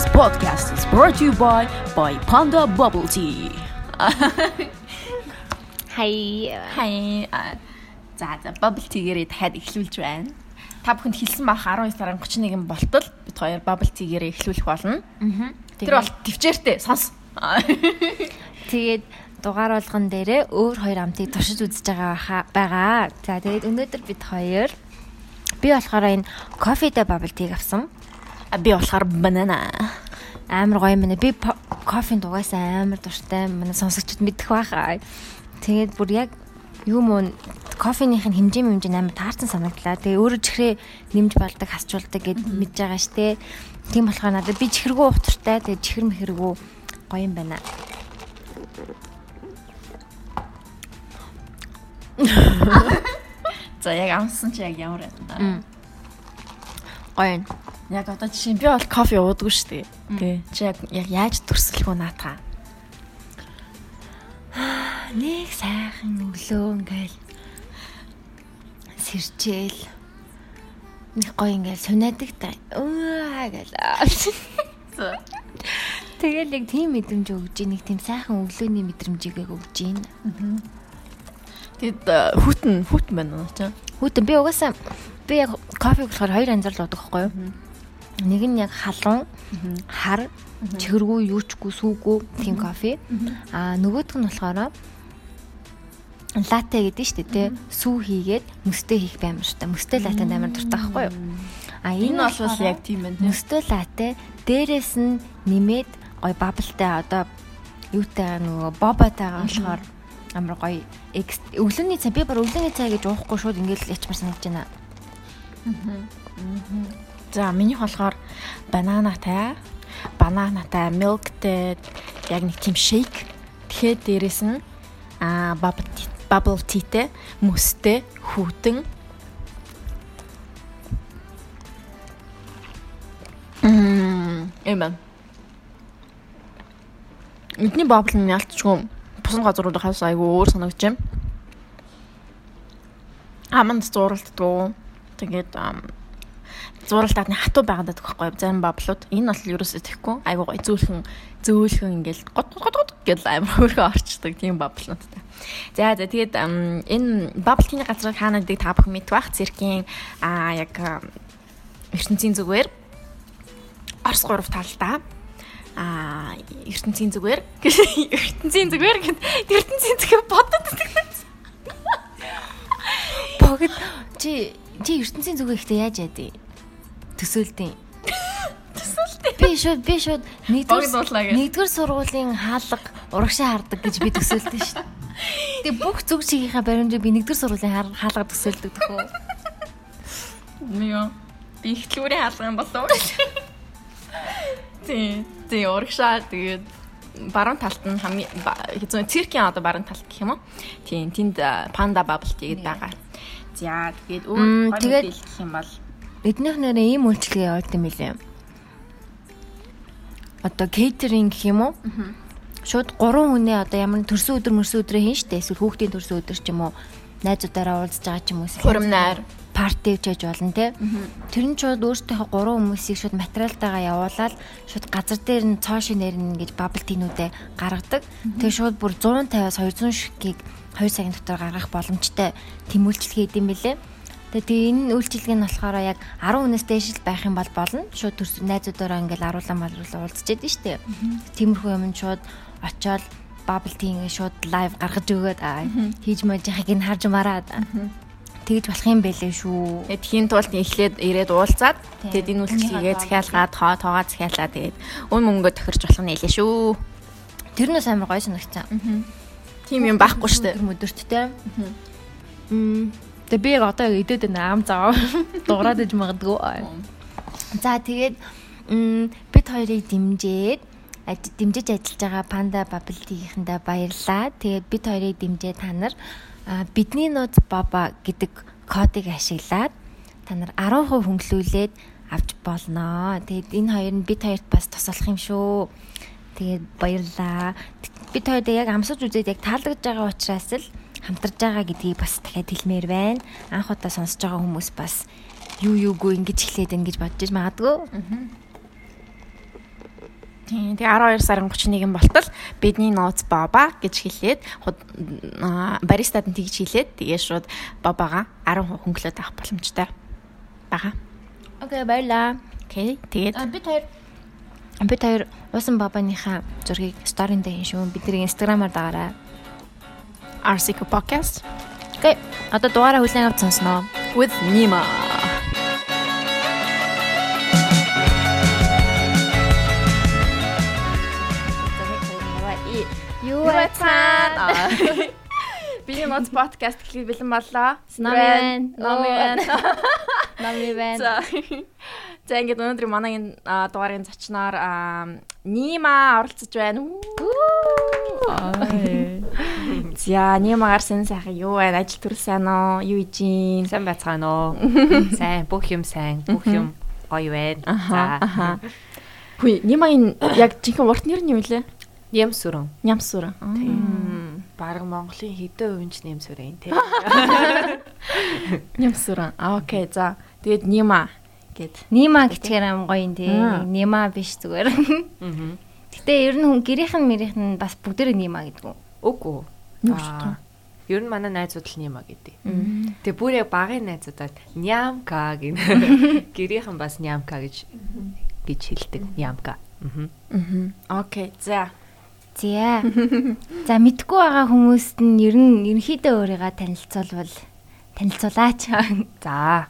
This podcast is brought to you by by Panda Bubble Tea. Хай. Хай. а, За за Bubble Tea-гээрээ дахиад эхлүүлж байна. Та бүхэнд хэлсэн бах 12 сарын 31 болтол бид хоёр Bubble Tea-гээрээ эхлүүлэх болно. Аа. Тэр бол төвчээртэй сонс. тэгээд дугаар болгон дээрээ өөр хоёр амтыг туршиж үзэж байгаа байгаа. За тэгээд өнөөдөр бид хоёр би болохоор энэ кофетэй bubble tea авсан. Би болохоор банана. Амар гоё юм байна. Би кофенд угаасаа амар дуртай. Манай сонсогчд мэдэх байхаа. Тэгээд бүр яг юу мөн кофеных нь хэмжээ хэмжээ амар таарсан санагдлаа. Тэгээ өөрөө чихрээ нэмж балдаг, хасчулдаг гэд мэдж байгаа штэ. Тийм болохоор надад би чихэргүй ухтартай. Тэгээ чихэр мэхэргүй гоё юм байна. За яг амссан чи яг ямар байна? Гоё юм. Яг одоо жишээ би бол кофе уудаггүй шүү дээ. Тий. Чи яг яаж төрсөлгөө наатаа. Нэг сайхан өглөө ингээл сэрчээл нэг гоё ингээл сунадаг та. Өө гэл. Тэгэл яг тийм мэдрэмж өгж ийн нэг тийм сайхан өглөөний мэдрэмжийг өгж ийн. Тэгэд э, хүүтэн хүүтэн байна уу чи? Хүүтэн би угаасаа би яг кофе болохоор хоёр янзаар л уудаг байхгүй юу? Нэг нь яг халуун, хар, чихэргүй, юучгүй, сүүгүй тийм кофе. Аа нөгөөх нь болохоор латте гэдэг нь шүү дээ, тэ. Сүү хийгээд мөстэй хийх баймар шүү дээ. Мөстэй латтенд амар дуртай байхгүй юу? А Энэ бол яг тийм байна. тий. мөстэй латте дээрээс нь нэмээд гой бабалтай одоо юутай нөгөө бобатайгаа болохоор амар гоё өглөөний цай би бар өглөөний цай гэж уухгүй шууд ингээл ячмар санагдаж байна. За минийх болохоор бананатай, бананатай, milkтэй яг нэг тийм шейк. Тэгэхээр дээрэс нь аа bubble tea, bubble tea-тэй, мөстэй, хүүтэн. Мм, эмэн. Эдний bubble нь ялцгүй бусан газрууд хаас айгүй өөр санагдаж байна. Аманд зуралддаг. Тэгээд ам, зуралтад нэг хатуу байгаад байдаг байхгүй зарим баблууд. Энэ бол ерөөсөө тэхгүй айгуу гой зөөлхөн зөөлхөн ингээл гот гот гот гэл амар хөрхөө орчдөг тийм баблуудтай. За за тэгээд энэ бабл тины газрыг хаана гэдэг та бүхэн мэдэх бах циркийн а яг ертөнцийн зүгээр Орос гурав талдаа. А ертөнцийн зүгээр ертөнцийн зүгээр гэд ертөнцийн зүгээр бодод Богд чи чи ертөнцийн зүгөө ихтэй яаж яадیں۔ Төсөөлтийн. төсөлтэй. Би шууд би шууд нэгдүгээр нэгдүгээр сургуулийн хаалга урагшаа хардаг гэж би төсөөлтөө шүү. Тэгээ бүх зүг чигийнхаа баримжийг би нэгдүгээр сургуулийн хаалга төсөөлдөг төхөө. Мё. Би ихтлүүрийн хаалган болов. Тий. Тий, урагшаа тэгээд баруун талд нь хамгийн хэзээ циркийн одоо баруун талд гэх юм уу? Тий, тэнд а, панда бабл тэгээд байгаа. За, тэгээд өөр тэгээд гэх юм бол Эднийх нэрээ ийм үйлчлэгээ явуулт юм билээ. Одоо кейтеринг гэх юм уу? Шууд 3 хүнээ одоо ямар төрсөн өдөр мөрсөн өдрөө хийн штэ. Эсвэл хүүхдийн төрсөн өдөр ч юм уу найзуудаараа уулзж байгаа ч юм уу. эсвэл хуримнаар парти хийж болно те. Тэр нь шууд өөртөөхөө 3 хүмүүсийг шууд материалтайгаа явуулаад шууд газар дээр нь цоо шинээр нь ингэж бабл тинүүдээ гаргадаг. Тэгээ шууд бүр 150-аас 200 шиггийг 2 цагийн дотор гаргах боломжтой тэм үйлчлэгээ идэм билээ. Тэгээ энэ үйлчлэг нь болохоор яг 10 хүнээс дээш л байх юм бол болно. Шууд төрс найзуудаараа ингээл аруулаа малруулаа уулзчихэд нь штэ. Тиймэрхүү юм нь шууд очоод бабл тингээ шууд лайв гаргаж өгөөд аа, хийж мэж яхаг ин харж мараад аа. тэгж болох юм бэлээ шүү. тэгээд хийн тулд эхлээд ирээд уулзаад тэгээд энэ үйлчлэгээ захиалгаад хоо тоогоо захиалаад тэгээд өн мөнгөө тохирч болох нь нэлээ шүү. Тэрнээс амар гоё санагцсан. Тийм юм байхгүй штэ. Тэр мөдөрттэй. Мм. Тэгээ би одоо идэд байна ам зав. Дуурайд иж магадгүй. За тэгээд бид хоёрыг дэмжиж дэмжиж ажиллаж байгаа Panda Bubble-ийнхэнтэй баярлалаа. Тэгээд бид хоёрыг дэмжээ та нар бидний нууц баба гэдэг кодыг ашиглаад та нар 10% хөнгөлүүлээд авч болноо. Тэгээд энэ хоёр нь бид хоёрт бас тусалах юм шүү. Тэгээд баярлаа. Бид хоёроо яг амсаж үзээд яг таалагдж байгаа учраас л хамтарж байгаа гэдгийг бас дахиад хэлмээр байна. Анх удаа сонсож байгаа хүмүүс бас юу юугүй ингэж эхлээд ингэж бодож магадгүй. Тийм. Тэгээ 12 сарын 31-нд болтол бидний нууц баба гэж хэлээд баристад нь тэгж хэлээд тэгээ шууд бабагаа 10 хөнгөлөд авах боломжтой бага. Окей, баярлаа. Окей. Тэгээд бид хоёр бид хоёр уусан бабаныхаа зургийг сторинд хийн шүү. Бидний инстаграмаар дагаарай. RCK podcast Окей. Одоо дугаараа хүлээн авч сонсноо. with Nima. Юу цаана. Бидний нууц podcast гэхийг бэлэн боллоо. Номын Номын. Номын. За. За ингээд өнөөдөр манай энэ дугаарын зочноор Нима оролцож байна. За, Нимагаар сэн сайхан юу байна? Ажил төрөл сайн уу? Юу хийж гин? Сайн байцгаана уу? Сайн, бүх юм сайн, бүх юм гоё байна. Аха. Хүй, Нимагийн яг жинхэнэ урт нэр нь юу вэ? Нэм сүрэн. Нямсур. Тийм. Бараг Монголын хэдэн хувийн ч нэм сүрэн тий. Нямсур. А окей, за. Тэгээд Нима гэд. Нима гэчихээр ам гоё юм тий. Нима биш зүгээр. Аа. Гэтэ ер нь хүн гэрийнх нь мэрийнх нь бас бүгдээр нима гэдэг. Үгүй. Юу ч тоо. Ер нь манай найзууд л нэма гэдэг. Тэгээ бүр яг багын найзуудад нямка гин. Гэрийнхэн бас нямка гэж гэж хэлдэг. Нямка. Аа. Окей, за. За. За мэдгүй байгаа хүмүүст нь ер нь ерөнхийдөө өөрийгөө танилцуулбал танилцуулаач. За.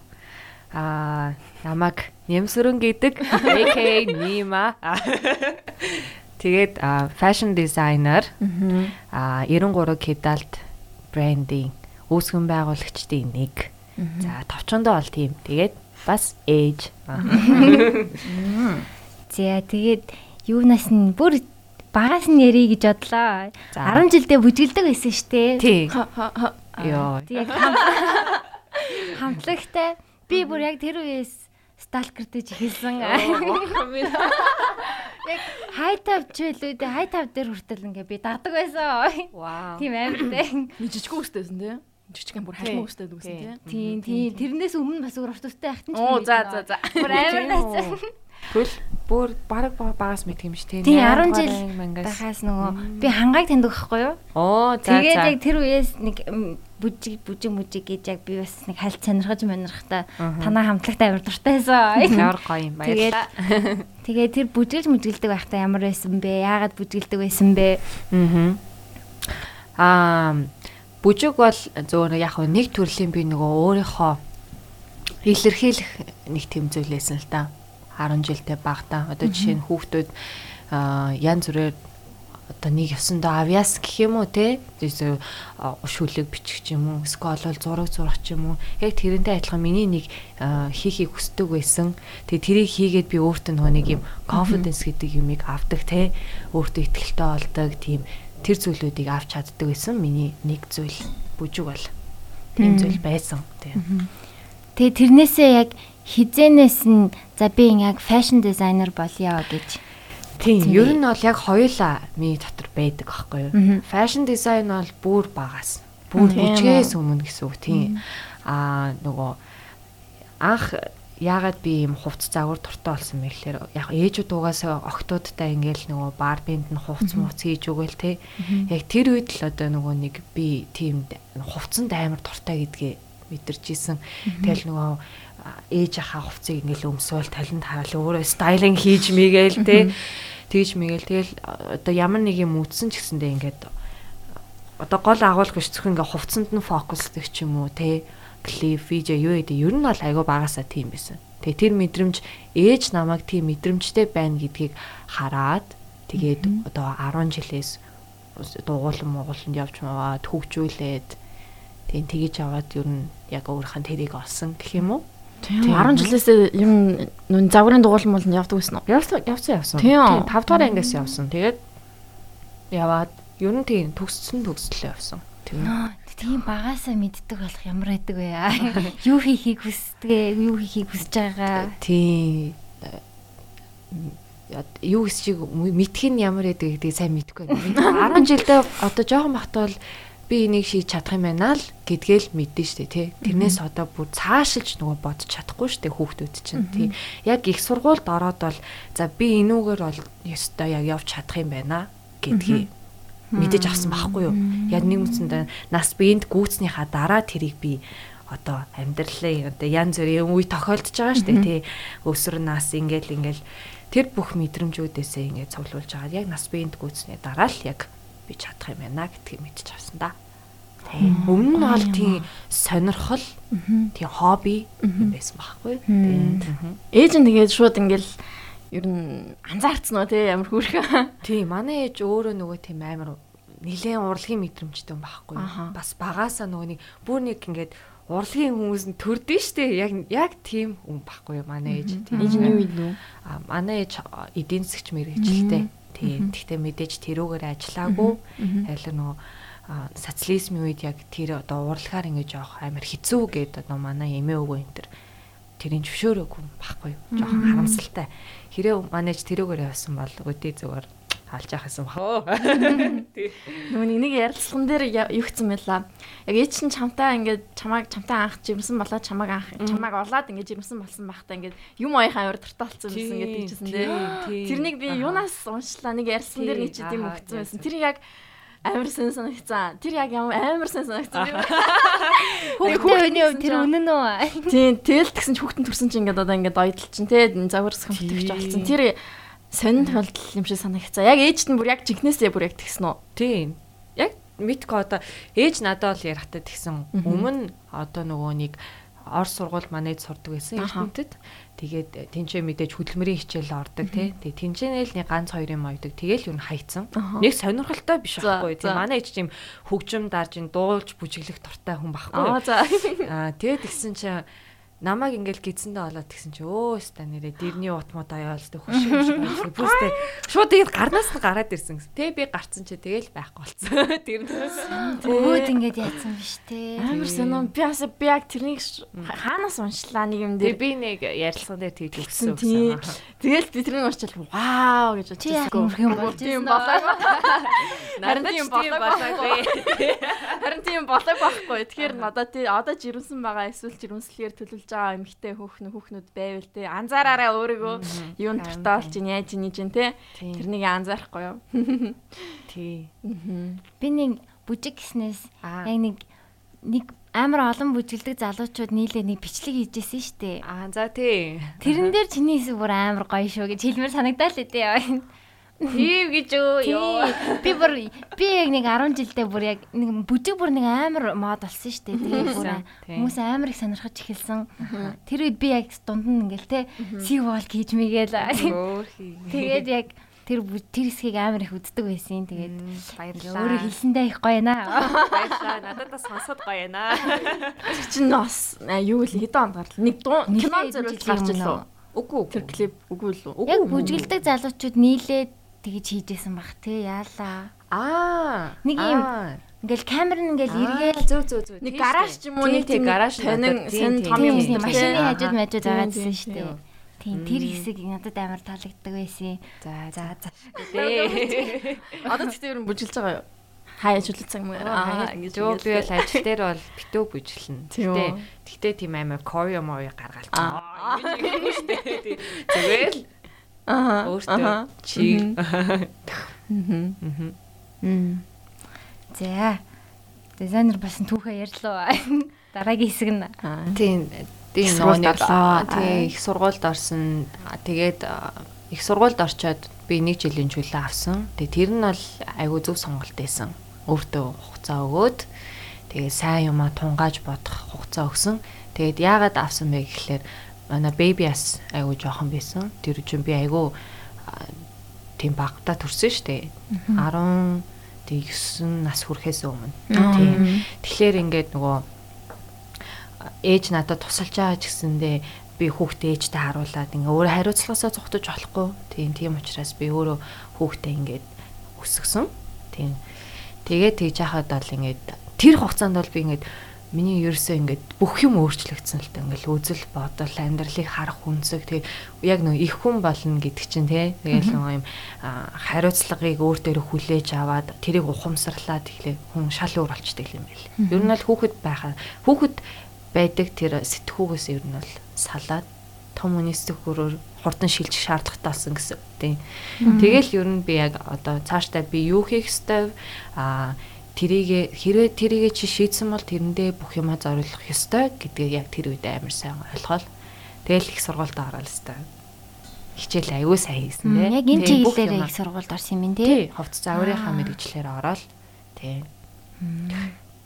Аа, намайг Нэмсүрэн гэдэг. AK Нима. Тэгээд fashion designer. А 93 Kidalt брендинг үүсгэн байгуулагчдын нэг. За товчондоо бол тийм. Тэгээд бас age. За тэгээд юунаас нь бүр багаас нь ярий гэж бодлоо. За. 10 жилдээ бүжгэлдэг байсан шүү дээ. Тий. Ха ха ха. Йоо. Тэг яг хам- хамтлагтай би бүр яг тэр үеэс сталкердэж эхэлсэн. Яг хай тав ч байлгүй дээ. Хай тав дээр хүртэл ингээ би дагдаг байсан. Вау. Тийм. Нэг жижиг үстэйсэн тий. Жижигхэн бүр хальмаа үстэй дүүсэн тий. Тийм тийм. Тэрнээс өмнө бас өөр уртустай ахтан ч. Оо за за за. Бүр амар найцсан. Тэгвэл бүр баг багаас мэд юм шиг тий. Тийм, 10 Найман жил. Дахаас нөгөө би хангааг таньдаг байхгүй юу? Оо за Тэгээд за. яг тэр үеэс нэг бүжиг бүжиг мүжиг гэж яг би бас нэг хальт сонирхож манирхтаа танаа хамтлагтай амар дуртай байсан. Ямар гоё юм баярлалаа. тэгээд тэр бүжиглж мүжгэлдэг байхдаа ямар байсан бэ? Яагаад бүжгэлдэг байсан бэ? Аа. Бүжиг бол зөвөр яг нэг төрлийн би нөгөө өөрийнхөө илэрхийлэх нэг тэм зүйлээсэн л та. 10 жилдээ багтаа. Одоо жишээ нь хүүхдүүд янз бүрээр одоо нэг ёсондоо авьяас гэх юм уу те? Зөв шүлэг бичих ч юм уу скол бол зураг зурах ч юм уу. Яг тэрнтэй адилхан миний нэг аа, хийхийг хүсдэг байсан. Тэгээ тэрийг хийгээд би өөртөө нөгөө нэг юм confidence гэдэг юмыг авдаг те? Өөртөө ихтэй болдог тийм тэр зүйлүүдийг авч чаддаг байсан миний нэг зүйл бүжиг бол. Тийм зүйл байсан тийм Тэгээд тэрнээсээ яг хизэнээс нь за би яг фэшн дизайнер болъё гэж. Тийм, ер нь бол яг хоёулаа миний дотор байдаг аахгүй юу. Fashion design бол бүр багаас. Бүр Тийм бүжгээс өмнө гэсэн үг тийм. Аа нөгөө анх яагаад би юм хувц загвар дуртай болсон бэ гэхээр яг ээжүүд угаасаа октоодтай ингээл нөгөө бар бэнд нь хувц муц хийж өгөөл те. Яг тэр үед л одоо нөгөө нэг би тийм хувцанд амар дуртай гэдгээ мэдэрч исэн. Тэгэл нөгөө ээж ахаа хувцыг ингээл өмсөөл талент хараал өөрөө стайлинг хийж мэгээл те. Тэгж мэгээл тэгэл одоо ямар нэг юм үтсэн ч гэсэндээ ингээд одоо гол агуулгач зөвхөн ингээ хувцсанд нь фокусдаг ч юм уу те клип видео юу гэдэг ер нь бол айгүй багасаа тийм байсан. Тэгээ тэр мэдрэмж ээж намайг тийм мэдрэмжтэй байна гэдгийг хараад тэгээд одоо 10 жилээс дугуулan мууланд явж маваад хөгжүүлээд тэгээд тэгэж аваад ер нь яг өөрийнх нь тэрийг олсон гэх юм уу? Тийм 10 жилээс юм нүн загварын дугуулсан бол явдаг байсан уу? Явсан явсан явсан. Тийм. 5 дугаар ангиас явсан. Тэгээд яваад ер нь тийм төгссөн төгслөө явсан. Тийм. Тийм багасаа мэддэг болох ямар байдаг вэ? Юу хийхийг хүсдэг, юу хийхийг хүсэж байгаа. Тийм. Яа, Юу гэж мэдх нь ямар байдаг гэдгийг сайн мэдэхгүй байна. 10 жилдээ одоо жоохон бахт бол би энийг шийдэж чадах юм байна л гэдгээл мэдэн штэ тий. Тэрнээс одоо бүр цаашилж нөгөө бодож чадахгүй штэ хүүхдүүд чинь тий. Яг их сургуульд ороод бол за би энүүгээр бол ёстой яг явж чадах юм байна гэдгийг мэдэж авсан байхгүй юу. Яг нэг үсэндээ нас биенд гүйцнийхаа дараа тэрийг би одоо амьдралын одоо янз бүрийн үе тохиолдож байгаа шүү дээ тий. Өсвөр нас ингээл ингээл тэр бүх мэдрэмжүүдээсээ ингээд цуглуулж байгаа. Яг нас биеинд гүйцсний дараа л яг би чадах юм байна гэдгийг мэдчих авсан да. Тийм. Өмнө нь бол тийм сонирхол, тийм хобби байсан байхгүй. Тийм. Ээж нь тэгээд шууд ингээл ер нь анзаарцсан уу тий ямар хүүрхэн. Тийм. Манай ээж өөрөө нөгөө тийм амар нилээн урлагийн мэдрэмжтэй юм байхгүй. Бас багаасаа нөгөө нэг бүр нэг ингээд урлагийн хүмүүс нь төрдөн штэ яг яг тийм хүн байхгүй юу манай ээж тийм ээж нь юу юу а манай ээж эдийн засгч мэрэгчлээ тийм гэхдээ мэдээж тэрүүгээр ажиллаагүй. Аль нөгөө социализмын үед яг тэр одоо урлагаар ингэж явах амар хэцүү гэдэг одоо манай эмээ өвөө энэ төр тэрийн зөвшөөрөөгүй байхгүй. Жоохон харамсалтай. Хэрэг манайж тэрүүгээр явсан бол өдөө зүгээр алж яах гэсэн бахоо. Нөгөө нэг ярилцлаган дээр юу гэсэн мэлаа. Яг ээж чинь чамтай ингээд чамайг чамтай анх жирэмсэн болоод чамайг анх чамайг олоод ингээд жирэмсэн болсон байхдаа ингээд юм аяхан авир дурталцсан байсан гэдэг чийсэн тий. Тэрнийг би юунаас уншлаа нэг ярилцлаган дээр нэг ч юм өгсөн байсан. Тэр яг амар сэн санагцсан. Тэр яг ямар амар сэн санагцсан юм. Хүүхдээ өний өв тэр үнэн үү? Тийм, тэгэл тэгсэн ч хүүхдэн төрсөн чинь ингээд одоо ингээд ойдол чинь тий загварс компьютерч болсон. Тэр сонин тохиолдол юм шиг санагцаа. Яг ээжт нь бүр яг жинкнээсээ бүр яг тэгсэн үү? Тийм. Яг мэдгүй одоо ээж надад бол ярахтаа тэгсэн. Өмнө одоо нөгөө нэг Орос сургууль манайд сурдаг байсан эрдэмтэд. Тэгээд тэнцээ мэдээж хөдөлмөрийн хичээл ордог тий. Тэгээд тэнцэнэл нэг ганц хоёр юм ойдог. Тэгээл юу н хайцсан. Нэг сонирхолтой биш байхгүй. Тийм манай ээж тийм хөгжим дарж ин дуулж бүжиглэх дуртай хүн байхгүй. Аа тэгээд тэгсэн чинь намайг ингээл гидсэндээ олоод тэгсэн чи өө ста нэрээ дэрний утмууд аяа л тэ хөш хөш бүрстэ шууд тэгээд гарнаас нь гараад ирсэн гэсэн. Тэ би гарцсан чи тэгэл байхгүй болцсон. Дэрнээс өөд ингээд яатсан биш тэ. Амар сонио би бас би яг тэрнийг хаанаас уншлаа нэг юм дээр би нэг ярилцсан дээр тэгж өгсөн гэсэн. Тэгэл би тэрнийг уншчаал вау гэж бодчихсон. Тийм болоо. Харин тийм болоогүй. Харин тийм болоогүй байхгүй. Тэгэхээр надад тий одоо жирэмсэн байгаа эсвэл жирэмслэгээр төлөвлөж байгаа эмэгтэй хүүхэн хүүхнүүд байвал те анзаараараа өөрийгөө. Юу нь туртаалж ин яаж ин жин те. Тэрнийг анзаарахгүй юу? Тий. Би нэг бүжиг гиснээс яг нэг нэг амар олон бүжгэлдэг залуучууд нийлээ нэг бичлэг хийжсэн штэ. Аа за тий. Тэрэн дээр чиний хэсэг бүр амар гоё шүү гэж хэлмээр санагдал л дээ Тийм гэж юу. Би бүр би яг нэг 10 жилдээ бүр яг нэг бүжиг бүр нэг амар мод болсон шүү дээ. Тэгээ бүр хүмүүс амар их сонирхож эхэлсэн. Тэр үед би яг дунд нь ингээл те сиг бол хийж мэгээл. Тэгээд яг тэр тэр хэсгийг амар их үздэг байсан. Тэгээд баярлалаа. Өөрөө хэлсэндээ их гоё наа. Баярлалаа. Надад бас сонсоод гоё наа. Чи бас юу л хэдэн онд гарлаа. Нэг кино зөвлөж гарч ирлээ. Үгүй тэр клип үгүй л үү? Яг бүжгэлдэг залуучууд нийлээд тэгж хийжсэн бах те яалаа. Аа. Нэг юм ингээл камер нь ингээл эргээл зөө зөө зөө. Нэг гараж ч юм уу нэг тийм гараж тань сэн том юм машины хажууд мажууд байгаадсэн шүү дээ. Тийм тэр хэсэг надад амар таалагддаг байсан. За за за. Одоо тэгтээ ер нь бүжилж байгаа юу? ажиллах цаг мөр аа ингэж юу би бол ажил дээр бол битүү бүжлэн. Гэтэ гэтэ тийм амар корио моё гаргаалч. Аа. Зүгээр л Аа. Өөртөө чи. Мм. За. Дизайнер басан түүхээ ярьлаа. Дараагийн хэсэг нь. Тийм. Тийм нуурлаа. Тийм их сургуульд орсон. Тэгээд их сургуульд орчоод би нэг жилийн чөлөө авсан. Тэгээ тэр нь бол айгүй зөв сонголт байсан. Өөртөө хугацаа өгөөд тэгээ сайн юмаа тунгааж бодох хугацаа өгсөн. Тэгээд яагаад авсан бэ гэхлээр манай бэбиас айгу жоохон байсан. Тэр чинь би айгу тийм багтаа төрсөн дээ. 10 9 нас хүрэхээс өмнө. Тийм. Тэгэхээр ингээд нөгөө ээж надад тусалж байгаа ч гэсэндээ би хүүхдээ ээжтэй харуулад ингээ өөрөө хариуцлагаасаа зогтож болохгүй. Тийм тийм учраас би өөрөө хүүхдээ ингээд өсгсөн. Тийм. Тэгээд тэгж яхад бол ингээд тэр хугацаанд бол би ингээд миний ерөөсөө ингээд бүх юм өөрчлөгдсөн л та. Ингээл үзэл бодол амьдралыг харах үнсэг тэгээ яг нэг их хүн болно гэдэг чинь тий тэгэл нэг юм хариуцлагыг өөр дээр хүлээж аваад тэрийг ухамсарлаад тэгэхээр хүн шал өөр болчдөг юм байл. Ер нь бол хүүхэд байхаа хүүхэд байдаг тэр сэтгүүгээс ер нь бол салаад том хүний сэтгүүрөөр хурдан шилжих шаардлагатай болсон гэсэн тий. Тэгэл ер нь би яг одоо цаашдаа би юу хийх ёстой а тэрийг хэрэг тэрийг чи шийдсэн бол тэрэндээ бүх юмаа зориулах ёстой гэдгийг яг тэр үед амар сайн ойлгоод тэгэл их сургуульд ороод өстой. Хичээл аягүй сайн хийсэн тий. Яг энэ чиглэлээр их сургуульд орсон юм тий. Ховц загварынхаа мэрэгчлэр ороод тий.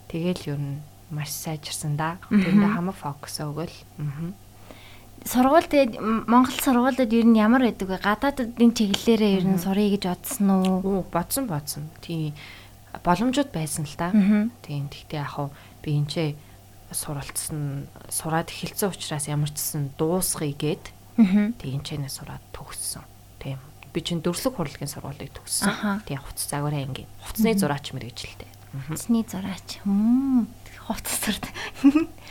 Тэгэл ер нь маш сайжирсан да. Тэрэндээ хамаг фокус өгөөл. Аа сургууль тэгээд Монгол сургуулиуд ер нь ямар байдаг вэ? Гадаадын чиглэлээрээ ер нь сурыг гэж бодсон уу? Оо, бодсон бодсон. Тийм боломжууд байсан л та. Тийм. Тэгтээ яг хав би энэ ч суралцсан сураад эхэлсэн учраас ямар ч гэсэн дуусгая гэд. Тийм энэ сураад төгссөн. Тийм. Би чинь дөрслөг хурлын сургуулийг төгссөн. Тийм хувцас загварын ангийн. Хувцсны зураач мэрэгжилтэй. Хувцсны зураач. Хм. Хувцас зурд.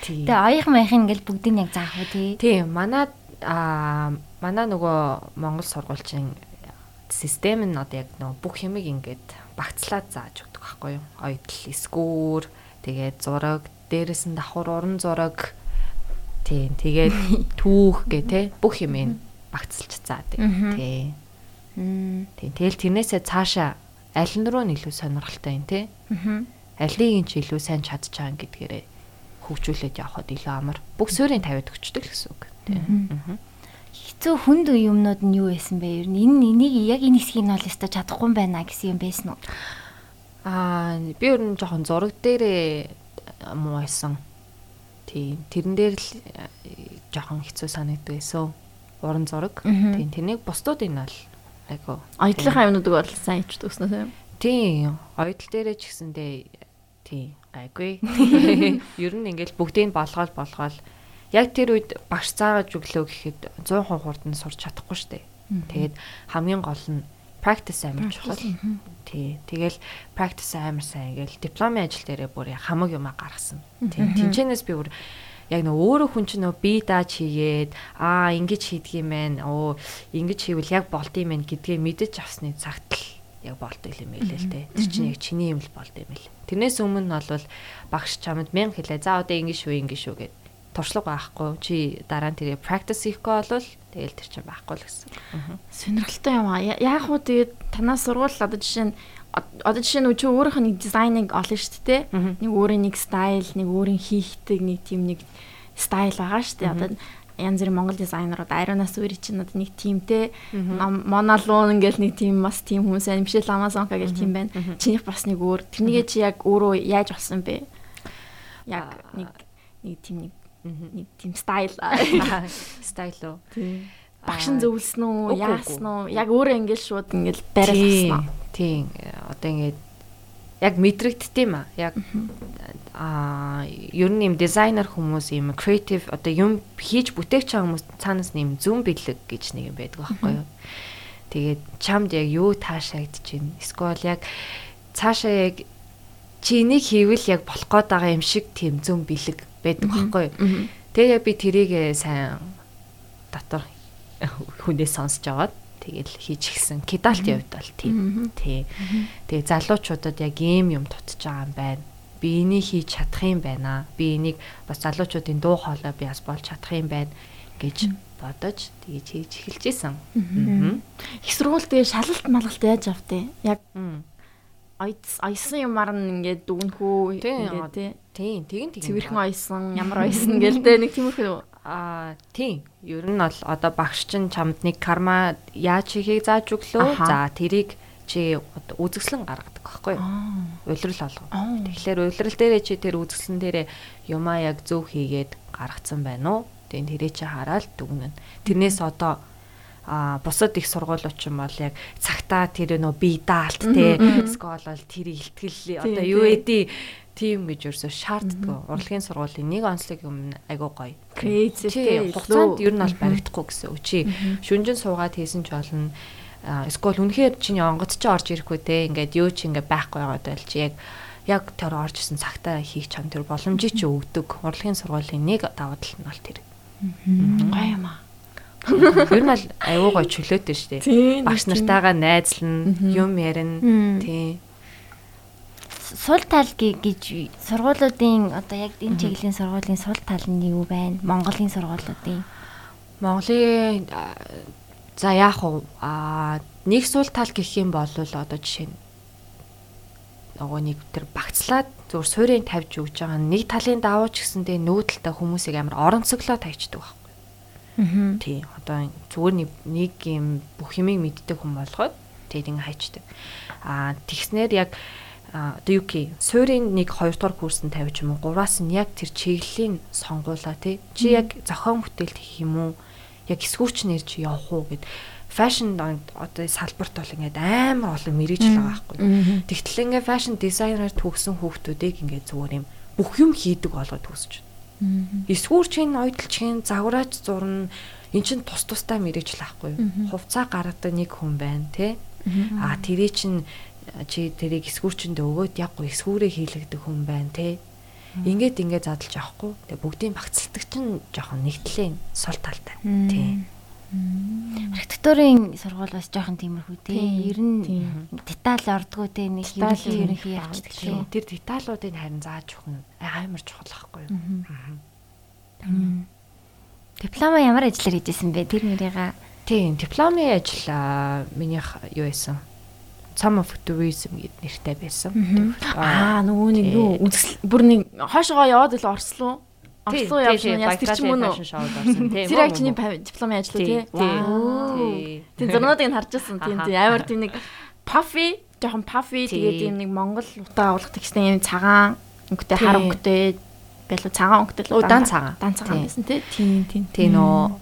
Тэгээ аяг маяхын ингээл бүгдийг яг заах уу тий. Тийм. Манай аа манай нөгөө Монгол сургуульчин систем нь одоо яг нөгөө бүх юмыг ингээд багцлаад зааж байхгүй юу? Оёдл, эсгүүр, тэгээд зураг, дээрэс нь давхар уран зураг тийм тэгээд түүх гэ тэ бүх юм багцлж заадаг тий. Тийм тэгэл тэрнээсээ цаашаа аль нь руу илүү сонирхолтой юм те. Алийг ч илүү сайн байгаа гэдгээрээ хөгжүүлээд явхад илүү амар. Бүх суурийн тавиад өгчдөг л гэсэн үг. Тийм хэцүү хүнд юмнууд нь юу байсан бэ? Ер нь энэ энийг яг энэ хэсгийг нь бол өстой чадахгүй юм байна гэсэн юм байсан уу? Аа би ер нь жоохон зураг дээрээ муу байсан. Тийм. Тэрэн дээр л э, жоохон хэцүү санагддаг байсан. Уран зураг. Тийм. Тэрнийг бусдууд энэ бол айгу. Оёдлынхаа юмнуудыг бол сайн ичдэг өснө тийм. Тийм. Оёдл дээрээ ч гэсэндээ тийм гайгүй. Ер нь ингээл бүгдийг болгоол болгоол яг тэр үед багш заагаад өглөө гэхэд 100% хурдан сурч чадахгүй штэ. Тэгээд хамгийн гол нь practice амар чухал. Тий. Тэгэл practice амар сайн гээл дипломын ажил дээрээ бүр хамаг юмаа гаргасан. Тий. Тинчэнээс би бүр яг нөө өөрөө хүн чинь нөө би дааж хийгээд аа ингэж хийдэг юм байна. Оо ингэж хийвэл яг болд юм байна гэдгээ мэдэж авсны цагт л яг болдог юм байлээ л те. Тэр чинь яг чиний юм л болд юм байл. Тэрнээс өмнө нь бол багш чамд мянга хэлээ. За одоо ингэ шүү ингэ шүү гэд туршлага байхгүй чи дараа нь тэгээ practice хийхгүй болвол тэгэл тэр чинь байхгүй л гэсэн. Сонирхолтой юм аа. Яг хуу тэгээд танаас сургууль одоо жишээ нь одоо жишээ нь чи өөрийнх нь дизайныг олно шүү дээ. Нэг өөрийн нэг стайл, нэг өөрийн хийхдэг нэг тийм нэг стайл байгаа шүү дээ. Одоо янз бүрийн монгол дизайнерууд Ариунаас өөрийн чинь одоо нэг тимтэй Монолон ингээл нэг тим бас тим хүмүүс байна. Мишель Амазонка гэл тим байна. Чинийх бас нэг өөр. Тэрнийгээ чи яг өөрөө яаж болсон бэ? Яг нэг нэг тим нэг тийм стайл стайл уу. Багш нь зөвлөсөн үү, яасан уу? Яг өөрөө ингээл шууд ингээл бариад Тийм. Одоо ингээд яг мэдрэгдт юм а. Яг аа ер нь юм дизайнер хүмүүс юм креатив одоо юм хийж бүтээх чам хүмүүс цаанаас нэм зүүн бэлэг гэж нэг юм байдаг байхгүй юу. Тэгээд чамд яг юу таашаагдчихэв. Эсвэл яг цаашаа яг чи энийг хийвэл яг болох гээд байгаа юм шиг тийм зүүн бэлэг байдаг байхгүй юу. Тэгээ би тэрийг сайн дотор хүнээс сонсож аваад тэгэл хийж гисэн. Кидалтын хувьд бол тийм. Тий. Тэгээ залуучуудад яг ийм юм дутж байгаа юм байна. Би энийг хийж чадах юм байна. Би энийг бас залуучуудын дуу хоолой би бас болж чадах юм байна гэж бодож тэгэж хийж эхэлж исэн. Их сургууль тэгээ шалалт малгалт яаж автээ? Яг ойсон юмар нь ингээд дүгнэхүү ингээд тий. Тийм, тэгин тэгин. Цэвэрхэн ойсон, ямар ойсон гэлдэ нэг тиймэрхүү Аа, тийм. Ер нь бол одоо багш чинь чамд нэг карма яаж хийхийг зааж өглөө. За, тэрийг чи үзэсгэлэн гаргадаг байхгүй юу? Улирал олго. Тэгэхээр улирал дээрээ чи тэр үзэсгэлэн дээрээ юмаа яг зөв хийгээд гаргацсан байна уу? Тэгээд тэрээ чи хараад дүгнэн. Тэрнээс одоо а бусад их сургуулиуд ч юм бол яг цагтаа тэр нөө бие даалт те скол бол тэр ихтгэл одоо юу эдий тийм гэж ерөөсө шаарддаг. Урлагийн сургуулийн нэг онцлог юм айгуу гоё. Crazy тийм хугацаанд ер нь бол баригдахгүй гэсэн үг чи шүнжин суугаад хийсэн ч болно. Эсвэл үнэхээр чиний онгоц чи орж ирэхгүй те ингээд юу ч ингээд байхгүй байгаад байл чи яг яг тэр орж исэн цагтаа хийх чам тэр боломжийг чи өгдөг. Урлагийн сургуулийн нэг давуу тал нь бол тэр. Гоё юм аа. Ер нь бол аюу гой чөлөөтэй шүү дээ. Багш нартайгаа найзлна, юм ярина. Тий. Сул тал гэж сургуулиудын одоо яг энэ чиглэлийн сургуулийн сул тал нь юу байна? Монголын сургуулиудын. Монголын за яах вэ? Аа нэг сул тал гэх юм бол одоо жишээ нь нөгөө нэг тэр багцлаад зүгээр суурийн тавьж өгж байгаа нэг талын давуу ч гэсэндээ нүүдэлтэй хүмүүсийг амар оронцоглоо тавьчихдаг байхгүй. Тий. Одоо зүгээр нэг юм бүх юмыг мэддэг хүн болгоод тэгээд ингэ хайчдаг. Аа тэгснээр яг одоо юу гэх суурийн нэг 2 дугаар курсэнд тавьж юм уу 3-аас нь яг тэр чиглэлийн сонгуулаа тий. Чи яг зохион бүтээлт хийх юм уу? Яг эсвүүч нэрж явах уу гэд фэшн одоо салбарт бол ингээд амар олон мэрэгжил байгаа байхгүй. Тэгтэл ингээд фэшн дизайнер төгсөн хүүхдүүдийг ингээд зүгээр юм бүх юм хийдэг болгоод төгсөж Эсвүүр чинь ойдл чинь загвараач зурна эн чин тус тустай мэрэгжил ахгүй юу. Хувцаа гаргадаг нэг хүн байна те. А тэрий чин чи тэрийг эсвүүрчэнд өгөөд яг гоо эсвүүрээ хийлэгдэх хүн байна те. Ингээд ингээд задлж авахгүй. Тэгээ бүгдийн багцлдаг чинь жоохон нэгтлээ сул талтай. Тийм. Архитектурын сургууль бас жоохон тиймэрхүү тий. Ер нь деталь ордгоо тий нэг ерөнхий ерөнхий явчихдаг тий. Тэр деталлуудыг харин зааж өгнө. Амар чухал байхгүй юу? Диплома ямар ажиллаар хийжсэн бэ? Тэр нэрийга Тийм, дипломын ажил минийх юу байсан? Some of tourism гэд нэртэй байсан. Аа, нөгөө нэг юу үзэл бүр нэг хоошоо яваад л орслоо. Орслоо явсан яс тэр ч юм уу. Тэр яг чиний дипломын ажил үү тий. Тийм зурнуудыг нь харж байсан. Тийм тийм амар тийм нэг puffy жоохон puffy тэгээд ийм нэг Монгол утаа агуулгах текстэн ийм цагаан өнгөтэй хар өнгөтэй байлуу цагаан өнгөтэй л дан цагаан. Дан цагаан гэсэн тий. Тийм тийм. Тийм нөө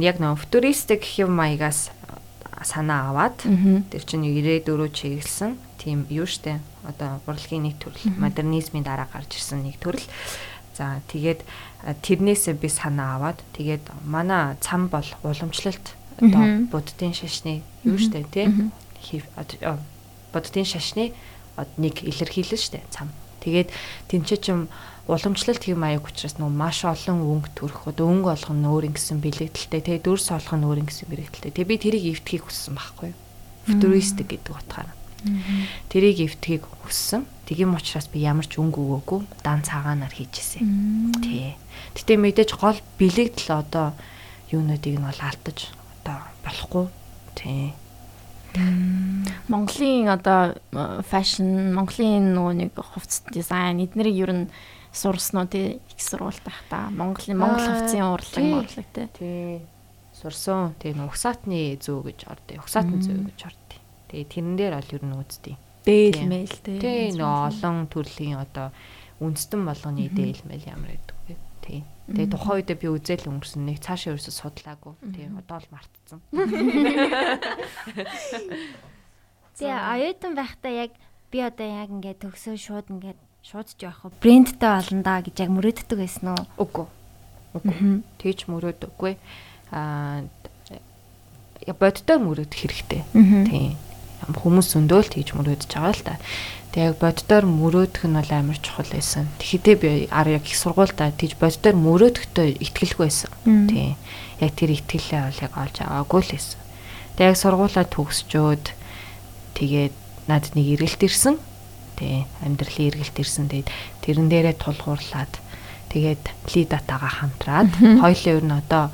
яг нөө футуристик юм маягаас санаа аваад тэр чинь 94 чиглэсэн тийм юу штэ одоо урлагийн нэг төрөл модернизмын дараа гарч ирсэн нэг төрөл. За тэгээд тэрнээсээ би санаа аваад тэгээд манай цам бол уламжлалт одоо буддын шашны юу штэ тий? Буддын шашны нэг илэрхийлэл штэ цам. Тэгээд тэнцээ чим уламжлалт хэм маяг учраас нөө маш олон өнгө төрөх одоо өнгө олгон өөр ингэсэн бэлэгдэлтэй тэгээ дөрс олгон өөр ингэсэн бэлэгдэлтэй. Тэгээ би тэрийг эвтхийг хүссэн байхгүй футуристик гэдэг утгаараа тэрийг эвтхийг хүссэн. Тийм учраас би ямар ч өнгө өгөөгүй дан цагаанаар хийжсэн. Тий гэтээ мэдээж гол бэлэгдэл одоо юунуудыг нь бол алдаж одоо болохгүй. Тий Монголын одоо фэшн, Монголын нөгөө нэг хувцас дизайн эднэрийг ер нь сурсан уу тий их сурвалт байх та. Монголын Монгол хувцсын урлаг урлаг тий тий. Сурсан. Тий угсаатны зөө гэж ордё. Угсаатны зөө гэж ордё тий тэрэн дээр бол ер нь үздэй дээл мэйл тий тий нөө олон төрлийн одоо үндэстэн болгоны дээл мэйл ямар гэдэг вэ тий Тэгээ тухайн үедээ би үзэл өнгөрсөн нэг цаашаа ерөөсө судлаагүй. Тэгээ одоо л мартцсан. Тэгээ оюутан байхдаа яг би одоо яг ингээд төгсөө шууд ингээд шууд ч явах брэндтэй болно да гэж яг мөрөөддөг байсан уу? Үгүй. Үгүй. Тэгж мөрөөдөггүй. Аа боддоор мөрөөдөх хэрэгтэй. Тийм. Хүмүүс зөндөөл тэгж мөрөөдөж байгаа л та. Тэг яг боддоор мөрөөдөх нь бол амар чухал байсан. Тэгэхдээ би ар яг их сургуультай тэгж боддоор мөрөөдөхтэй итгэлгүй байсан. Тийм. Яг тэр итгэлээ бол яг олж аваагүй л байсан. Тэг яг сургуулаа төгсчөөд тэгээд надад нэг эргэлт ирсэн тий амьдралын эргэлт ирсэн тэгээд тэрэн дээрээ тулгуурлаад тэгээд лидатагаа хамтраад хоёлын ер нь одоо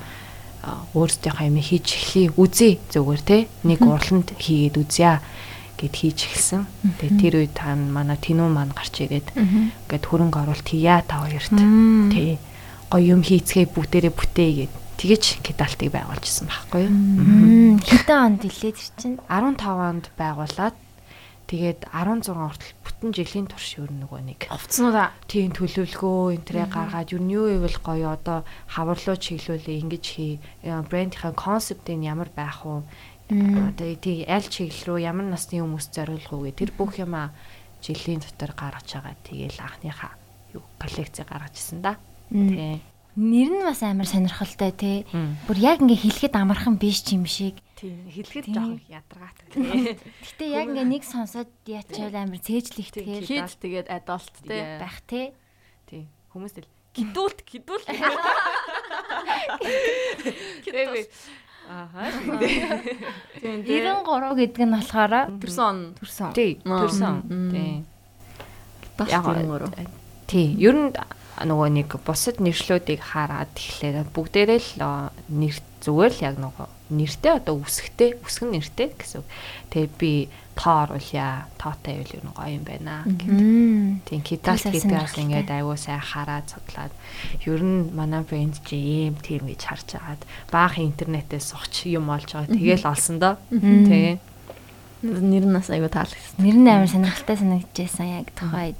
өөрсдийнхөө юм хийж эхлэе үзье зүгээр тий нэг урланд хийгээд үзье гэд хийж эхэлсэн. Тэгээ тэр үед та манай тинүү маань гарч ирээд ингээд хөрөнгө оруулалт хийя та хоёрт. Тий гоё юм хийцгээ бүгдээрээ бүтээ гэд. Тэгэж кедалтыг байгуулжсэн байхгүй юу. Хэдэн онд илээ тэр чинь? 15 онд байгуулад Тэгээд 16 хүртэл бүтэн жилийн турш ер нь нөгөө нэг. Овцнуудаа тийм төлөвлөгөө энтрээ гаргаад ер нь юу ивэл гоё одоо хаварлуу чиглүүлээ ингэж хий брендийнхаа концептыг ямар байх уу? Одоо тийм аль чиглэл рүү ямар насны хүмүүс зориулах уу гэх тэр бүх юма жилийн дотор гаргаж байгаа. Тэгээл анхныхаа юу коллекц гаргаж ирсэн да. Тийм. Нэр нь бас амар сонирхолтой. Мм. Бүр яг ингээ хэлэхэд амархан биш ч юм шиг. Тийм хэлэхэд жоохон ядаргаатай. тий. Гэтэ яг ингээ нэг сонсоод яачаал амар цээжлэгтгэл Хид тэгээд adult. Yeah. байх те. Тийм. Хүмүүс тэл гидүүлт гидүүлт. Тэгээд Ааха. Тийм 93 гэдэг нь болохоор төрсөн төрсөн. Тий, төрсөн. Бас Яг- тийм өөрөө. Тий, ер нь нөгөө нэг бусад нэршлүүдийг хараад тэгэхээр бүгдээрээ л нэр зүгээр л яг нөгөө нэртэй одоо үсгтэй, үсгэн нэртэй гэсэн. Тэгээ би тоо оруулъя. Тоотой байвал нь гоё юм байна гэдэг. Тийм китал сайн гэдгээс сонирхолтой. ингээд аюу сайн хараад судлаад ер нь манай брэнд чи ийм тийм гэж харж агаад баахан интернетээс сухч юм олж байгаа. Тэгэл олсон доо. Тийм. Нэр нь бас айгу таалагдсан. Нэр нь амар сонирхолтой санагдчихсан яг тухайд.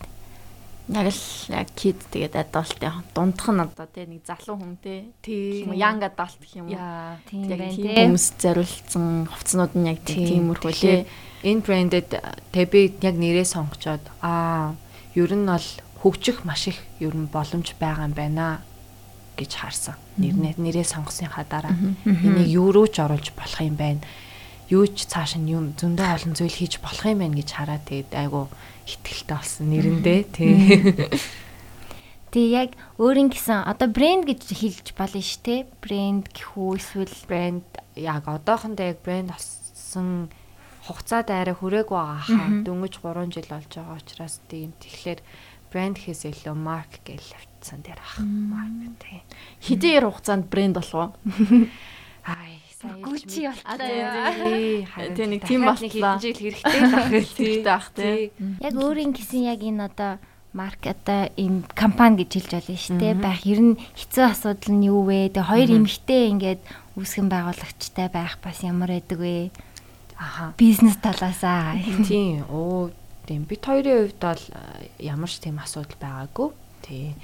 Яг л яг kid тэгээд adult яг дундх нь одоо те нэг залуу хүн те. Тийм. Young adult гэх юм уу? Яг тийм хүмүүс зориулсан хувцснууд нь яг Тийм. тиймэрхүү лээ. Энэ брэндэд тэг би яг нэрээ сонгочоод аа ер нь бол хөгжих маш их ер нь боломж байгаа юм байна гэж харсан. Нэрнээ нэрээ сонгосныхаа дараа энийг юу руу ч оруулж болох юм байна. Юу ч цааш нь юм зөндөө олон зүйл хийж болох юм байна гэж хараад тэгээд айгу ихтгэлтэй болсон нэрэндээ тий. Тэгээ яг өөрийн гэсэн одоо брэнд гэж хэлж болно шүү те. Брэнд гэхүү эсвэл брэнд яг одоохондоо яг брэнд болсон хугацаад арай хүрээгүй байгаа хаа. Дөнгөж 3 жил болж байгаа учраас тийм. Тэгэхээр брэнд гэхээс илүү марк гэж авчихсан дээр ах. Марк тий. Хэдийн хугацаанд брэнд болов уу? Ай, сайн Gucci болтой. Тий, харин Тий, нэг тийм нэг болтлоо. хэдэн жил хэрэгтэй байх Хэрэгтэй байх тий. Яг өөрийн гэсэн яг энэ одоо марк одоо ийм компани гэж хэлж болно шүү дээ. Байх ер нь хэцүү асуудал нь юу вэ? Тэгээ хоёр эмэгтэй ингээд үүсгэн байгуулагчтай байх бас ямар байдаг вэ? Аха. Бизнес талаасаа. Тийм. Оо, тийм. Бид хоёрын хувьд бол ямар ч тийм асуудал байгаагүй. Тий.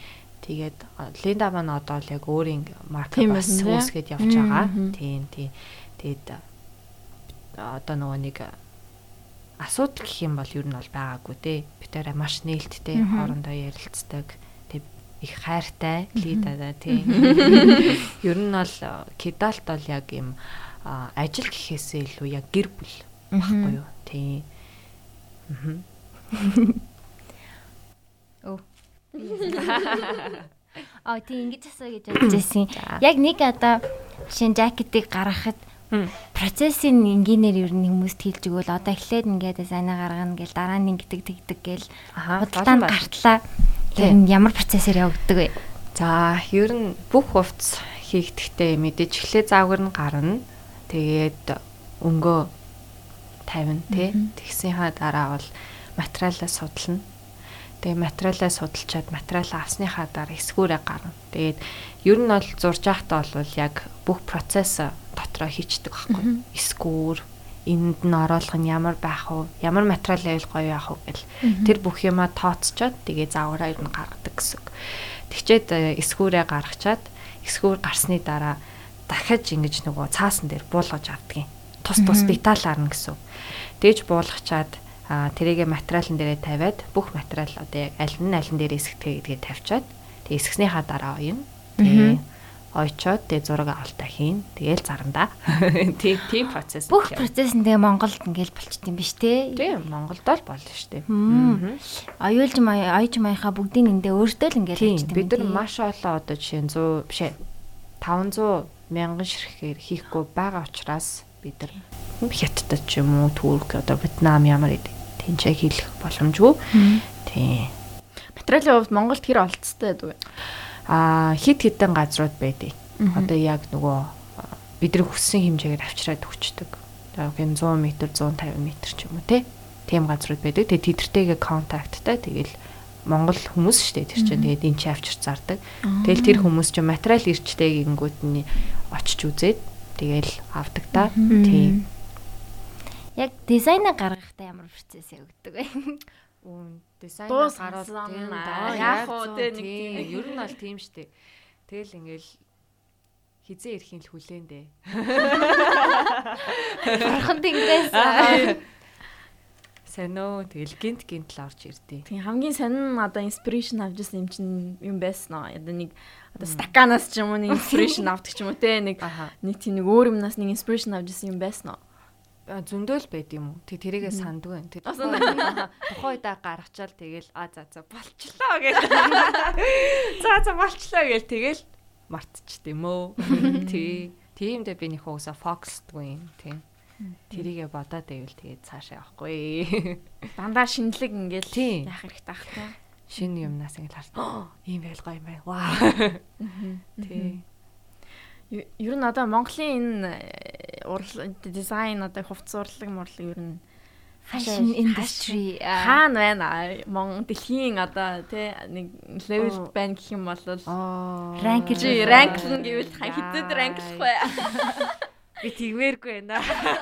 Тэгээд Линда маань одоо л яг өөрийн марк Тийм бас үүсгээд явж байгаа. Тийм, тийм. Тэгээд одоо нөгөө нэг асуудал гэх юм бол ер нь бол байгаагүй те. Бид тэрэ маш нээлттэй хоорондоо ярилцдаг. Тэг их хайртай Лидада тий. Ер нь бол кидалт бол яг юм ажил гэхээсээ илүү яг гэр бүл баггүй юу. Тий. Мгм. Аа тийм ингэж асуу гэж бодож байсан. Яг нэг одоо нь жакетыг гаргахад процессын энгийнээр ер нь хүмүүст хэлж өгвөл одоо эхлээд ингээд дизайнаа гаргана гэл дараа нь ингэдэг тэгдэг гэл худалдаанд гартлаа. Тэр ямар процессор явагддаг вэ? За, ер нь бүх хувцс хийгдэхдээ мэдээж эхлээ заавар нь гарна. Тэгээд өнгөө тавина тий. Тэгсийнхаа дараа бол материалаа судална. Тэгээ материалаа судалчаад материалаа авсныхаа дараа эсгүүрээ гарна. Тэгээд ер нь бол зурж байхдаа бол яг бүх процесс дотроо хийчдэг байхгүй. Эсгүүр энд нь оруулах нь ямар байх вэ? Ямар материал байвал гоё яах вэ гэл. Тэр бүх юмаа тооцчоод тэгээ заавараа ер нь гаргадаг гэсэн. Тэгчээд э, эсгүүрээ гаргачаад эсгүүр гарсны дараа дахиж ингэж нөгөө цаасан дээр буулгаж авдаг юм. Тус тус деталь арна гэсэн. Дээж буулгачаад тэрийгэ материалын дээрээ тавиад бүх материал одоо яг аль нь аль нь дээр эсгдэг гэдгээ тавьчаад тэгээ эсгснийхаа дараа оёно. Тэгээ ойчоод тэгээ зураг авалтаа хийн. Тэгээл зарандаа. Тийм тийм процесс. Бүх процесс нь тэгээ Монголд ингээл болчт юм биш те. Тийм Монголд л болно шүү дээ. Оюулж мая оюуж маяхаа бүгдийн эндээ өөртөө л ингээл юм. бид нар маш олон одоо жишээ нь 100 биш ээ 500 мянган ширхгээр хийхгүй байгаа учраас бид нар хятадд ч юм уу Турк одоо Вьетнам ямар тэнцээ хийх боломжгүй. Тийм. Материалын хувьд Монголд хэр олцтой байдаг вэ? Аа хит хитэн газрууд байдیں۔ Одоо яг нөгөө бидний хүссэн хэмжээгээр авчираад өгчдөг. Энэ 100 м 150 м ч юм уу. Тийм газрууд байдаг. Тэгээ тэдэртэйгээ контакттай тэгэл Монгол хүмүүс шүү дээ тэр чинь тэгээд энэ чи авчир зардаг. Тэгэл тэр хүмүүс чинь материал ирчтэй гингүүд нь очиж үзээд тэгэл авдаг та. Тийм. Яг дизайнаа гаргахтаа ямар процесс явагддаг вэ? Үн дизайн Дуус гараад хасан тийм аа, яг уу, те, нэг тийм. Ер нь бол тийм штэ. Тэгэл ингээл хизээ ирэхин л хүлээн дээ. Харахад ингээс Сонио тэгэл гинт гинт л орж ирдээ. Тийм хамгийн сонин одоо инспирэшн авчихсан юм чинь юм байсан аа. Одоо нэг одоо стаканаас ч юм уу нэг инспирэшн авдаг ч юм уу те нэг нэг тийм нэг өөр юмнаас нэг инспирэшн авчихсан юм байсан аа. А, зөндөөл байд юм уу? Тэг тэрийгээ сандгүй байна. Тэг тухайн удаа гаргачаал тэгэл а за за болчлоо гэл. За за болчлоо гэл тэгэл мартчихд юм өө. Тий. Тиймдээ би нөх уусаа фокусдгүй юм. Тий. Тэрийгээ бодоод байвал тэгээд цаашаа явахгүй. Дандаа шинэлэг ингээл Тийм. яах хэрэгтэй ах те. Шинэ юмнаас ингэ харж ийм байл гоё юм байна. Вау. Тий. Ер нь одоо Монголын энэ э, урлаг дизайн одоо хувцас урлаг морлог ер нь Fashion industry хаана байна? Мон дэлхийн одоо тий нэг левел Оо. байна гэх юм бол. Rank ранклан гэвэл хитэд ранклах бай. Би тэгвэргүй байна.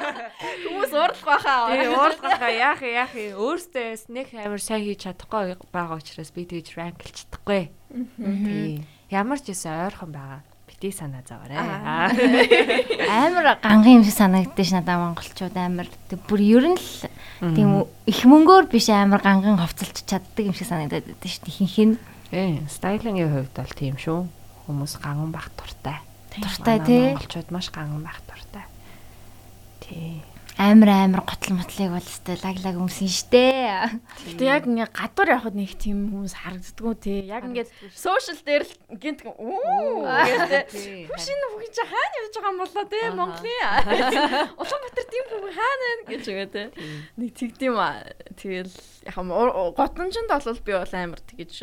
Хүмүүс уурлах байхаа. Тэгээ уурлахаа яах юм яах юм өөртөө снэк амар сайн хийж чадахгүй байгаа учраас би тэгж ранклж чадахгүй. Тий. Ямар ч гэсэн ойрхон байгаа. Бити санаа Аа. зовоорой. амар гангийн юм шиг санагддаг ш надаа монголчууд амар бүр ер нь л тийм их мөнгөөр биш амар ганган ховцолч чаддаг юм шиг санагдаад байдаг ш ихэнх нь Ээ, стайлингийн хувьд бол тийм шүү. Хүмүүс ганган бах туртай. Манай тий Монголчууд маш ганган бах туртай. Тий. Амар амар готл мотлыг бол өстэй лаг лаг өмсөн штэ Гэтэ яг ингээ гадуур явахад нэг тийм хүмүүс харагддггүй тий. Яг ингээд сошиал дээр л гинт оо гэдэг. Тий. Шинэ бүхэн чи хаана явж байгаа юм болоо тий. Монголын. Улаанбаатар тийм бүхэн хаана байна гэж байгаа тий. Нэг тэгдэм аа. Тэгэл яг готончонд бол би бол амар тэгэж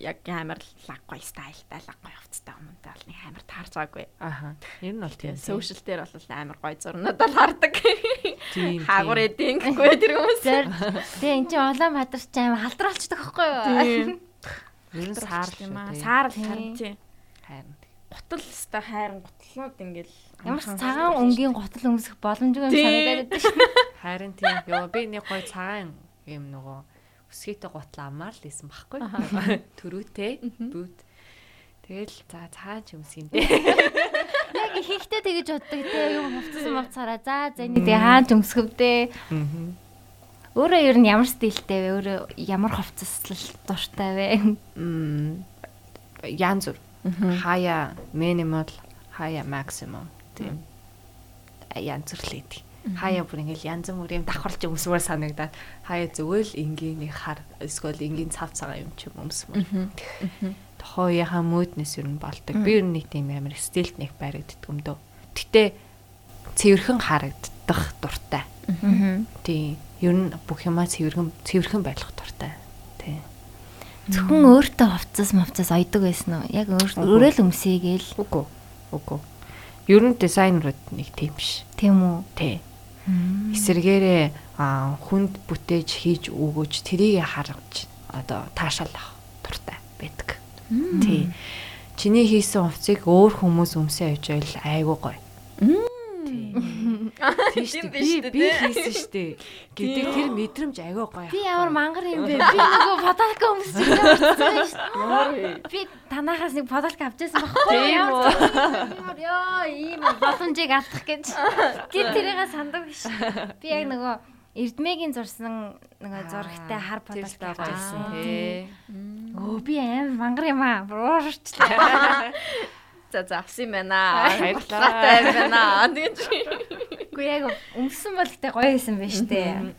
яг амар лаггой стайлтай лаггой хувцастай өмнөдөө бол нэг амар таарч байгаагүй. Аха. Энэ нь бол тийм. Сошиал дээр бол амар гой зурнууд бол хардаг. Хаагур эдийн гэхгүй тэр хүмүүс. тэгээ эн чинь Улаанбаатар ч аим халдруулцдаг байхгүй юу Тийм. Ер нь саар юм аа. шүү. Саар Тийм. харин тий. Харин. Гутал өстой хайран гутлууд ингээл ямар ч цагаан өнгийн готл өмсөх боломжгүй юм санагдаад байдаг ш Харин тийм. Йоо би нэг гой цагаан юм нөгөө өсгийтэй гутал амаар л исэн баггүй. Төрүүтэй. Бүүт. Тэгэл за цагаан ч юмс юм дээ. яг ихэнхдээ тэгэж боддог те юм хувцсан мовцараа за за энийг тэгээ хаан ч өмсгөвдөө өөрөө ер нь ямар стилтэй вэ өөрөө ямар хувцаслал дуртай вэ. Янз бүр. Хаяа минимал, хаяа максимум. Тийм. Янз бүр л идэг. Хаяа бүр ингээл янз бүрийн давхарч өмсмөр санагдаад хаяа зүгээр л энгийн нэг хар эсвэл энгийн цав цагаан юм ч юм өмсмөр. Тохоёхаа мөднэс нь болдог. Би ер нь нэг тийм амар стилт нэг баригддаг юм дөө. Гэтэ цэвэрхэн харагдах дуртай. Тийм. Ер нь бүх юмаа цэвэрхэн цэвэрхэн байх дуртай. Тийм. зөвхөн өөртөө хувцас мовцас ойдог байсан уу яг өөр- өөрөө л өмсөе гээл Үгүй. Үгүй. Ер нь дизайнерууд нэг тийм биш. тийм үү Тий. Эсэргээрээ хүнд бүтээж хийж өгөөж трийг харгаж одоо таашаалах дуртай байдаг. Тий. Чиний хийсэн хувцсыг өөр хүмүүс өмсөө явж байл айгуу гоё. Тий. Тий Тийм шүү биш дээ. үү, Би би хийсэн шүү дээ. Гэдэг тэр мэдрэмж айгуу гоё. би ямар мангар юм бэ би нөгөө подалка өмсөж байгаа шүү би танахаас нэг подалка авчихсан байхгүй? Ямар ёо ийм боломжийг алдах гэж би тэрийг сандаг биш би яг нөгөө Эрдмэгийн зурсан нөгөө зурагтай хар подалка авчихсан байсан. Өө би аим мангар юм аа уурчлаа За за авсан юм байна. Баярлалаа. Юм байна. Тэгэж. Үгүй яг өмсөн бол гэтээ гоё байсан байна штэ.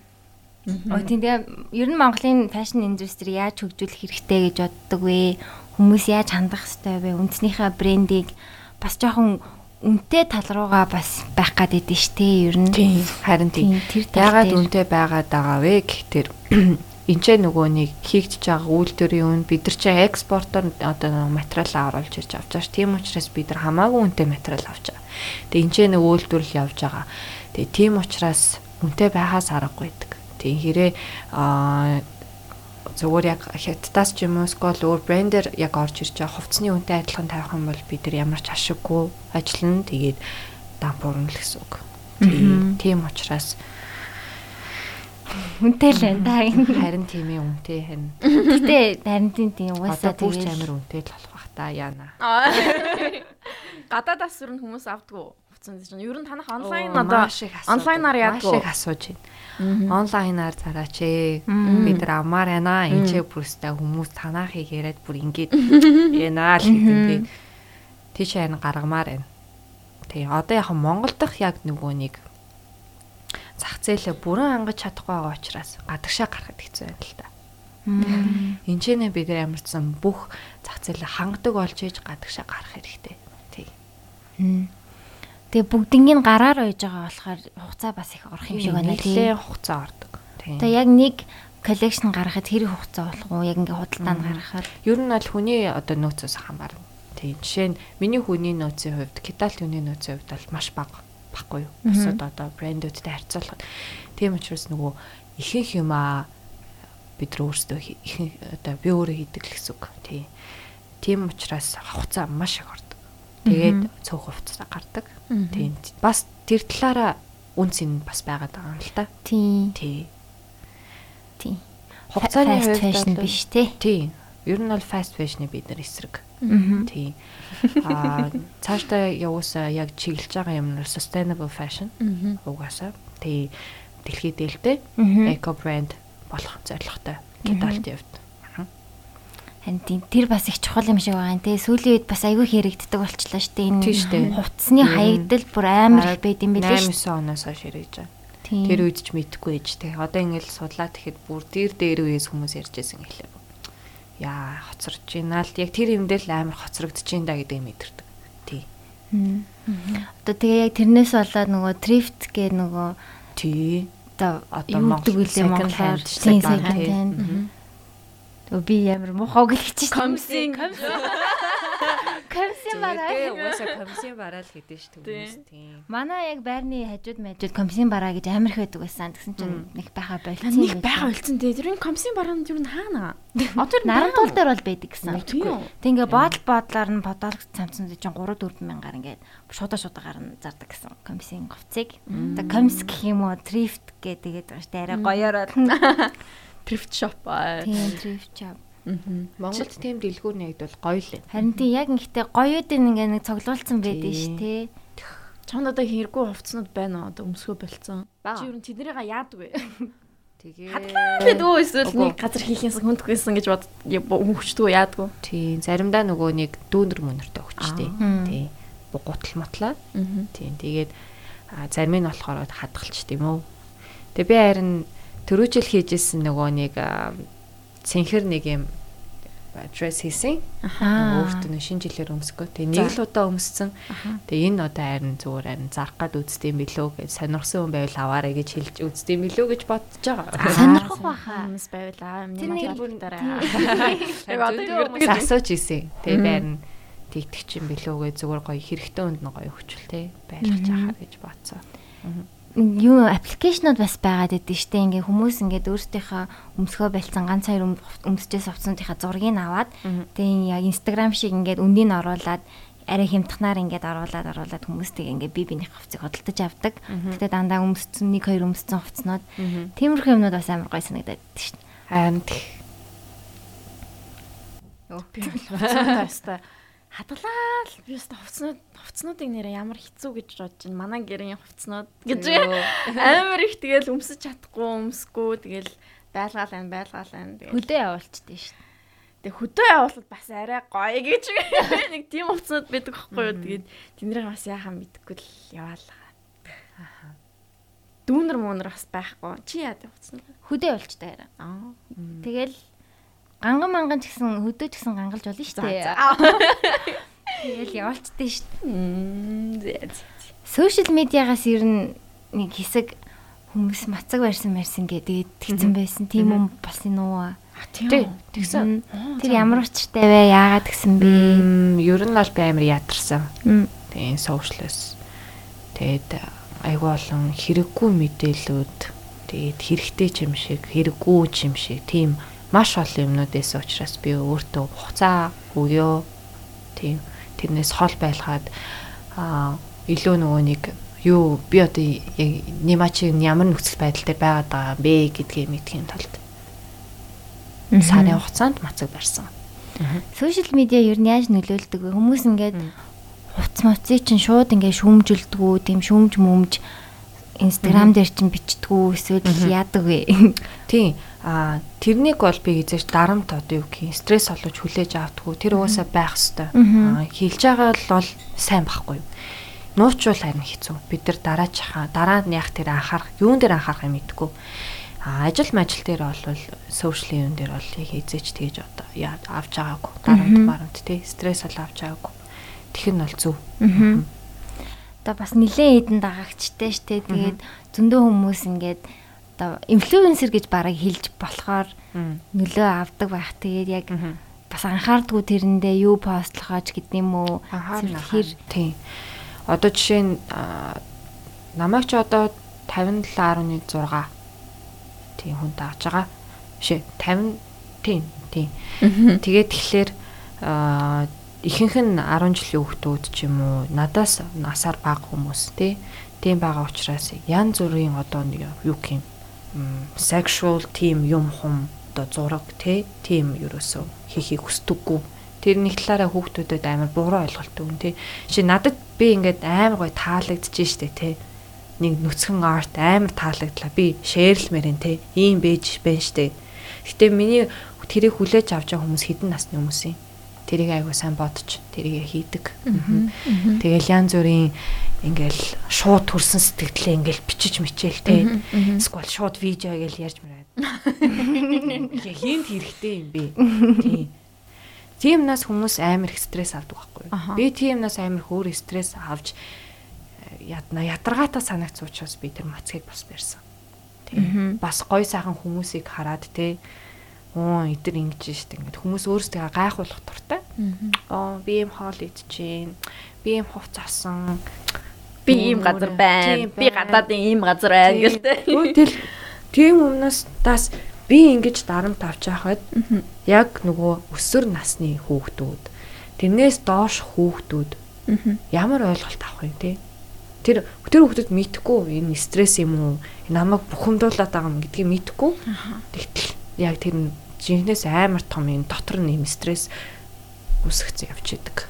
Өө тийм тэгээ ер нь Монголын фэшн индустри яаж хөгжүүлэх хэрэгтэй гэж боддог вэ? Хүмүүс яаж хандах хэрэгтэй вэ? Үндснийхээ брендийг бас жоохон үнэтэй тал руугаа бас байх гад идэв штэ ер нь. Харин тийм. Ягаад үнтэй байгаад байгаа вэ гэхээр энэ ч нөгөө нэг хийгдэж байгаа үйлдвэрийн үн бид нар чи экспортоор одоо материал оруулж ирж авч байгаа ш. Тийм учраас бид нар хамаагүй үнэтэй материал авч байгаа. Тэгээ энэ ч нэг үйлдвэрлэл явж байгаа. Тэгээ тийм учраас үнэтэй байхаас аргагүй байдаг. Тэгээ хэрэг аа зүгээр яг хятадаас ч юм уу скол өөр брендер яг орж ирж байгаа хувцсны үнэтэй адилхан тавих юм бол бид нар ямар ч ашиггүй ажиллана. Тэгээд дампуурна л гэсэн үг. Тийм тийм учраас Үнэтэй л байна да. харин тийм ээ үнэтэй харин Гэтэ харин тийм тийм одоо угаасаа тэгээд амар үнэтэй л болох бах та яана. Гадаадаас сүрэн хүмүүс авдггүй. гэж байна. Ер нь танах онлайн одоо онлайнаар яадаг Маш их асууж байна. Онлайнаар зараач ээ. Бид нар амаар яана. Ч бүрстэй хүмүүс танаахыг яриад бүр ингэж яана л гэдэг. Тийш харин гаргамаар байна. Тий. Одоо яг Монгол дахь яг нөгөө нэг зах зээлээ бүрэн ангаж чадахгүй байгаа учраас гадагшаа гарахад хэцүү байна л та. Энд ч нэ бид нар ямарчсан бүх зах зээлээ хангадаг болж ээж гадагшаа гарах хэрэгтэй. Тий. Тэгээ бүгднийг гараар ойж байгаа болохоор хугацаа бас их орох юм шиг байна тий. Нэлээд хугацаа ордог. Тий. Тэгээ яг нэг коллекшн гаргахад хэрэг хугацаа болох уу? Яг ингээ худалдаанд гаргахад. Ер нь бол хүний одоо нөөцөөс хамаарна. Тийм. Жишээ нь миний хүний нөөцийн хувьд, Китал хүний нөөцийн хувьд бол маш бага баггүй юу? Бусад одоо брэндүүдтэй харьцуулахад. Тийм учраас нөгөө ихэнх юм аа бид нар өөрсдөө ихэнх одоо би өөрөө хийдэг л гэсэн үг. Тийм. Тийм учраас хугацаа маш их ордог. Тэгээд цөөх хувцас гардаг. Тийм. Бас тэр талаараа үнц нь бас байгаад байгаа юм л та. Тий. Тий. Тий. Хугацааны Fast хувьд биш тий. Тий. Ер нь бол fast fashion-ы бид нар эсрэг. Аа. Тий. Аа цаашдаа явуусаа яг чиглэж байгаа юм нь sustainable fashion угаасаа. Тий. Дэлхийд дээлтэй эко брэнд болох зорилготой кидалт явд. Харин тийм тэр бас их чухал юм шиг байгаа юм те. Сүүлийн үед бас айгүй хэрэгддэг болчлаа шүү дээ. Тийм шүү дээ. Хувцсны хаягдал бүр амар их байд юм билээ 8 шүү. 9 оноос хойш ирэж байгаа. Тийм. Тэр үед ч мэдхгүй ээж те. Одоо ингээл судлаад тэгэхэд бүр тэр дээр үеэс хүмүүс ярьж байсан гэхлээ. Яа, хоцорч байна л яг тэр юмдээ л амар хоцрогдож байна да гэдэг мэдэрдэг. Тий. Одоо тэгээ яг тэрнээс болоод нөгөө thrift гэ нөгөө Тий. одоо Одоо Монгол монголоор hand. hand. Мгм. Тэгээ би ямар муухай гэлж чинь. Комсин. Комсин бараа. Тэгээ уусаа комиссийн бараал гэдэг шүү дээ хүмүүс тийм. Манай яг байрны хажууд мэжүүд комсин бараа гэж амар их байдаг байсан. Тэгсэн чинь нэг байха болцсон Нэг байгаа үлцэн дээ. Тэр энэ комсын бараанд юу н хаана? Одоо Нарантуул дээр бол байдаг гэсэн. Тэг ингээ бодол бодлоор нь бодолог цамцсан чинь 3 4 мянгаар ингээд шуудаа шуудаа гарна зардаг гэсэн комиссийн говцыг. Тэг комс гэх юм уу thrift гэдэг тэгээд байгаа шүү дээ. Арай гоёороо. thrift shop аа. Тийм thrift shop. Монголд тийм дэлгүүр нэгдвэл гоё л юм. Харин тийм яг ихтэй гоёудын ингээ нэг цоглуулсан байдаг шүү дээ. Чонд одоо хэрэггүй хувцснууд байна уу? Одоо өмсгөө болцсон. Чи ер нь тэднийг яадаг вэ? Тэгээ Бид өө эсвэл нэг газар хийхээс хүндгүйсэн гэж бод хөвчдөө яадаг. тийм заримдаа нөгөө нэг дүүнер мөнөртэй өгчтэй. Аа. Тийм. Гутал мотлаа. Аа. Тийм. Тэгээд зарим нь болохоор хадгалч тийм үү. Тэгээ би харин түрүү жил хийжсэн нөгөө нэг цэнхэр нэг юм dress хийсэн. Өөртөө нэг шинэ жилээр өмсгөө. Тэгээ нэг л удаа өмссөн. Тэгээ энэ одоо харин зүгээр харин зарах гад үздэм билүү гэж сонирхсан хүн байвал аваарэ гэж хэлж үздэм билүү гэж бодож байгаа. Сонирхох баха. Хүмүүс байвала. Тэр нэг- бүр дараа. Тэгээ асууж исэн. Тэгээ байрн тэгдэг чинь билүүгээ зүгээр гоё хэрэгтэй хүнд нь гоё хөвчл те байлгаж яхаа гэж бодсон. Юу аппликейшнуд бас байгаад байдаг штэ ингээ хүмүүс ингээд өөрсдийнхөө өмсгөө байлцсан ганц хоёр өм- өмсчээс авцсныхаа зургийг аваад тэгээ яг инстаграм шиг ингээд үндийг нь оруулаад арай хямдхнаар ингээд оруулаад оруулаад хүмүүстэйг ингээд би бинийх хувцыг хөдөлтөж авдаг. Тэгтээ дандаа өмссөн нэг хоёр өмссөн хувцнууд тиймэрхүү юмнууд бас амар гоё санагдаад байдаг штэ. Харин тэг. Би хувцсаа өстой хадгалаа л би өстой хувцснууд хувцснуудыг нэрээ ямар хэцүү гэж бодож байна. Манай гэрийн хувцснууд гэж амар их тэгэл өмсөж чадахгүй өмсөхгүй тэгэл байлгаал байна байлгаал байна тэгэл Хөдөө явуулчихдээ штэ. тэг хөдөө явуулаад бас арай гоё гэж нэг тийм хувцснууд байдаг байхгүй юу тэгээд тэндэрийг бас яхаа мэдэхгүй л яваалаа. Дүүнер мөнөр бас байхгүй. Чи яа хувцснууд? Хөдөө явуулчихдээ хараа. Аа. Тэгэл ганган манган ч гэсэн хөдөө ч гэсэн гангалж болно штэ. Тэгэл явуулчихдээ штэ. Мм зэт. Сошиал медиагаас ер нь нэг хэсэг хүмүүс мацаг барьсан барьсан гэдэг тэгсэн байсан. Тийм юм болсон уу? Тэг. Тэгсэн. Тэр ямар учиртай вэ? Яагаад гэсэн бэ? Ер нь бол би амар ядарсан. Тэгээ сошиалс. Тэгээд айгүй олон хэрэггүй мэдээлүүд тэгээд хэрэгтэй ч юм шиг, хэрэггүй ч юм шиг тийм маш олон юмнуудээс учраас би өөртөө хугацаа өгөө. Тийм. Тэрнээс хол байлгаад аа илүү нөгөө нэг юу би одоо яг нимачиг ямар нөхцөл байдал дээр байгаад байгаа бэ гэдгийг мэдхийн тулд сарын хугацаанд мацаг барьсан. Сошиал медиа ер нь яаж нөлөөлдөг вэ? Хүмүүс ингээд хувц моцыг чинь шууд ингээ шүүмжилдэггүй тийм шүүмж мүмж инстаграм дээр чинь бичдэггүй эсвэл яадаг вэ? Тийм. А тэрнийг бол би эзэж дарамт одоо юу гэх юм стресс олж хүлээж авдаггүй. Тэр угаасаа байх хэвээр. Хилж байгаа бол сайн байхгүй юу? Нуучвал харин хэцүү. Бид нар дараачхаа дараа нь яг тэр анхаарах, юун дээр анхаарахыг мэдгүй. А ажил мажил дээр бол social юун дээр бол эзэж тэгэж одоо яа авч байгаагүй. Дарамт барамт тий стресс бол авч байгаагүй. Тэгэх нь бол зөв. Аа одоо бас нилээн хідэн дагагчтай штэ. Тэгээд зөндөө хүмүүс ингээд одоо инфлюенсер гэж бараг хэлж болохоор нөлөө авдаг байх. Тэгээд яг бас анхаардгүй тэрэндээ юу постлохооч гэдэг юм уу? Тэгэхээр тийм. Одоо жишээ нь намайг ч одоо 57.6 тийм хүн тааж байгаа. Бишээ 50 тийм тийм. Тэгээд тэгэхээр ихэнх нь 10 жилийн хүүхдүүд ч юм уу надаас насаар бага хүмүүс тий тийм байгаа учраас янз бүрийн одоо нэг юу юм sexual team юм хум одоо зураг тий тийм ерөөсөө хийхийг хүсдэггүй. Тэр нэг талаараа хүүхдүүдэд амар буруу ойлголт өгн тий чи надад би ингээд амар гой таалагдж штэ тий нэг нүцгэн арт амар таалагдлаа. Би шеэрлмээрэн тий ийм бэж байна штэ. Гэтээ миний тэрийг хүлээж авч байгаа хүмүүс хідэн насны хүмүүс юм тэрийг айгуу сайн бодож тэрийг хийдэг. Тэгэл янз бүрийн ингээл шууд төрсэн сэтгэлдээ ингээл бичиж мичээл те. Эсвэл шууд видео гээл ярьж мөрөөд. Яг хинт хэрэгтэй юм бэ. Тийм. Тиймнаас хүмүүс амар их стресс авдаг байхгүй юу? Би тиймнаас амар хөөр стресс авч ядна ядаргаатай санагц учраас би тэр мацгийг бас барьсан. Тийм. Бас гой сайхан хүмүүсийг хараад те оо эдэр ингэж штэ ингээд хүмүүс өөрсдөө гайхуулах дуртай. Аа би юм хоол идчихээн. Би юм хувц асан. Би ийм газар байна. Би гадаадын ийм газар байна гэлтэй. Тэгэл тийм өмнөөс тас би ингэж дарамт авч яхад яг нөгөө өсвөр насны хүүхдүүд тэрнээс доош хүүхдүүд ямар ойлголт авах юм те тэр тэр хүүхдүүд мэдхгүй энэ стресс юм уу намайг бухимдуулаад байгаа юм гэдгийг мэдхгүй тэгтэл яг тэр жинхнээс амар том юм дотор нь юм стресс үсгэж явж идэг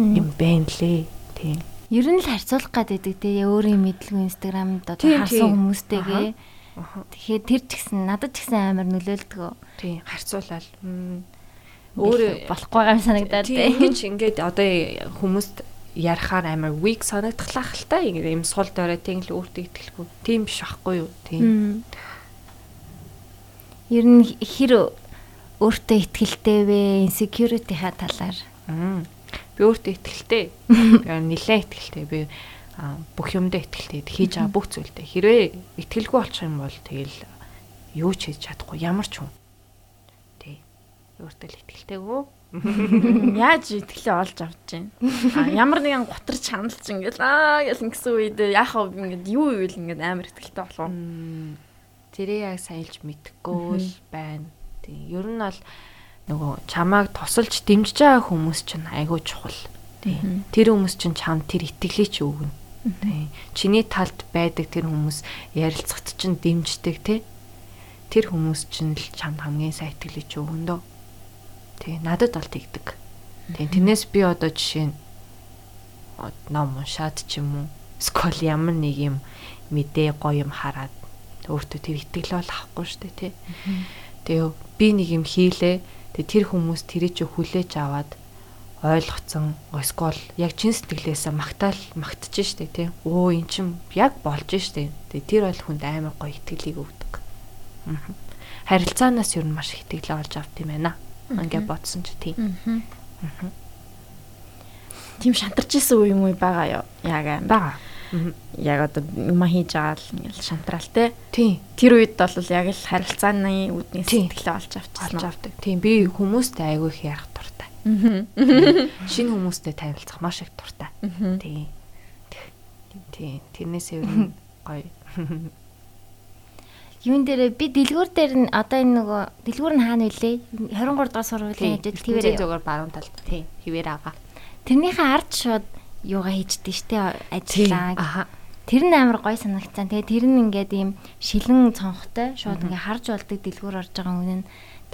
юм байна лээ. Тийм. Ер нь л харьцуулах гэдэг те өөрийн мэдлэг инстаграмд одоо харсан хүмүүстэйгээ. Тэгэхээр тэр ч гэсэн надад ч гэсэн амар нөлөөлдөг. Тийм харьцуулаад өөр болохгүй юм санагдаад те. Ингэж ингээд одоо хүмүүст ярахаар амар weak санагдахлаах л та юм сул дорой тийм л өөртөө итгэлгүй. Тийм биш байхгүй юу? Тийм ер нь хэр өөртөө ихтгэлтэй вэ? Insecurity-ха талаар. Би өөртөө ихтгэлтэй. Нилээ ихтгэлтэй. Би бүх юмдаа ихтгэлтэй. Хийж байгаа бүх зүйлдээ. Хэрвээ ихтгэлгүй болчих юм бол тэгэл юу ч хийж чадахгүй ямар ч хүн. Тий. Өөртөө л ихтгэлтэйгөө. Яаж итгэлээ олж авч? А ямар нэгэн готрч ханалж ингээл аа гэл ингэсэн үед яах вэ ингээд юу ивэл ингээд амар итгэлтэй болов? Тэрээ яг саялж мэдхгүй л байна. Тийм. Ер нь бол нөгөө чамааг тусалж дэмжиж байгаа хүмүүс чинь айгүй чухал. Тийм. Тэр хүмүүс чинь чам тэр итгэлийг ч өгнө. Тийм. Чиний талд байдаг тэр хүмүүс ярилцахад чинь дэмждэг тий. Тэр хүмүүс чинь л чамд хамгийн сайн итгэлийг ч өгнө дөө. Тийм. Надад бол тэгдэг. Тийм. Тэрнээс би одоо жишээ нь ном уншаад ч юм уу скол ямар нэг юм мэдээ гоё юм хараад өөртөө тэр итгэл бол авахгүй шүү дээ тий. Тэгээ би нэг юм хийлээ. Тэгээ тэр хүмүүс тэрийг ч хүлээж аваад ойлгоцсон эсвэл яг чин сэтгэлээсээ магтаал магтж штэ тий. Өө эн чин яг болж штэ. Тэгээ тэр бол хүнд амар гоё итгэлийг өгдөг. Харилцаанаас юу маш их итгэлээ олж авт юм байна. Ингээ бодсон ч тий. Тийм шантарч исэн үе юм уу байгаа юу? Яг аим. Бага яг одоо юм хийж байгаа л ингээл шантраал те. Тийм. Тэр үед бол яг л харилцааны үүднээс сэтгэлээ олж авчихсан. Олж авдаг. Тийм би хүмүүстэй айгүй их ярих дуртай. Шинэ хүмүүстэй танилцах маш их дуртай. Тийм. Тийм. Тэрнээс ер нь гоё. Юун дээр би дэлгүүр дээр нь одоо энэ нөгөө дэлгүүр нь хаана вүлээ? 23 дахь сургуулийн твэрээ зүгээр баруун талд тийм хിവэр ага. Тэрнийхээ ард шууд юугаа хийждэг штэ ажиллаа. Тэр нь амар гой санагцсан. Тэгээ тэр нь ингээд ийм шилэн цонхтой шууд ингээд харж болдог дэлгүүр орж байгаа үнэн.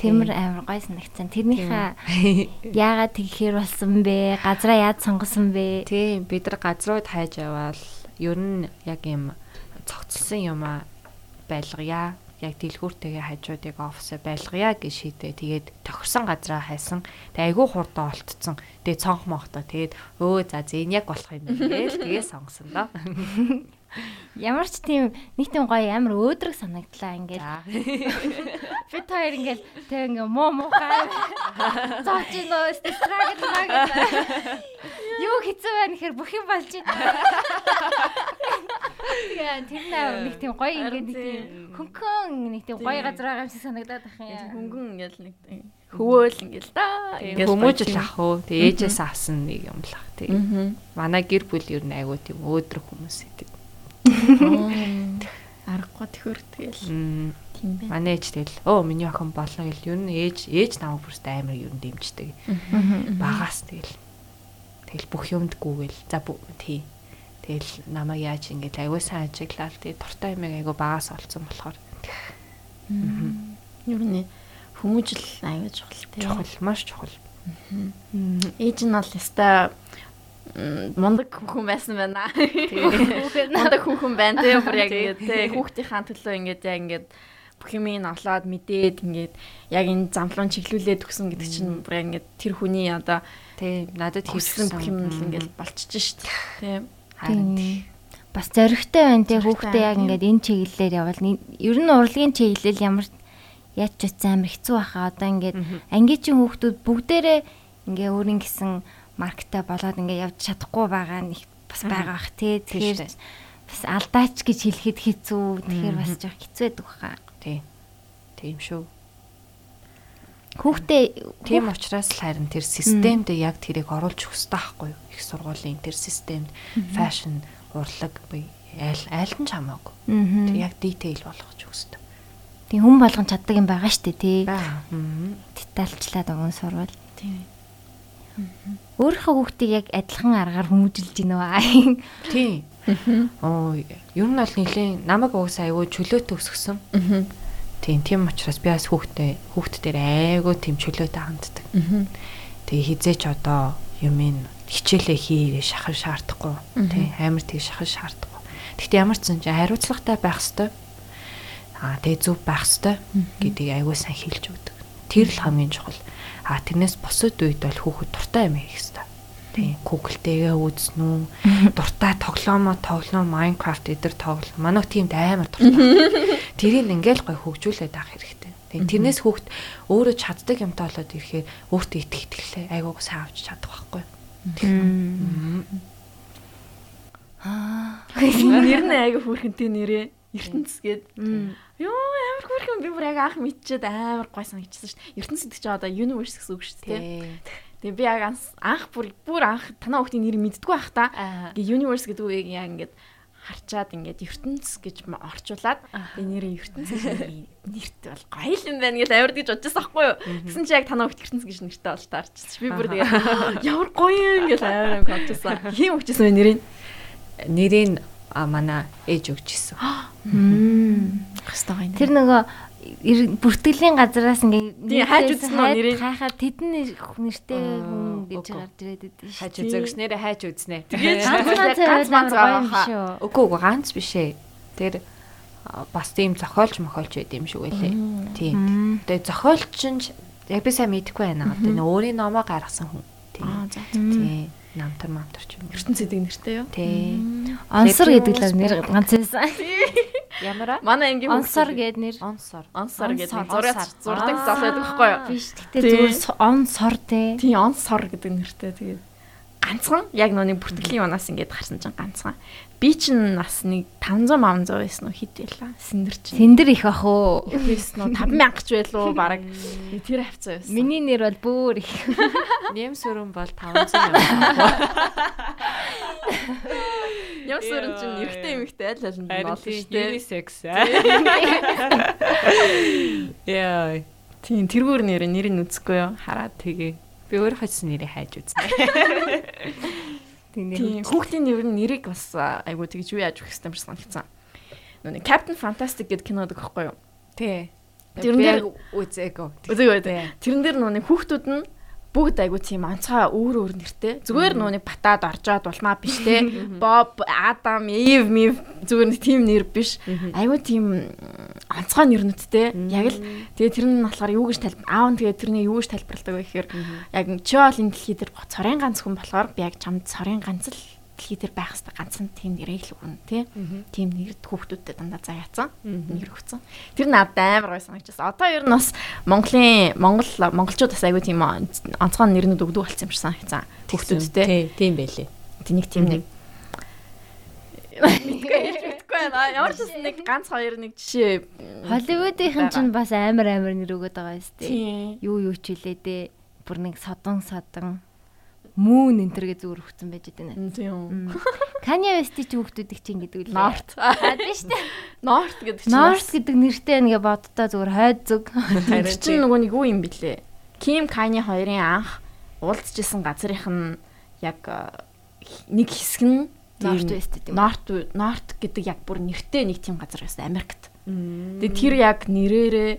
Тэрмэр амар гой санагцсан. Тэрнийхээ яагаад тэгэхэр болсон бэ? Газраа яаж сонгосон бэ? Тийм бид нар газрууд хайж яваал ер нь яг юм цогцолсон юм а байлгая яг дэлгүүртэйгээ хажуудыг офсоо байлгая гэж шийдээ. Тэгээд тохирсон газраа хайсан. Тэгээд айгүй хурдан олтцсон. Тэгээд цонх мохтой. Тэгээд өө за зэн яг болох юм гээл тэгээ сонгосон доо. Ямар ч тийм нэг тийм гоё амар өөдрөг санагдлаа ингээд. Бид хоёр ингээд тэг ингээ муу муухай зооч нөө страгл маг. Юу хэцүү байна гэхээр бүх юм болж байна. Тэгээ тэр нэг тийм гоё ингээд нэг тийм хөнгөн нэг тийм гоё газар байгаа юм шиг санагдаад байх юм. Хөнгөн ингээд нэг хөвөөл ингээл да. Хүмүүжил ах уу. Тэгээ ээжээс авсан нэг юм л ах. Тэгээ. Манай гэр бүл ер нь айгүй тийм өөдрөг хүмүүс идэг. Аргагүй төхөр тэгэл. Тийм байна. Манай ээж тэгэл оо миний охин болно гэл ер нь ээж ээж намайг бүрст амар ер нь дэмждэг. Багаас тэгэл. Тэгэл бүх юмд гүгээл. За тий. Тэгэл намайг яаж ингэж аягүй сайн ажиглал тий дуртай юм аягүй багаас олцсон болохоор. Ер нь хүмүүжил аягүй чухал тий. Чухал маш чухал. Ээж нь бол яста мундаг хүн байсан байна. Мундаг хүн байна тийм бүр яг ингээд тийм хүүхдийнхаа төлөө ингээд яг ингээд бүх юм ин олоод мэдээд ингээд яг энэ замлуун чиглүүлээд өгсөн гэдэг чинь бүр ингээд тэр хүний одоо тийм надад хийсэн бүх юм л ингээд болчихж шít. Тийм. Харин бас зоригтой байна тийм хүүхдээ яг ингээд энэ чиглэлээр явал ер нь урлагийн чиглэл ямар яаж ч утсан амар хэцүү байхаа. Одоо ингээд ангичийн хүүхдүүд бүгдээрээ ингээ өөрийн гэсэн маркетаа болоод ингээ явж чадахгүй байгаа нэг бас байгаа бах тий. Тэгэхээр бас алдаач гэж хэлэхэд хэцүү. Тэгэхээр бас жоох хэцүү байдаг баха. Тий. Тийм шүү. Хүүхдээ тийм учраас л харин тэр системд яг тэрийг оруулж өгөх хэрэгтэй байхгүй юу? Их сургуулийн тэр системд фэшн, урлаг буй айл айлт нь ч хамаагүй. Тэг яг detail болгож хэрэгтэй. Тийм хүн болгон чаддаг юм байгаа дээ тий. Аа. Детальчлаад өгөн сурвал. Тийм. Өөрийнхөө хүүхдийг яг адилхан аргаар хүмүүжилж гинөө. Тийм. Оо, ер нь бол нэлийн намайг уусаа аягүй чөлөөтэй өсгсөн. Тийм, тийм учраас би бас хүүхдээ хүүхддэр айгүй тийм чөлөөтэй ханддаг. Тэгээ хизээч одоо юм ин хичээлээ хийгээ шахах шаардахгүй. Тийм, амар тийг шахах шаардахгүй. Гэхдээ ямар ч чи хариуцлагатай байх хэвээр. Аа, тэгээ зөв байх хэвээр гэдгийг айгүй сайн хэлж өгдөг. Тэр л хамгийн чухал. А тэрнээс босод үед бол хүүхэд дуртай юм хийх хэрэгтэй. Тийм, Google-тэйгээ үзнэ үү? Дуртай тоглоомоо тоглоом Minecraft эдэр тоглоом. Манай тиймд амар дуртай. Тэрийг ингээл гой хөгжүүлээд авах хэрэгтэй. Тийм, тэрнээс хүүхэд өөрөө чаддаг юмтай болоод ирэхээр өөртөө итгэх итгэлээ айгуугаа сайн авч чадах байхгүй. Аа. Нэр нь айгүй хүүхэнтэй нэрээ. Ертөнц гээд ёо амар хөөрхөн би бүр яг анх мэдчихэд амар гой санагдчихсан шүү дээ. ертөнц гэдэг чинь одоо universe гэсэн үг шүү дээ. Тэгээ би яг анх бүр бүр анх танаа хүүхдийн нэр мэддэггүй байх та. Гээ universe гэдэг үгийг яг ингээд харчаад ингээд ертөнц гэж орчуулад энэ нэрээ ертөнц нэрт бол гоё юм байна гэж амар гэж бодчихсан байхгүй юу. Гэсэн чи яг танаа ертөнц гэж нэртэй болж таарчихсан. Би бүр тэгээ ямар гоё юм гэж амар амар бодчихсан. Хин өгчсэн нэрийг нэрийг а манай ээж өгч исэн. Хастаа гайна. Тэр нөгөө бүртгэлийн газараас ингээ хайж үзсэн нь нэрийг хайхаа тэдэн нэртэй хүн гэж гарч ирээд шүү. Хайж үзэгснээрээ хайж үзнэ. Тэгээд ганц ганц байгаа. Үгүй үгүй ганц биш ээ. Тэр бас тийм зохиолч мохиолч байд юм шиг байлээ. Тийм. Тэгээ зохиолч нь яг би сайн мэдэхгүй байна. Одоо өөрийн номоо гаргасан хүн. Тийм. Тийм намтар мамтар ч юм. ертөнц гэдэг нэртэй юу? Тий. Онсор гэдэг л нэр ганц байсан. Ямар аа? Манай ангийн Онсор гэдэг нэр. Онсор. Онсор гэдэг зураг зурдаг зал байдаг байхгүй юу? Биш гэхдээ зүгээр онсор те. Тий, онсор гэдэг нэртэй тэгээд ганцхан яг нүуний бүртгэлийн унаас ингээд гарсан чинь ганцхан. Би чинь нас нэг 500 500 байсан уу хэд байлаа. Синдэр чинь. Сэндэр их ах уу. Байсан уу 5000 ч байлуу баг. Тэр хавцаа байсан. Миний нэр бол бүр их. Нэм сүрэн бол 500 юм. Яв сүрэн чинь эрэгтэй эмэгтэй аль аль нь болно шүү дээ. Unisex. Яа. Тийм тэргүүр нэр нэрийг үзэхгүй юу? Хараад тэгээ. Би өөр хоцсон нэрийг хайж үзнэ. Тийм хүүхдийн нэр нь нэрийг бас айгуу тэгж юу яаж өгөх юм шиг санагдсан. Нүг Captain Fantastic гэдэг кино байдаг байхгүй юу? Тий. Тэрэн дээр үзээгөө. үзээг үү. Тэрэн дээр нүг хүүхдүүд нь бүгд айгу тийм онцгой өөр өөр нэртэй. Зүгээр нүг батаад оржоод улмаа биш те. Боб, Адам, Eve, Miv зүгээр нэг тийм нэр биш. Айгу тийм онцгой нэрнүүдтэй. Яг л тэгээ тэр нь болохоор юу гэж тайлбар аав нь тэгээ тэрний юу гэж тайлбарладаг вэ гэхээр яг чи бол энэ дэлхий дээр цорын ганц хүн болохоор би яг чамд цорын ганц л дэлхий дээр байх хэвээр ганцхан тийм нэрээ л өгнө тий. Тийм нэр хүүхдүүдэд дандаа заяацсан. Нэр өгсөн. Тэр надад амар гой санагдчихсан. Одоо ер нь бас Монголын Монгол монголчууд бас айгүй тийм онцгой нэрнүүд өгдөг болсон юм шиг санагдсан. Хүүхдүүдтэй. Тийм байлээ. Тэнийг тийм нэг мэдгүй байна. Ямар ч нэг ганц хоёр нэг жишээ Холливуудынхан ч бас амар амар нэр өгöd байгаа юм тест. Тийм. Юу юу ч үлээ дээ. Бүр нэг содон содон мөн энтергээ зүгээр өгсөн байж байна. Тийм. Kanye West ч хүүхдүүдийг чинь гэдэг үлээ. Норт. Аа тийм шүү дээ. Норт гэдэг чинь North гэдэг нэртэй нэгэ боддоо зүгээр хойд зүг. Тэр чинь нөгөө нэг юу юм бэлээ. Ким Кани хоёрын анх уулзчихсан газрынх нь яг нэг хэсэг нь North West гэдэг. Норт Норт гэдэг яг бүр нэртэй нэг тийм газар байсан Америкт. Тэгээ тэр яг нэрээрээ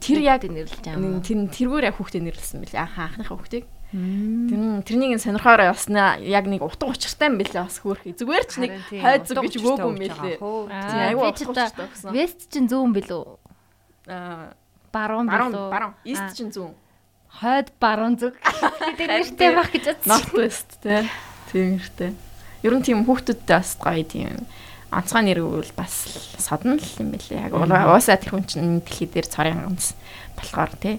тэр яг нэрлэж байгаа юм. тэр тэргээр яг хүүхдээ нэрлсэн бэлээ анх анхныхаа хүүхдийг. Тэр тэрнийг нь сонирхоор явснаа яг нэг утга учиртай юм бэлээ бас хөөрхий. Зүгээр ч нэг хойд зүг гэж өгөөгүй юм бэлээ. Тийм айгүй утга учиртай гэсэн. West чинь зүүн билүү? Аа Баруун баруун билүү? баруун. East чинь зүүн. Хойд баруун зүг. гэдэг нэртэй байх гэж бодсон. North West тий. Тийм нэртэй. Ер нь тийм хүүхдүүдтэй бас гоё тийм онцгой нэр өгвөл бас содон л юм бэлээ. Яг уусаа тэр хүн чинь дэлхий дээр цорын ганц болохоор тий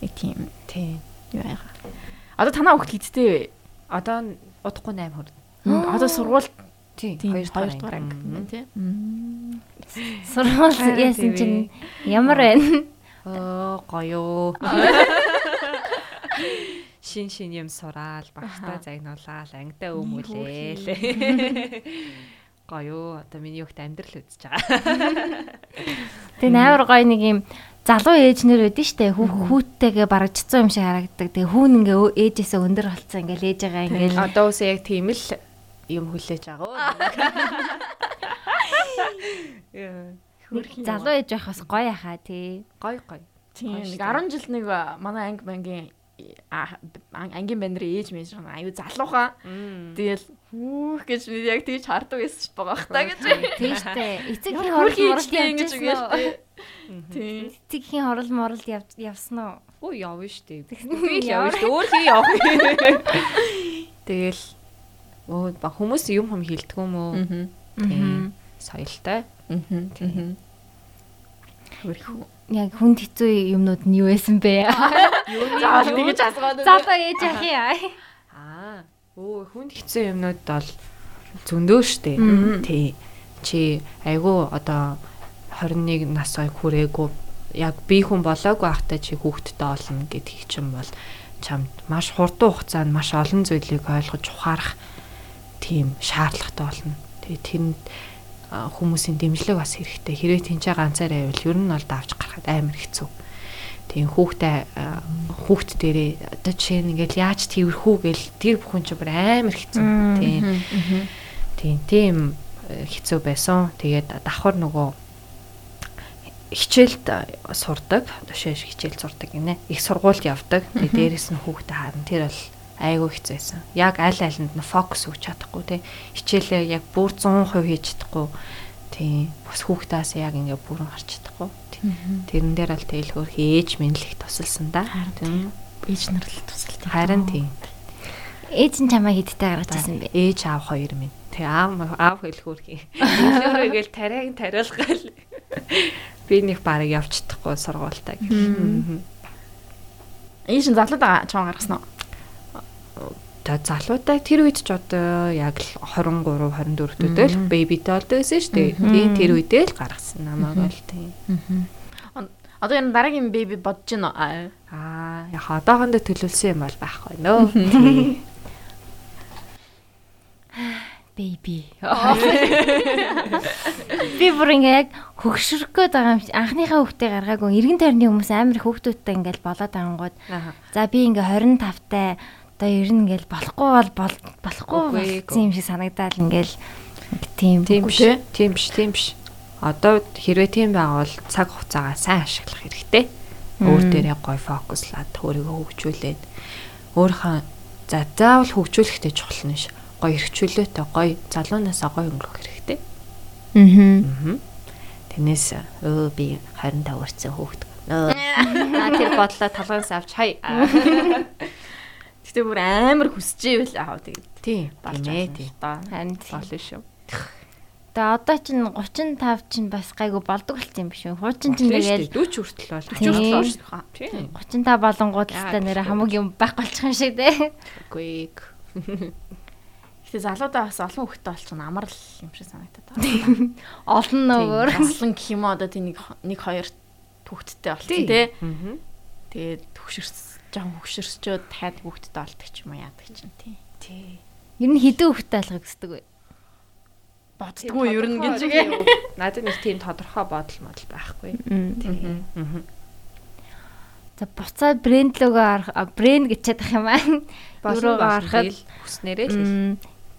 нэг тийм Тийм. яага. Одоо танаа хүүхд хэдтэй вэ? Одоо удахгүй 8 хүрнэ. М, Одоо сургууль Тийм. тийм 2 2 дугаар анги тий. Сургууль яасан чинь ямар байна? Оо гоё. Шин шин юм сураал, багштай загнуулаад, ангидаа өмүүлээл. Гоё. Одоо миний хүүхд амьдрал үзэж байгаа. Тэгээ амар гоё нэг юм залуу ээжнэр байдэн штэ хүүхдтэйгээ барагдцсан юм шиг харагддаг. Тэгээ хүүн ингээ ээжээсээ өндөр болцсон ингээл ээж байгаа ингээл Одоо үсээ яг тийм л юм хүлээж байгаа. Залуу ээж байх бас гоё хаа тий. Гоё гоё. Тийм нэг шүү 10 жил нэг манай анги бангийн ангийн банд нэр ээж мэж аюу залуухан. Тэгэл хүүх гэж би яг тэгж хардаг байсан ч байгаа хта гэж. Тий штэ. Эцэгхийн Ямар хорол хөрхи морол ичтэй ингэж үгээл тээ. Тийм. Эцэгхийн хорол морол явж явсан уу? Өө явна штэ. Би л явна штэ. Өөр хий явах. Тэгэл өө ба хүмүүс юм хүм хилдэг юм уу? Тийм. Соёлтой. Мгм. Хөрхи. Яг хүнд хэцүү юмнууд нь юу байсан бэ? За тэгэж асууад. Залуу ээж ах яа. Аа. Өө хүнд хэцүү юмнууд бол зөндөө штэ. Тий. Чи айгу одоо 21 нас хүрээгүй яг би хүн болоогүй байхдаа чи хүүхэдтэй олно гэдгийг чинь бол чамд маш хурдан хугацаанд маш олон зүйлийг ойлгож ухаарах тийм шаардлагатай болно. Тэгээ тэнд хүмүүсийн дэмжлэг бас хэрэгтэй. Хэрвээ тэнцээ ганцаараа байвал ер нь бол давж гарахад амар хэцүү. Тийм хүүхдээ хүүхд дээрээ одоо жишээ нь ингээл яаж тэрхүү гэл тэр бүхэн ч бүр амар хэцүү. Тийм. Тийм тийм э, хэцүү байсан. Тэгээд давхар нөгөө хичээлд сурдаг. Тушааш хичээл сурдаг гинэ. Их сургуульд явдаг. Тэгээд дээрэс нь хүүхдээ харна. Тэр бол айгүй хэцүү байсан. Яг аль алинд нь фокус өгч чадахгүй тий. Хичээлээ яг бүр 100% хийж чадахгүй. Тийм. Бас хүүхдээс яг ингээ бүрэн гарч чадахгүй. Тэрэн дээр бол тэгэл хөр ээж их тусалсан да. Тийм. Ээж нар л тусалт. Харин тийм. Ээж нь чамаа хидтэй гаргаж ирсэн бэ? Ээж аав хоёр минь. Тэг аав аав хэлхүүр хий. Өөрөөр гээл тариаг тариулгаал. Би нэг барыг явж чадахгүй сургуультаа гэх. Ээж нь байгаа чам гаргасан уу? За залуутай тэр үед ч одоо яг л 23 24 төдөө л бэбитэй болдог байсан шүү дээ. Тийм тэр үедээ л гаргасан намайг бол тийм. Одоо энэ дараагийн беби бодож байна уу? Аа яг одоохондоо төлөвлөсөн юм бол байхгүй нөө. Baby. Би бүр ингээ яг хөгшрөх гээд байгаа юм анхныхаа хүүхдээ гаргаагүй. Иргэн тойрны хүмүүс амар хүүхдүүдтэй ингээл болоод ангууд. За би ингээ 25 таа одоо ер нь ингээл болохгүй бол бол- болохгүй юм шиг санагдаад ингээл тийм Тийм биш. тий. Тийм биш, тийм биш. Одоо хэрвээ тийм байгавал цаг хугацаагаа сайн ашиглах хэрэгтэй. Өөр дээрээ гоё фокуслаад өөрийгөө хөгжүүлээд өөрийнхөө за заавал хөгжүүлэхтэй чухал нь ш. Гоё эрхчлөөтэй гоё залуунаасаа гоё өнгөрөх хэрэгтэй. Аа. Тэрнээс өө би 25 хүрсэн хөөхт. Аа тэр бодлоо толгоос авч хай. Гэтэ бүр амар хүсэж ивэл аа тэгээд Тийм. болж Тийм ээ. байна тийм. л доо. Харин Болно шүү. Тэгээ одоо чинь 35 чинь бас гайгүй болдог болсон юм биш үү? Хуучин чинь Болно тэгэл шүү дээ. 40 хүртэл бол. Тийм. Жуулах Тийм. 35 болонгууд Яа, та нэр тийм. хамаг юм байхгүй болчих юм шиг те. Үгүй. Гэтэ залуудаа бас олон хөлтөй болчихно амар л юм шиг санагдаад байна. Олон нөгөө Олон гэх юм одоо тийм нэг нэг хоёр хүүхэдтэй болчихсон тий. Тэгээд төгшөрс жоон хөгшөрсчөөд дахиад хүүхэдтэй болдог ч юм уу яадаг чинь тий. Тий. ер нь хідэн хөхтэй алхах гэсэн үг. Боддггүй ер нь гэж Надад нэг тийм тодорхой бодол модал байхгүй. Тийм. Аа. За буцаад брэнд лого арах брэнд гэж чадах юм аа. Юуруу харахад хүснээрээ л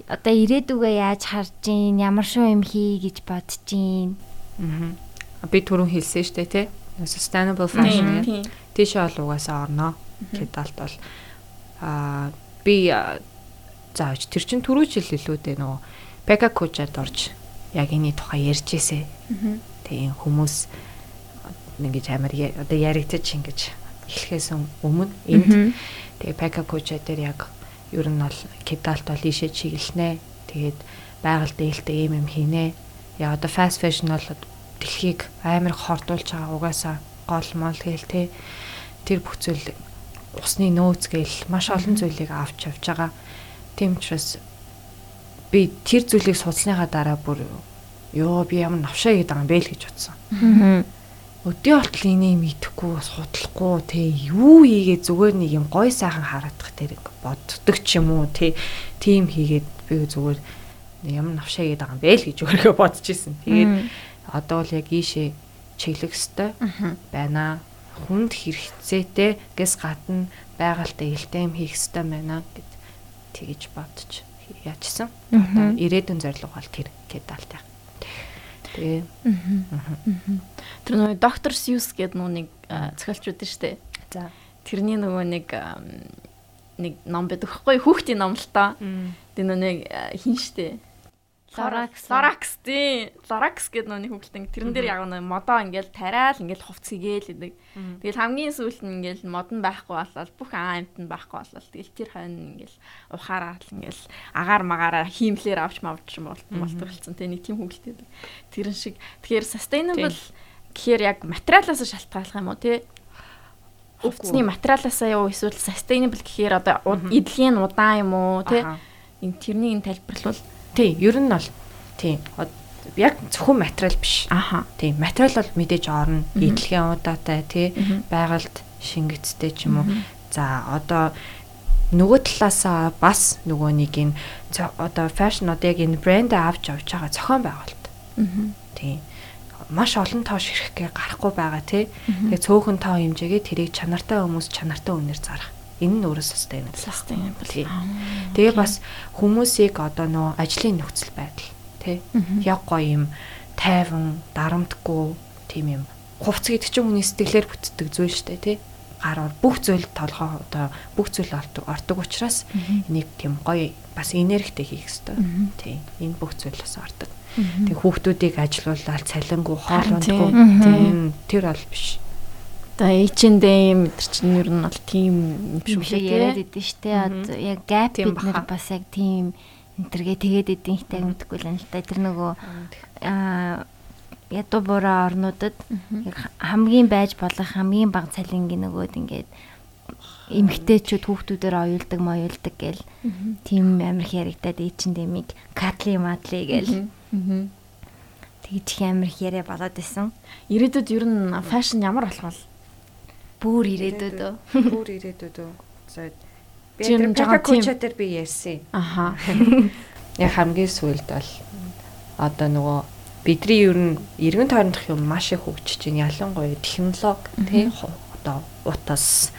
одоо ирээдүгөө яаж харж гин ямар шоу юм хий гэж бодож гин. Аа. Би түрүүн хэлсэн дээ тий. Sustainable fashion тийшээ бол угаасаа орно. Гэдалт бол аа би зааж тэр чин түрүү жил илүү дээ нөгөө Пека Кучад орж яг энэ тухай ярьж ирсэн. Тийм хүмүүс ингэж амар одоо яригдаж ингэж эхлэхээс өмнө энд тэгээ Пека Куча дээр яг ер нь бол кидалт бол ийшээ чиглэнэ. Тэгээд байгаль дээлтэй юм юм хийнэ. Яа одоо fast fashion бол дэлхийг амар хордуулж байгаа угаасаа гол мал гээл те. Тэр бүх зүйл усны нөөц гээл маш олон зүйлийг авч явж байгаа. Тийм учраас би тэр зүйлийг судалсныхаа дараа бүр ёо би ямар навшаа гэдэг юм бэ л гэж бодсон. Өдөө болтол энийг мэдэхгүй судлахгүй те юу хийгээд зүгээр нэг юм гой сайхан хараадах тэр боддог ч юм уу те тийм хийгээд би зүгээр ямар навшаа гэдэг юм бэ л гэж өөрийгөө бодож исэн. Тэгээд одоо бол яг ийшээ чиглэх хэвээр байна. Хүнд хэрэгцээтэй гэс гадна байгальтай илтэм хийх хэвээр байна гэд тэгэж бодож яачсан. Одоо ирээдүйн зорилго бол тэр гэдалтай. Тэгээ Тэр нөгөө доктор Сьюс гэдэг а, зохиолч үүдэн штэ. за Тэрний нөгөө нэг нэг ном байдаг хгүй хүүхдийн ном л та. Тэр нөгөө хин штэ. Лоракс. Лоракс тий. Лоракс гэдэг нөгөө нэг хүүхэлтэн тэрэн дээр яг нэг модоо ингээл тариал ингээл хувц хийгээл гэдэг. Тэгэл хамгийн сүүлд нь ингээл мод нь байхгүй болол бүх аа амт нь байхгүй болол тэгэл тэр хойно ингээл ухаараа л ингээл агаар магаараа хиймлэр авч мавч болтголцсон тий нэг тийм хүүхэлтэй. Тэрэн шиг тэгэхээр sustainable гэхээр яг материалаас шалтгааллах юм уу тий? Хувцсны материалаасаа юу эсвэл sustainable гэхээр одоо эдлэгийн удаан юм уу тий? Энэ тэрнийг нь тайлбарлавал тий ер нь бол тий од- яг зөвхөн материал биш. аха Тий материал бол мэдээж орно. Идэлгийн удаатай тий байгальд шингэцтэй ч юм уу. За одоо нөгөө талаасаа бас нөгөө нэг энэ одоо фэшн одоо яг энэ брэнд авч явж байгаа зохион байгуулалт. Тий. Маш олон тоош ирэхгээ гарахгүй байгаа тий. Тэгээ цөөхөн тоо хэмжээгээ тэрийг чанартай хүмүүс чанартай үнээр зарах. Энэ нь өөрөө sustainable. sustainable. Тэгээ бас хүмүүсийг одоо нөө ажлын нөхцөл байдал тий. Яг гоё юм тайван, дарамтгүй тийм юм. Хувц гэдэг чинь хүний сэтгэлээр бүтдэг зүйл шүү дээ тий. Гараар бүх зүйл толгоо одоо бүх зүйл ордог учраас энийг тийм гоё бас энергитэй хийх хэрэгтэй. Тий. Энэ бүх зүйл бас ордог. Тэг хүүхдүүдийг ажилуулаад цалингуу хоолундгүй Харин тийм тэр бол биш. Одоо H&M мэдэр чинь ер нь бол тийм юм юм шиг дээ. яриад идэв штэ. Одоо яг gap бид нар бас яг тийм энтергээ тэгээд идэв ихтэй мэдгүй л энэ л та. Тэр нөгөө аа ядуу буруу орнуудад хамгийн байж болох хамгийн бага цалингийн нөгөөд ингээд эмгтээчүүд хүүхдүүдээр оюулдаг моюулдаг гэл тийм амир их яригадад эйчин дэмиг катли матли гэл. Тэгж их амир их яриа болоод исэн. Ирээдүйд ер нь фэшн ямар болох вэ? Бүр ирээдүйд өө. Бүр ирээдүйд үү. За би тэр Пакача дээр би ярьсан. Аха. Яг хамгийн сүүлд бол одоо нөгөө бидний ер нь эргэн тойрондох юм маш их хөгжиж байна. Ялангуяа технологи тий одоо утас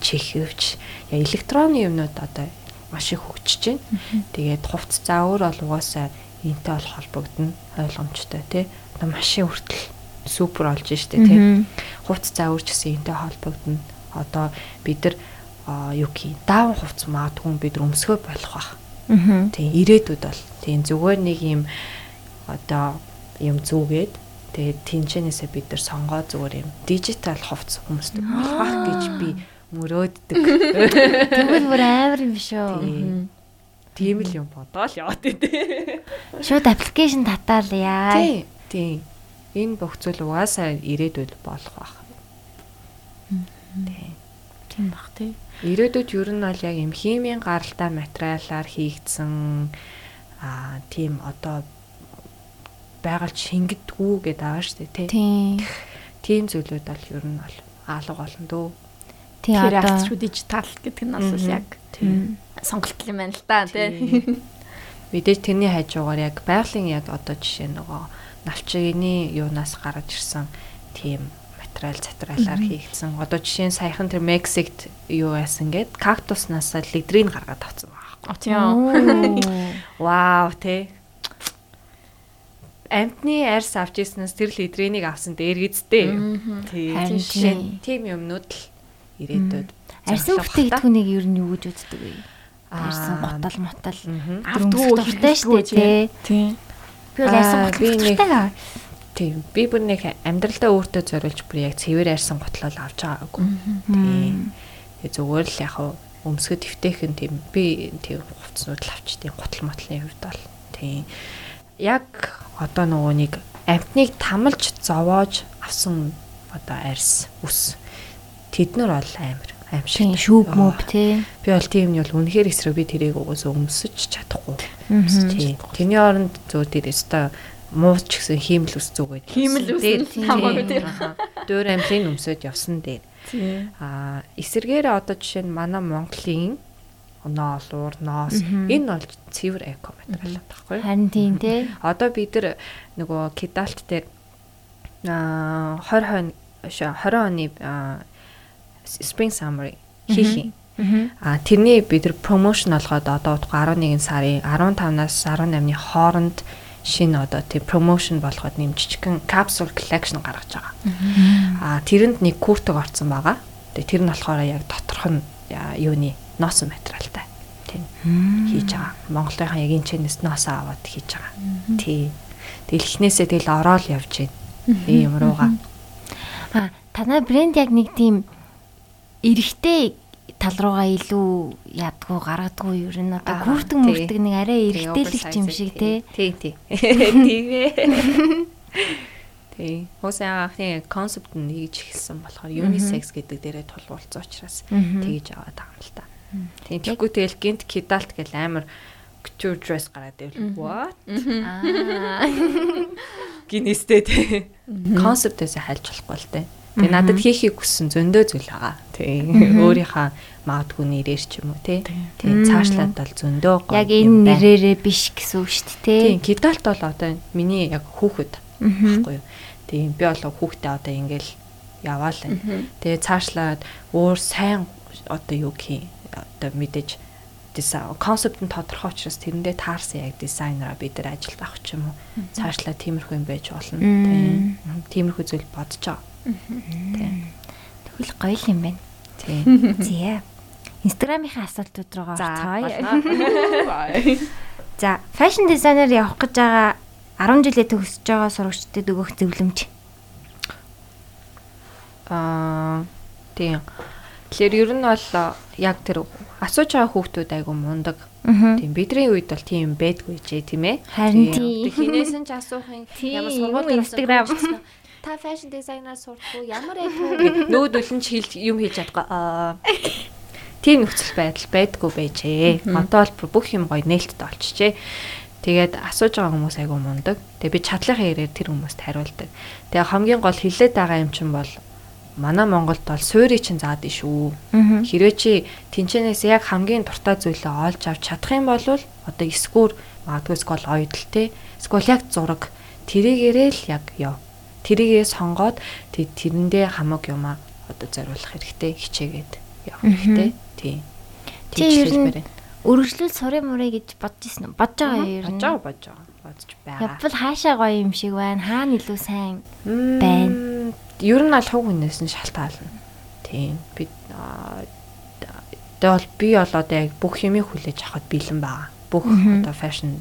чихвч электронны юмнууд одоо маш их хөгжиж байна. Тэгээд хувц за өөр бол угаасаа энтэй бол холбогдно ойлгомжтой тий. Одоо машин хүртэл супер олж штэ тий. Хувц зааварч гэсэн энтэй холбогдно. Одоо бид нар юу гэх даавн хувц маадгүй бид өмсгөө болох бах. Тийм ирээдүйд бол тийм зүгээр нэг юм одоо юм зүгээд тэгээд тэнчэнээсээ бид нар сонгоо зүгээр юм дижитал хувц хүмүүстэй болох гэж би мөрөөддөг. Тэгвэл бүр амар юм шүү. Тийм л юм бодоол яваад тий. Шууд аппликейшн татаал яа. Тийм. Тийм. Энэ бүх зүйл угаасаа ирээдүйд болох байх. Тийм. Тийм бах тий. Ирээдүйд ер нь бол яг юм химийн гаралтай материалаар хийгдсэн аа тийм одоо байгаль шингэдэггүй гэдэг байгаа шүү дээ тий. Тийм. Тийм зүйлүүд бол ер нь бол алга болно дөө. Тийм Тэр одоо акц руу дижитал гэдэг нь бас яг сонголт юм байна л да тий. Мэдээж тэрний хажуугаар яг байгалийн яг одоо жишээ нөгөө навчигны юунаас гарч ирсэн тийм материал затралаар хийгдсэн. Одоо жишээ нь саяхан тэр Мексикт юу байсан гээд кактуснаас лидрийг гаргаад авсан байгаа. О тийм. Вау тий. Амтны арьс авч ирснээс тэр лидрийг авсан дээр гизтэй. Тийм. тийм юмнууд л ирээдүйд арьсан бүтээгдэхүүнийг ер нь юу гэж үздэг вэ? Аа. Арьсан готал мотал. Авдгүй дуртай шүү дээ тий. Тийм. Би бол арьсан Аа, би нэг- готал Тийм. Би бүр нэг амьдралдаа өөртөө зориулж бүр яг цэвэр арьсан готлол авч байгаагүй. Тийм. Тэгээ зүгээр л яг өмсгөд твтэйхэн тийм би тийм хувцснууд л авчдیں۔ Готл мотлын хувьд бол тийм. Яг одоо нөгөө нэг амтныг тамалж зовоож авсан одоо арьс ус тэднэр бол амар аимшиг. Шүүб мөв тий. Би бол тийм нь бол үнэхээр эсрэг би тэрийг угсаа өмсөж чадахгүй. Тэрний оронд зөө тэр өстой мууч гэсэн хиймэл ус зүгээд. Хиймэл ус хамаагүй аха. Дөөр амлын өмсөж явсан дээр. Аа эсэргээр одоо жишээ нь манай Монголын ноол, уур, ноос энэ бол цэвэр эко материал байхгүй? Харин тийм тий. Одоо бид нар нөгөө кидалт дээр аа 20 хоног шо 20 оны spring summer хийх юм. А тэрний бид нар промошн олгоод одоо утга 11 сарын 15-наас 18-ны хооронд шинэ одоо тийм промошн болгоод нэм жижигхэн capsule collection гаргаж байгаа. А тэрэнд нэг куртэг орсон байгаа. Тэгээ тэр нь болохоор яг доторх нь юуны носон материалтай. Тийм хийж байгаа. Монголынхаа яг энэ чэнэс ноосоо аваад хийж байгаа. Тий. Дэлхнээсээ тэгэл ороод явж байна. Ийм юм руугаа. А танай брэнд яг нэг тийм эрэгтэй тал руугаа илүү ядгуу гаргадгүй ер нь одоо тий. мөртөг нэг арай эрэгтэйлэгч юм шиг тий. Тий, тий. Тийм ээ. Тий. Хосын анхны концепт нь нэгж эхэлсэн болохоор unisex гэдэг дээрээ тулгуулсан учраас тэгж аваад байгаа юм л та. Тийм. Тэгэхгүй тэгэл гинт кидалт гэл амар couture dress гараад ивэл what? Аа. Гинэстэй тий. Концептээс хальж болохгүй л тий. Тэгээ надад хийхийг хүссэн зөндөө зүйл байгаа. Тий. Өөрийнхөө магадгүй нэрээр ч юм уу тий. Тий. Цаашлаад бол зөндөө гоё Яг энэ нэрээрээ биш гэсэн үг шүү дээ тий. Тийм, кидалт бол одоо миний яг хүүхэд байхгүй юу. Тийм, би бол хүүхдээ одоо ингээл яваал байна. Тэгээ цаашлаад өөр сайн одоо юу гэх юм одоо мэдээж дизайн концепт нь тодорхой учраас тэрэндээ таарсан яг дизайнераа бид нар ажилд авах ч юм уу. Цаашлаа тиймэрхүү юм байж болно. Тийм. Тиймэрхүү зүйл бодож байгаа. Тэгвэл гоё юм байна. Тийм. Зя. Инстаграмынхаа асуултууд руугаа орцгоё. За, фэшн дизайнер явах гэж байгаа 10 жилээ төгсөж байгаа сурагчдад өгөх зөвлөмж. Аа тийм. Тэгэхээр ер нь бол яг тэр асууж байгаа хүүхдүүд айгу мундаг. Тийм бидний үед бол тийм байдгүй ч тийм ээ. Харин Тийм. тийм. Хинээсэн ч асуух юм. Тийм, Ямар сургууль Instagram. Та фэшн дизайнер уу? Ямар яг вэ? Нүүдүүлэн ч юм хийж чадгаа. Аа. Тийм нөхцөл байдал байдгүй байжээ. Одоо бол бүх юм гоё нээлттэй болчихжээ. Тэгээд асууж байгаа хүмүүс айгу мундаг. Тэгээд би чадлынхаа ярээр тэр хүмүүст хариулдаг. Тэгээд хамгийн гол хилээд байгаа юм чинь бол манай Монголд бол суурийг чинь заадаг шүү. Хэрвээ чи тэнчэнээс яг хамгийн дуртай зүйлээ олж авч чадах юм бол одоо эсгүүр магадгүй скол оёдл те. Скол яг зураг тэрийгээрээ л яг яв. Тэрийгээ сонгоод тэг тэрэндээ хамаг юмаа одоо зориулах хэрэгтэй хичээгээд явах хэрэгтэй. Тийм. Чи ер нь- Өргөжлөл сурын мурыг гэж бодож ирсэн? Бодож байгаа юм. Бодож байгаа бодож байгаа. Бодож байгаа. Явбал хаашаа гоё юм шиг байна. Хаана илүү сайн байна. Ер нь аль хуг хүнээс нь шалтгаална. Тийм. Би одоо би бол одоо яг бүх юмыг хүлээж авахд бэлэн байгаа. Бүх одоо фэшны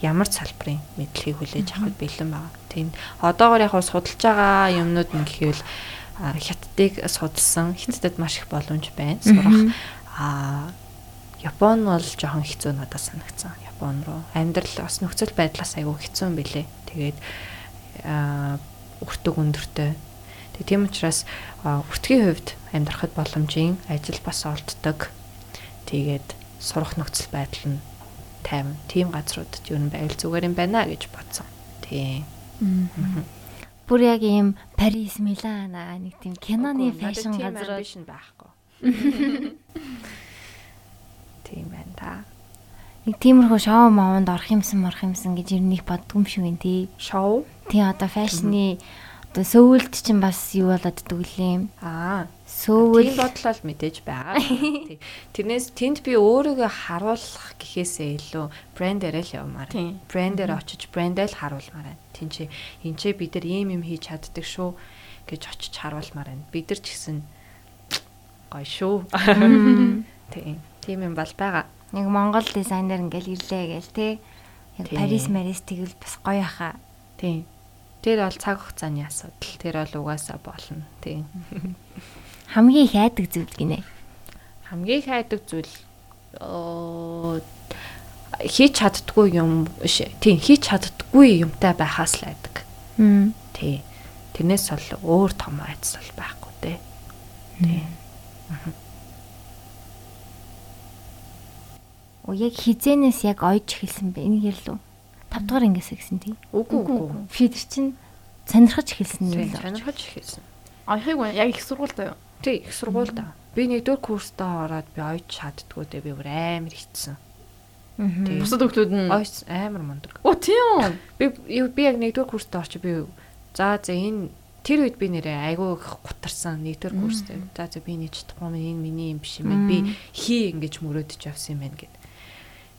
ямар ч салбарын мэдлэгийг хүлээж авахд бэлэн байгаа. Тийм. Одоогоор яг судалж байгаа юмнууд нь гэхвэл хятадыг судалсан. Хятадд маш их боломж байна. Сурах. Аа Япон бол жоохон хэцүү надад санагдсан. Япон руу амьдрал бас нөхцөл байдлаас айгүй хэцүү юм билэ. Тэгээд аа өртөг өндөртэй. Тэгээ тийм учраас аа, өртгийн хувьд амьдрахад боломжийн ажил бас олддог. Тэгээд сурах нөхцөл байдал нь тайван. Тийм газруудад юу н байвал зүгээр юм байна гэж бодсон. Тийм. Бүр яг ийм Парис, Милан аа нэг тийм киноны фэшн газар. ambition байхгүй. Тийм байна та. Нэг тиймэрхүү шоу маавнд орох юмсан морох юмсан гэж ер нь их боддгоо юм шиг байна тий. Шоу. Тий одоо фэшны одоо сөүлд чинь бас юу болоод дгүлээ. Аа. Сөүл Тийм бодлол мэдээж байгаа. Тэрнээс тэнд би өөрийгөө харуулах гэхээсээ илүү брендээр л явмаар. Тийм. Брендээр очиж брендээ л харуулмаар байна. Тин чи энэ ч бид нар ийм юм хийж чаддаг шүү гэж очиж харуулмаар байна. Бид нар ч гэсэн гоё шүү. Тийм. Тийм юм бол байгаа. яг Монгол дизайнер ингээл ирлээ гээл тий. Яг. Парис Марис тэгвэл бас гоё хаа. Тийм. Тэр бол цаг хугацааны асуудал. Тэр бол угаасаа болно. Тийм. Хамгийн их айдаг зүйл гинэ. хамгийн их хайдаг зүйл хийж чаддгүй юм биш. Тийм, хийж чаддгүй юмтай байхаас л айдаг. Мм. Тий. Тэрнээс бол өөр том айдас бол байхгүй те. Тий. Оо яг хизэнээс яг ойж эхэлсэн бэ. Энийг ярил уу? 5 дугаар ангиас гэсэн тий. Үгүй үгүй. Фидер чинь сонирхож эхэлсэн юм Тийм, л. сонирхож ихсэн. Аяхыг байна. Яг их сургуультай юу? Тий, их сургуультай. Би нэгдүгээр курстаа ороод би ойж чаддгүй те би бүр амар хитсэн. Тий. Бусад хүмүүс нь Ойж амар мундаг. Оо тийм. Би юу- би яг нэгдүгээр курстаа орчих би за за энэ тэр үед би нэрээ айгүй их гутарсан нэгдүгээр курстэй. За за би нэг чадахгүй минь энэ миний юм биш юм байна. Би хий ингэж мөрөөдөж явсан юм байна гэд.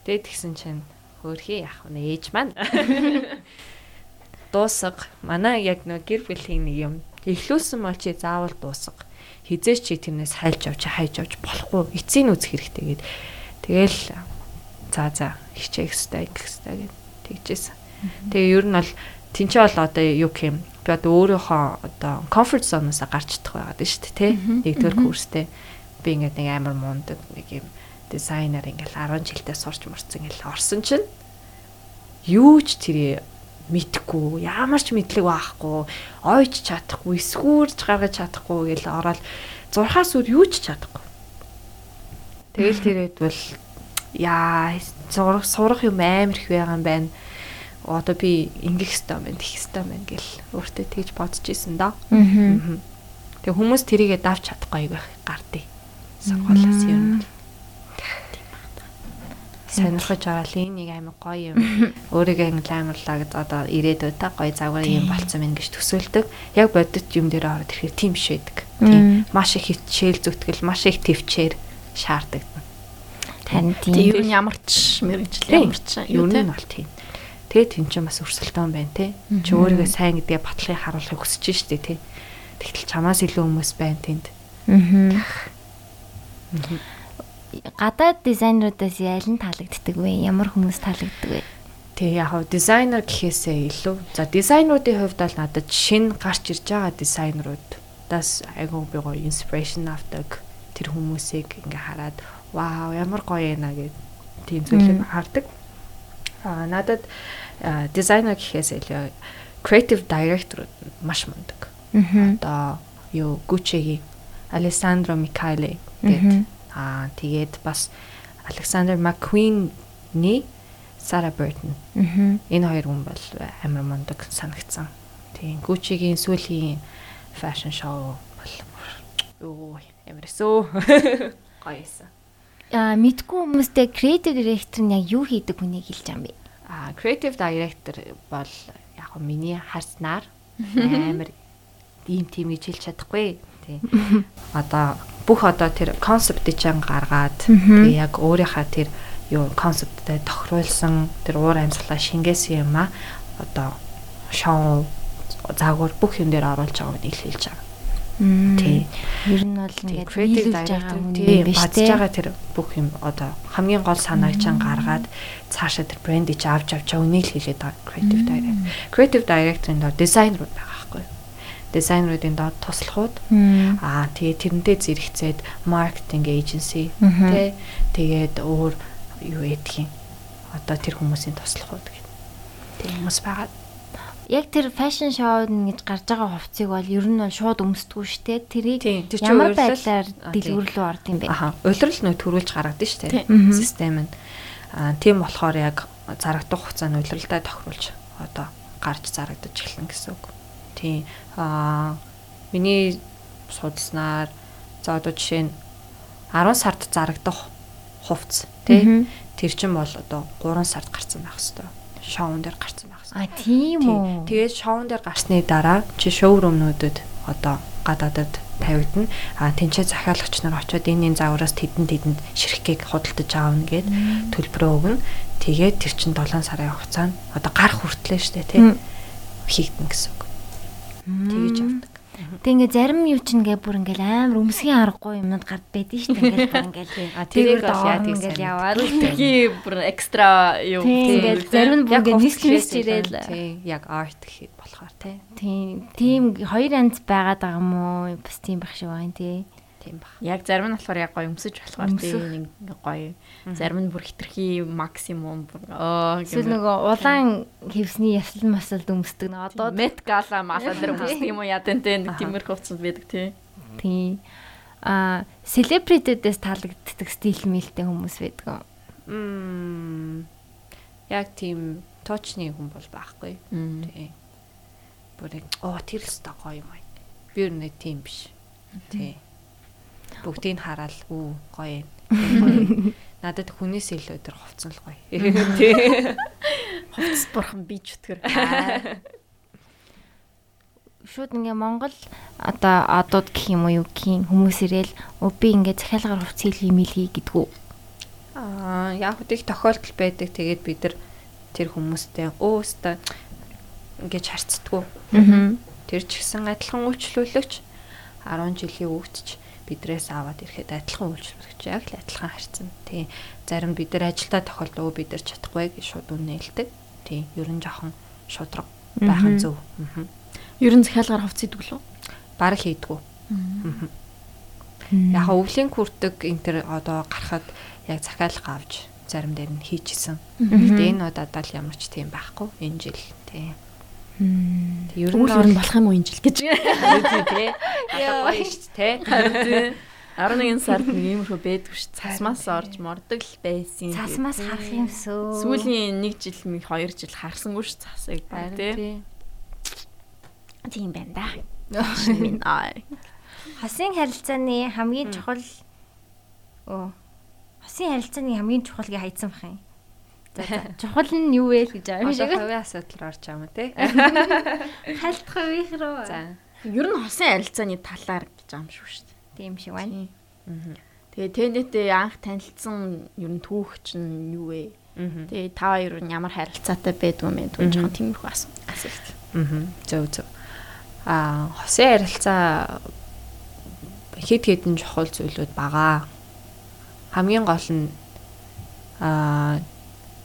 Тэгээд тэгсэн чинь хөөрхий яах вэ ээж маань. Дуусга. Манай яг нэг гэр бүлийн нэг юм. Эхлүүлсэн бол чи заавал дуусга. Хизээч чи тэрнээс хайлж авч хайж авч болохгүй. Эцсийн үзэх хэрэгтэй гэд. Тэгэл за за хичээх хэвээр ингэх хэвээр гэд тэгжээсэн. Тэгээ ер нь бол тэнцээ бол одоо юу гэх юм би одоо өөрийнхөө одоо comfort zone-оос гарч чадах байгаад шүү дээ тий. Нэгдүгээр курстэй би ингээд нэг амар мундаг нэг юм дизайнер ингээл 10 жилдээ сурч мурцсан ингээл орсон чинь юу ч тэр мэдхгүй ямар ч мэдлэг байхгүй ойч чадахгүй эсгүүрж гаргаж чадахгүй гэл ороод зурхаас үр юу ч чадахгүй. Тэгэл тэрэд бол яа зурх сурах юм амар их байгаа юм байна. Одоо би ингэх хэвээр байна тэгэх хэвээр байна гэл өөртөө тэгж бодож исэн да Аа. тэг хүмүүс тэрийгэ давч чадахгүй байх гардыг. Сонгоолоос юм сонирхож ороод энэ нэг амар гоё юм. Өөрийгөө англи амарлаа гэж одоо ирээдүйд та гоё загвар юм болцсон мэн гэж төсөөлдөг. Яг бодит юм дээр ороод ирэхээр тийм биш байдаг. Тийм маш их хичээл зүтгэл маш их төвчээр шаарддаг Тань Тийм тийм. юу ямар ч мэрэгжил ямар ч юу нь бол тийм тэгээ тэн чинь бас өрсөлдөөн байна те чи өөрийгөө сайн гэдгээ батлахыг харуулахыг хүсэж штэ те тэгтэл чамаас илүү хүмүүс байна тэнд. Аа. Гадаад дизайнеруудаас ял нь таалагддаг вэ? Ямар хүмүүс таалагддаг вэ? Тэгээ яг хав дизайнер гэхээсээ илүү за дизайнеруудын хувьд бол надад шинэ гарч ирж байгаа дизайнеруудаас айгүй би гоё инспирэшн авдаг тэр хүмүүсийг ингээ хараад вау ямар гоё яана гэд тийм зүйлийг хардаг. Аа надад дизайнер гэхээс илүү creative director маш мундаг. Одоо юу Gucci-гийн Alessandro Michele гэдэг аа тэгээд бас McQueen-ний Sarah Burton Аа. Энэ хоёр хүн бол амар мундаг санагдсан. Тийм Gucci-гийн сүүлийн fashion show бол юу ямар өсөө гоёсэн. Аа мэдгүй хүмүүстэй creative director нь яг юу хийдэг хүнийг хэлж байгаа юм бэ? А creative director бол яг хөө миний харснаар амар ийм тийм гэж хэлж чадахгүй. Тий. Одоо бүх одоо тэр концептыг чан гаргаад тэгээ яг өөрийнхөө тэр юу концепттэй тохируулсан тэр уур амьсгалаа шингээсэн юм а одоо шоу заагур бүх юм дээр оруулж байгааг нь илэрхийлж байгаа. Тий. Ер нь бол ингээд creative director тийм бадж байгаа тэр бүх юм одоо хамгийн гол санааг чан гаргаад цаашаа тэр брендийг авч авч өнийг л хийлээд байгаа creative director. Creative director-ын дор дизайнер байгаа юу? Дизайнеруудын доод туслахууд аа тэгээ тэрнтэй зэрэгцээд marketing agency тий тэгээд өөр юу ядгийн одоо тэр хүмүүсийн туслахууд гэх. Тэг хүмүүс байгаа. Яг тэр fashion show гэж гарч байгаа хувцсыг бол ер нь шууд өмсдгүү штэ. Тэрийг ямар байдлаар дэлгүүр рүү орд юм бэ? Аха. Улирал нөө төрүүлж гаргадаг штэ. Систем нь. Аа тийм болохоор яг зарагдах хугацааны улиралдаа тохируулж одоо гарч зарагдаж эхэлнэ гэсэн үг. Тийм. Аа миний судалснаар за одоо жишээ нь 10 сард зарагдах хувцс тий тэр чин бол одоо 3 сард гарсан байх хэвээр шоун дээр гарсан байх хэвээр. А тийм үү. Тэгээд шоун дээр гарсны дараа чи шоурумнуудад одоо гадаадад тавигдана. А тэнцээ захиалагч нар очиод энэ энэ заавараас тэдэн тэдэнд ширхгийг худалдаж аавна гэд төлбөрөө өгнө. Тэгээд тэр чин 7 сарын хугацаанд одоо гарах хүртлээ штэ тий хийгдэн гэсэн үг. Тэгэж авдаг. Тэг ингээ зарим юу ч ингээ бүр ингээл амар өмсгийн аргагүй юмнууд гард байдэн шүү дээ. Ингээл ингээл тэрийг бол яа тийм ингээл яваад. Тхий бүр экстра юу ингээл зарим нь бүр ингээ нисч ирээл. Яг арт гэхэд болохоор тийм. Тийм хоёр янз байгаад байгаа юм уу? Бас тийм байх шиг байна тий. Тийм баг. Яг зарим нь болохоор яг гоё өмсөж болохоор тийм нэг гоё. Зарим нь бүр хитрхи максимум оо эсвэл нөгөө улаан хевсний ясал масалд өмсдөг нэг одоо мет гала мала дээр өмсдөг юм уу ядэн нэг тиймэрхүү хувцсанд байдаг тий. Тий. А селебритидээс таалагддаг стил мэлтэй хүмүүс байдаг. Мм. Яг тийм точны хүн бол байхгүй. Тий. Бүр оо тэр л ста гоё юм аа. Би нэг тийм биш. Тий бүгдийг хараад үү гоё юм. Надад хүнээс илүү өдр хувцсан л гоё. Тий. Хувцс бурхан би ч өтгөр. Шууд ингээ Монгол одоо одууд гэх юм уу юу гэх хүмүүс ирээл өө би ингээ захиалгаар хувц юм илий гэдгүү. Аа яг хөтөх тохиолдол байдаг. Тэгээд бид нар тэр хүмүүстэй өөстө ингэж харцдаггүй. Тэр ч гэсэн адилхан үйлчлүүлэгч 10 жилийн өвчч бидрээс аваад ирэхэд адилхан үйлчлүүлэгч яг л адилхан харьцсан. Тийм. Зарим бид нар ажилдаа тохиолдоо бид нар чадахгүй гэж шууд үнэ хэлдэг. Тийм. Ер нь жоохон шудраг байх нь зөв. Аа. Ер нь захиалгаар хувц идэг лөө? Бараг хийдгүү. Аа. Яг өвлийн хүрдэг энэ төр одоо гарахад яг захиалга авч зарим дээр нь хийчихсэн. Гэтэ энэ удаад л ямар ч тийм байхгүй. Энэ жил тийм. Ер нь ер нь болох юм уу энэ жил гэж. Тий. Гоё шүү дээ. 11 сард нэг иймэрхүү байдгүй ш. Цасмаас орж мордог л байсан. Цасмаас харах юмсөө. Сүүлийн 1 жил миг 2 жил харсангүй ш цасыг баг тий. Тийм байна да. Минь аа. Хосын харилцааны хамгийн чухал оо. Хосын харилцааны хамгийн чухалыг хайцсан бах юм. Чухал нь юу вэ гэж юм шиг. Хувийн асуудал орж байгаа юм тий. Хальт хувийнх руу. За. Ер нь хосын харилцааны талаар гэж байгаа юм шүү дээ. Тийм шиг байна. Тэгээ тэнэтэй анх танилцсан ер нь түүх чинь юу вэ? Тэгээ та хоёр нь ямар харилцаатай байдгүй мэн түүн жоохон тиймэрхүү асуулт. Аа. Зөв зөв. Аа хосын харилцаа хэд хэдэн чухал зүйлүүд байгаа. Хамгийн гол нь аа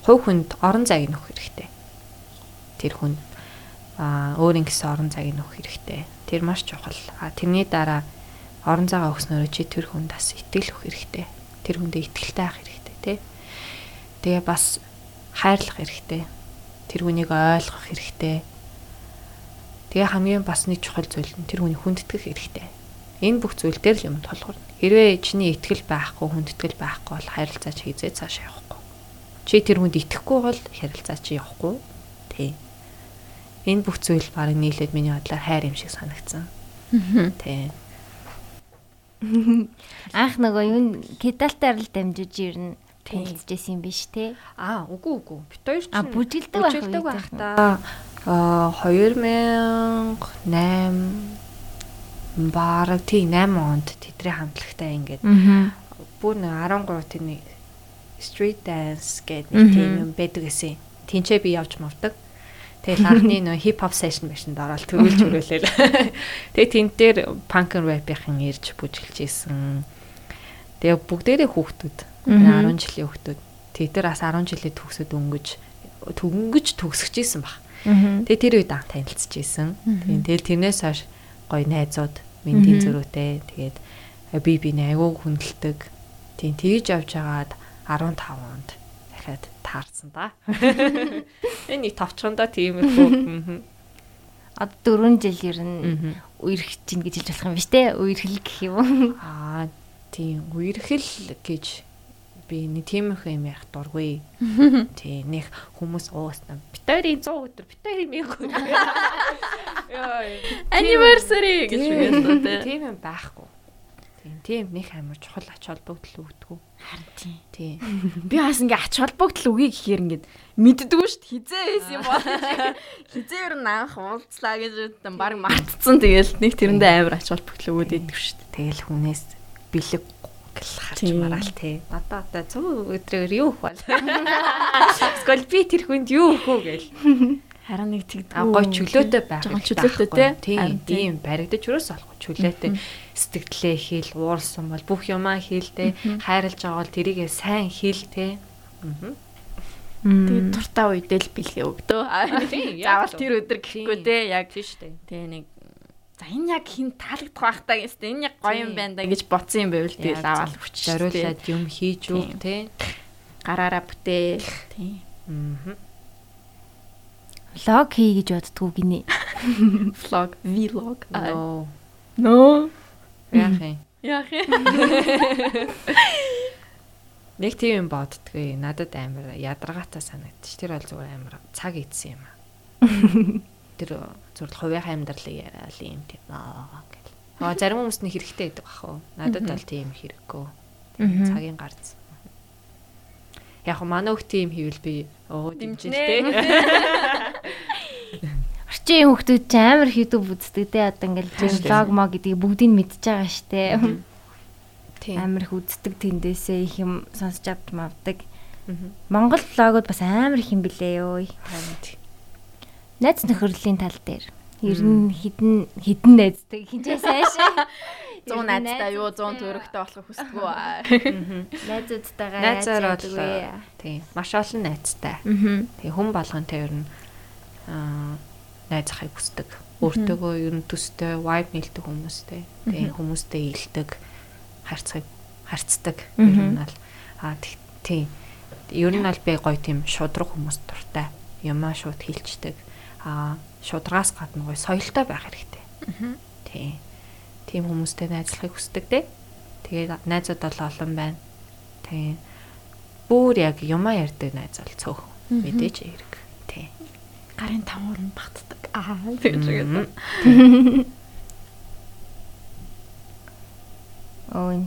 хувь хүнд орон зайг нөх хэрэгтэй. Тэр хүн а өөр ингэсэн орон зайг нөх хэрэгтэй. Тэр маш чухал. А тэрний дараа орон зайгаа өгснөөрөө чи тэр хүнд бас итгэл өгөх хэрэгтэй. Тэр хүндээ итгэлтэй байх хэрэгтэй, тий. Тэгээ бас хайрлах хэрэгтэй. Тэр хүнийг ойлгох хэрэгтэй. Тэгээ хамгийн бас нэг чухал зүйл нь тэр хүний хүндэтгэх хэрэгтэй. Энэ бүх зүйл дээр л юм тулгуурна. Хэрвээ чиний итгэл байхгүй, хүндэтгэл байхгүй бол харилцаа чи хизээ цааш явах Чи тэр хүнд итгэхгүй бол харилцаа чи явахгүй. Тий. Энэ бүх зүйл баг нийлээд миний бодлоор хайр юм шиг санагдсан. Тий. Анх нөгөө юу кедалтаар л дамжиж ирнэ танилцжсэн юм биш те. Аа, үгүй үгүй. Бид хоёр ч А бүжгэлдэг байх та. Аа 2008 Бараг тий 8 онд тэдний хамтлагтай ингээд бүр нэг 13 тэрний street dance гэдэг нэг тийм юм байдаг гэсэн. Тинчээ би явж мавдаг. Тэгэл анхны нөө хип хоп сешн байшинд ороод төрүүлж өрөөлээ. Тэгээ тэн дээр punk and rap-ийн ирж бүжиглж исэн. Тэгээ бүгдээрээ хүүхдүүд. 10 жилийн хүүхдүүд. Тэд нар бас 10 жилийн төгсөд өнгөж төгөнгөж төгсөж исэн баг. Тэгээ тэр үед анх танилцж исэн. Тэгээ тэгэл тэрнээс хойш гоё найзууд, мэндийн зөрүүтэй. Тэгээд би би айгүй хүндэлдэг. Тийм тэгж явж агаад 15 онд дахиад таарсан да. Энэ нэг товчхондоо тиймэрхүү. Одоо 4 жил ер нь үерхэж чинь гэж хэлж болох юм биш те? Үерхэл гэх юм. Аа тийм үерхэл гэж би нэг тиймэрхүү юм ярих дургүй. Тий нэг хүмүүс уусна. Битэрийн 100 өдөр битэрийн 1000 өдөр. Яа. Anniversary гэж үгэлээ тий. Тийм юм байхгүй. Тийм тийм нэг амар чухал ач холбогдол өгдөг. Харин тий. Тий. Би бас ингээ ач холбогдол үгүй гэхээр ингээд мэддэггүй шүү дээ. Хизээ байсан юм бол. Хизээ ер нь анх уулзлаа гэж үтэн баг мартцсан. Тэгэл нэг тэрэндээ амар ач холбогдол өгөөд идэв шүү дээ. Тэгэл хүнээс бэлэг харж Тийм. мараал тий. Одоо одоо 100 өдрөөр юу их бол. Скол би тэр хүнд юу үү гэл. Харин нэг. А гой чөлөөтэй байх. Чөлөөтэй? Харин Тийм, тий. тийм баригдаж юус болохгүй чөлөөтэй сэтгэлээ хэл, уурсан бол бүх юмаа хэлтэй, хайрлаж байгаа бол тэрийгээ сайн хэлтэй. Аа. Тэгээд туртаа үедээ л бэлгээ өгдөө. Заавал тэр өдөр гэхгүй те яг Тийм шүү дээ. тэгээ нэг за энэ яг хин таалагдах байх таа гэстэй энэ яг гоё юм байна да гэж бодсон юм байвал аваад зөв. хүч зориулаад юм хийж өг тий. гараараа бүтээл тийм Аа. Лог хий гэж боддгоо гинэ. vlog vlog Ноо. No Яах юм? яах юм Нэг тийм юм боддгоо. Надад амар ядаргаатай санагдчих. Тэр бол зүгээр амар цаг ийдсэн юм аа. Тэр зүгээр хувийн амьдралыг яриад юм тийм аа гэл. Аа зарим хүмүүст нь хэрэгтэй гэдэг бах уу. Надад бол тийм хэрэггүй. Цагийн гарц. Яг манай хөх тийм хийвэл би оо дэмжинэ. Орчин хүмүүс ч амар YouTube үздэг те одоо ингээл тийм. vlog мо гэдгийг бүгдийг мэдчихэж байгаа штэ. Тийм. Амар их үздэг тэндээсээ их юм сонсож авч мавдаг. Мгм. Монгол влогууд бас амар их юм билээ ёо. Тийм. Найз нөхөрлийн тал дээр ер нь хідэн хідэн найзтай хинжээ сайшаа 100 найзтай юу 100 төрөгтэй болох хүсдэггүй найзуудтайгаа Найзаар бол тийм маш олон найзтай. Тэгээ хүн болгонтэй ер нь аа найз захыг хүсдэг. Өөртөөгөө ер нь төстэй vibe нийлдэг хүмүүстэй. Тэгээ хүмүүстэй илдэг, харьцаг харьцдаг. Ер нь бол аа тийм. Ер нь бол би гоё тийм шудраг хүмүүс дуртай. Ямаа шууд хилчдэг. Аа шудрагаас гадна гоё соёлтой байх хэрэгтэй. Тийм. Тийм хүмүүстэй найзлахыг хүсдэг те. Тэгээд найзууд бол олон байна. Тийм. Бүр яг юмаа ярьдаг найз бол цөөх. Мэдээж хэрэг. Гарын тавуур нь багтдаг. Аа тэгж үгээд Өө.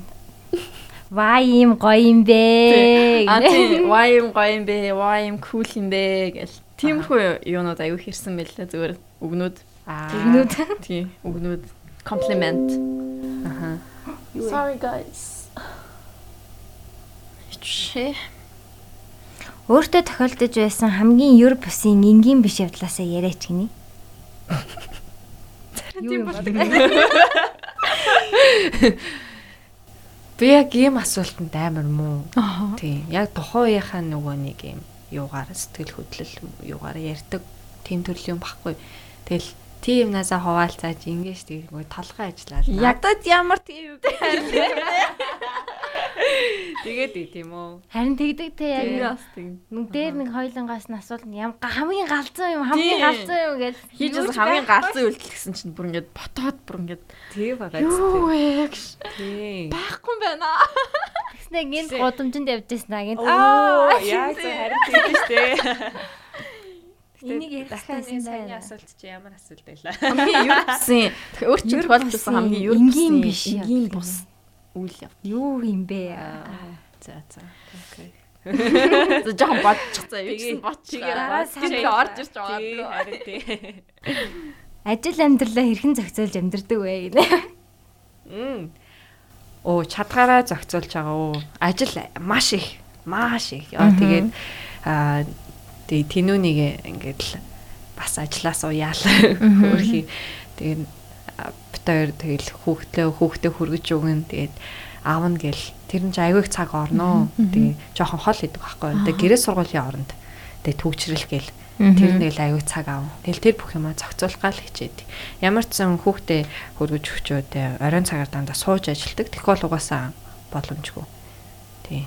Ваа юм гоё юм бэ. а тийм why юм гоё юм бэ? Why юм cool юм бэ? Гэл. Тиймэрхүү юунууд аюу хэрсэн байлаа зүгээр өгнүүд Аа. Тэгнүүд. тийм өгнүүд комплимент. Аха. sorry guys. Чи Өөртөө тохиолдож байсан хамгийн юр бусын энгийн биш явдлаасаа яриач гинэ. Юм бол Би яг ийм асуултанд амар муу. Тийм. Яг тухайн үеийнхаа нөгөө нэг юм юугаар сэтгэл хөдлөл юугаар ярьдаг тийм төрлийн юм баггүй. Тэгэл тийм юмнасаа хуваалцааж ингэж тэггүй толгой ажиллаад. ядад ямар тийм бэ? Тэгээд ий тийм үү. харин тэгдэг те яг бас тийм Нүг дээр нэг хоёлонгоос нь асуулт нь ям хамгийн галзуу юм хамгийн галзуу юм гэж. Хийж бас хамгийн галзуу үйлдэл гэсэн чинь бүр ингэж ботоод бүр ингэж Тийм байгаа зү. Тийм. байхгүй юм байна. Тэгснэ гинт гудамжинд явж байсан аа гинт. Аа, яг зөв харин тийм шүү дээ. Энийг ярих гэсэн байна. асуулт чи ямар асуулт байлаа? хамгийн бусын тэгэхээр өөр чинь тохиолдсон хамгийн юр энгийн бусын биш энгийн бус үйл яв. юу юм бэ? За за. Окей. За жоохон бодчихсан юу гэсэн бодчихъя. Тэгээ дараа сайн орж Тийм байгаа. харин тийм. Ажил амьдралаа хэрхэн зохицуулж амьдрдаг вэ гэнэ. Мм. Оо чадгаараа зохицуулж байгаа уу? Ажил маш их, маш их. Яа тэгээд аа тэгээ тэнүүнийг ингээд л бас ажиллаас уяал хөрхий. Тэгээд бит хоёр тэгэл хүүхдлээ хүүхдээ хүргэж өгөн тэгээд аавна гэл тэр нь ч аягүй цаг орноо. Тэгээ жоохон хол идэг байхгүй. Тэгээ гэрээ сургуулийн оронд тэгээ төгчрөл гэл тэр нэг л аягүй цаг аав. Тэгэл тэр бүх юмаа зохицуулах гал хичээд. Ямар ч сан хүүхдээ хүргэж өгчөө тэ оройн цагаар дандаа сууж ажилдаг. Тэгвэл угаасаа боломжгүй. Тий.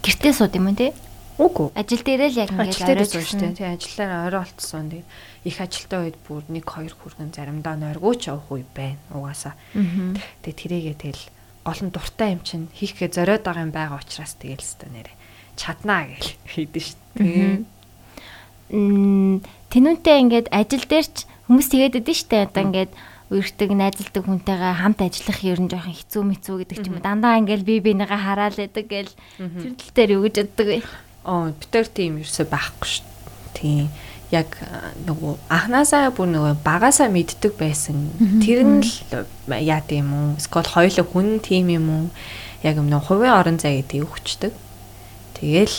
Гэртээ сууд юм те? Үгүй. Ажил дээрээ л яг Ажил ингээд дээр сууж тэ. Тий ажиллаараа орой олцсон. Тэгээ их ажилтаа үед бүр 1 2 хүргэн заримдаа нойргооч явах үе байна. Угаасаа. Тэгээ тэрийгээ тэгэл гол нь дуртай юм чинь хийхгээ зориод байгаа юм байгаа учраас тэгэл өстө нэрэ чаднаа гэл хийдэж дээ. Мм тэнүүнтэй ингээд ажил дээр ч хүмүүс тэгээд өгдөн штэ одоо ингээд үрдэг найзалдаг хүнтэйгээ хамт ажиллах ер нь жоохон хэцүү мэцүү гэдэг ч юм уу дандаа ингээл би бинийгээ хараал байдаг гэл тэр тал дээр юу гэж боддог вэ? Оо битэр тийм ерөөсөй байхгүй шүү. Тийм яг нөгөө анханасаа бүр нөгөө багасаа мэддэг байсан. Тэр нь л яа тийм үү? Эсвэл хоёулаа хүн тийм юм уу? Яг юм нөгөө хувийн орон зай гэдэг өгчдөг. Тэгэл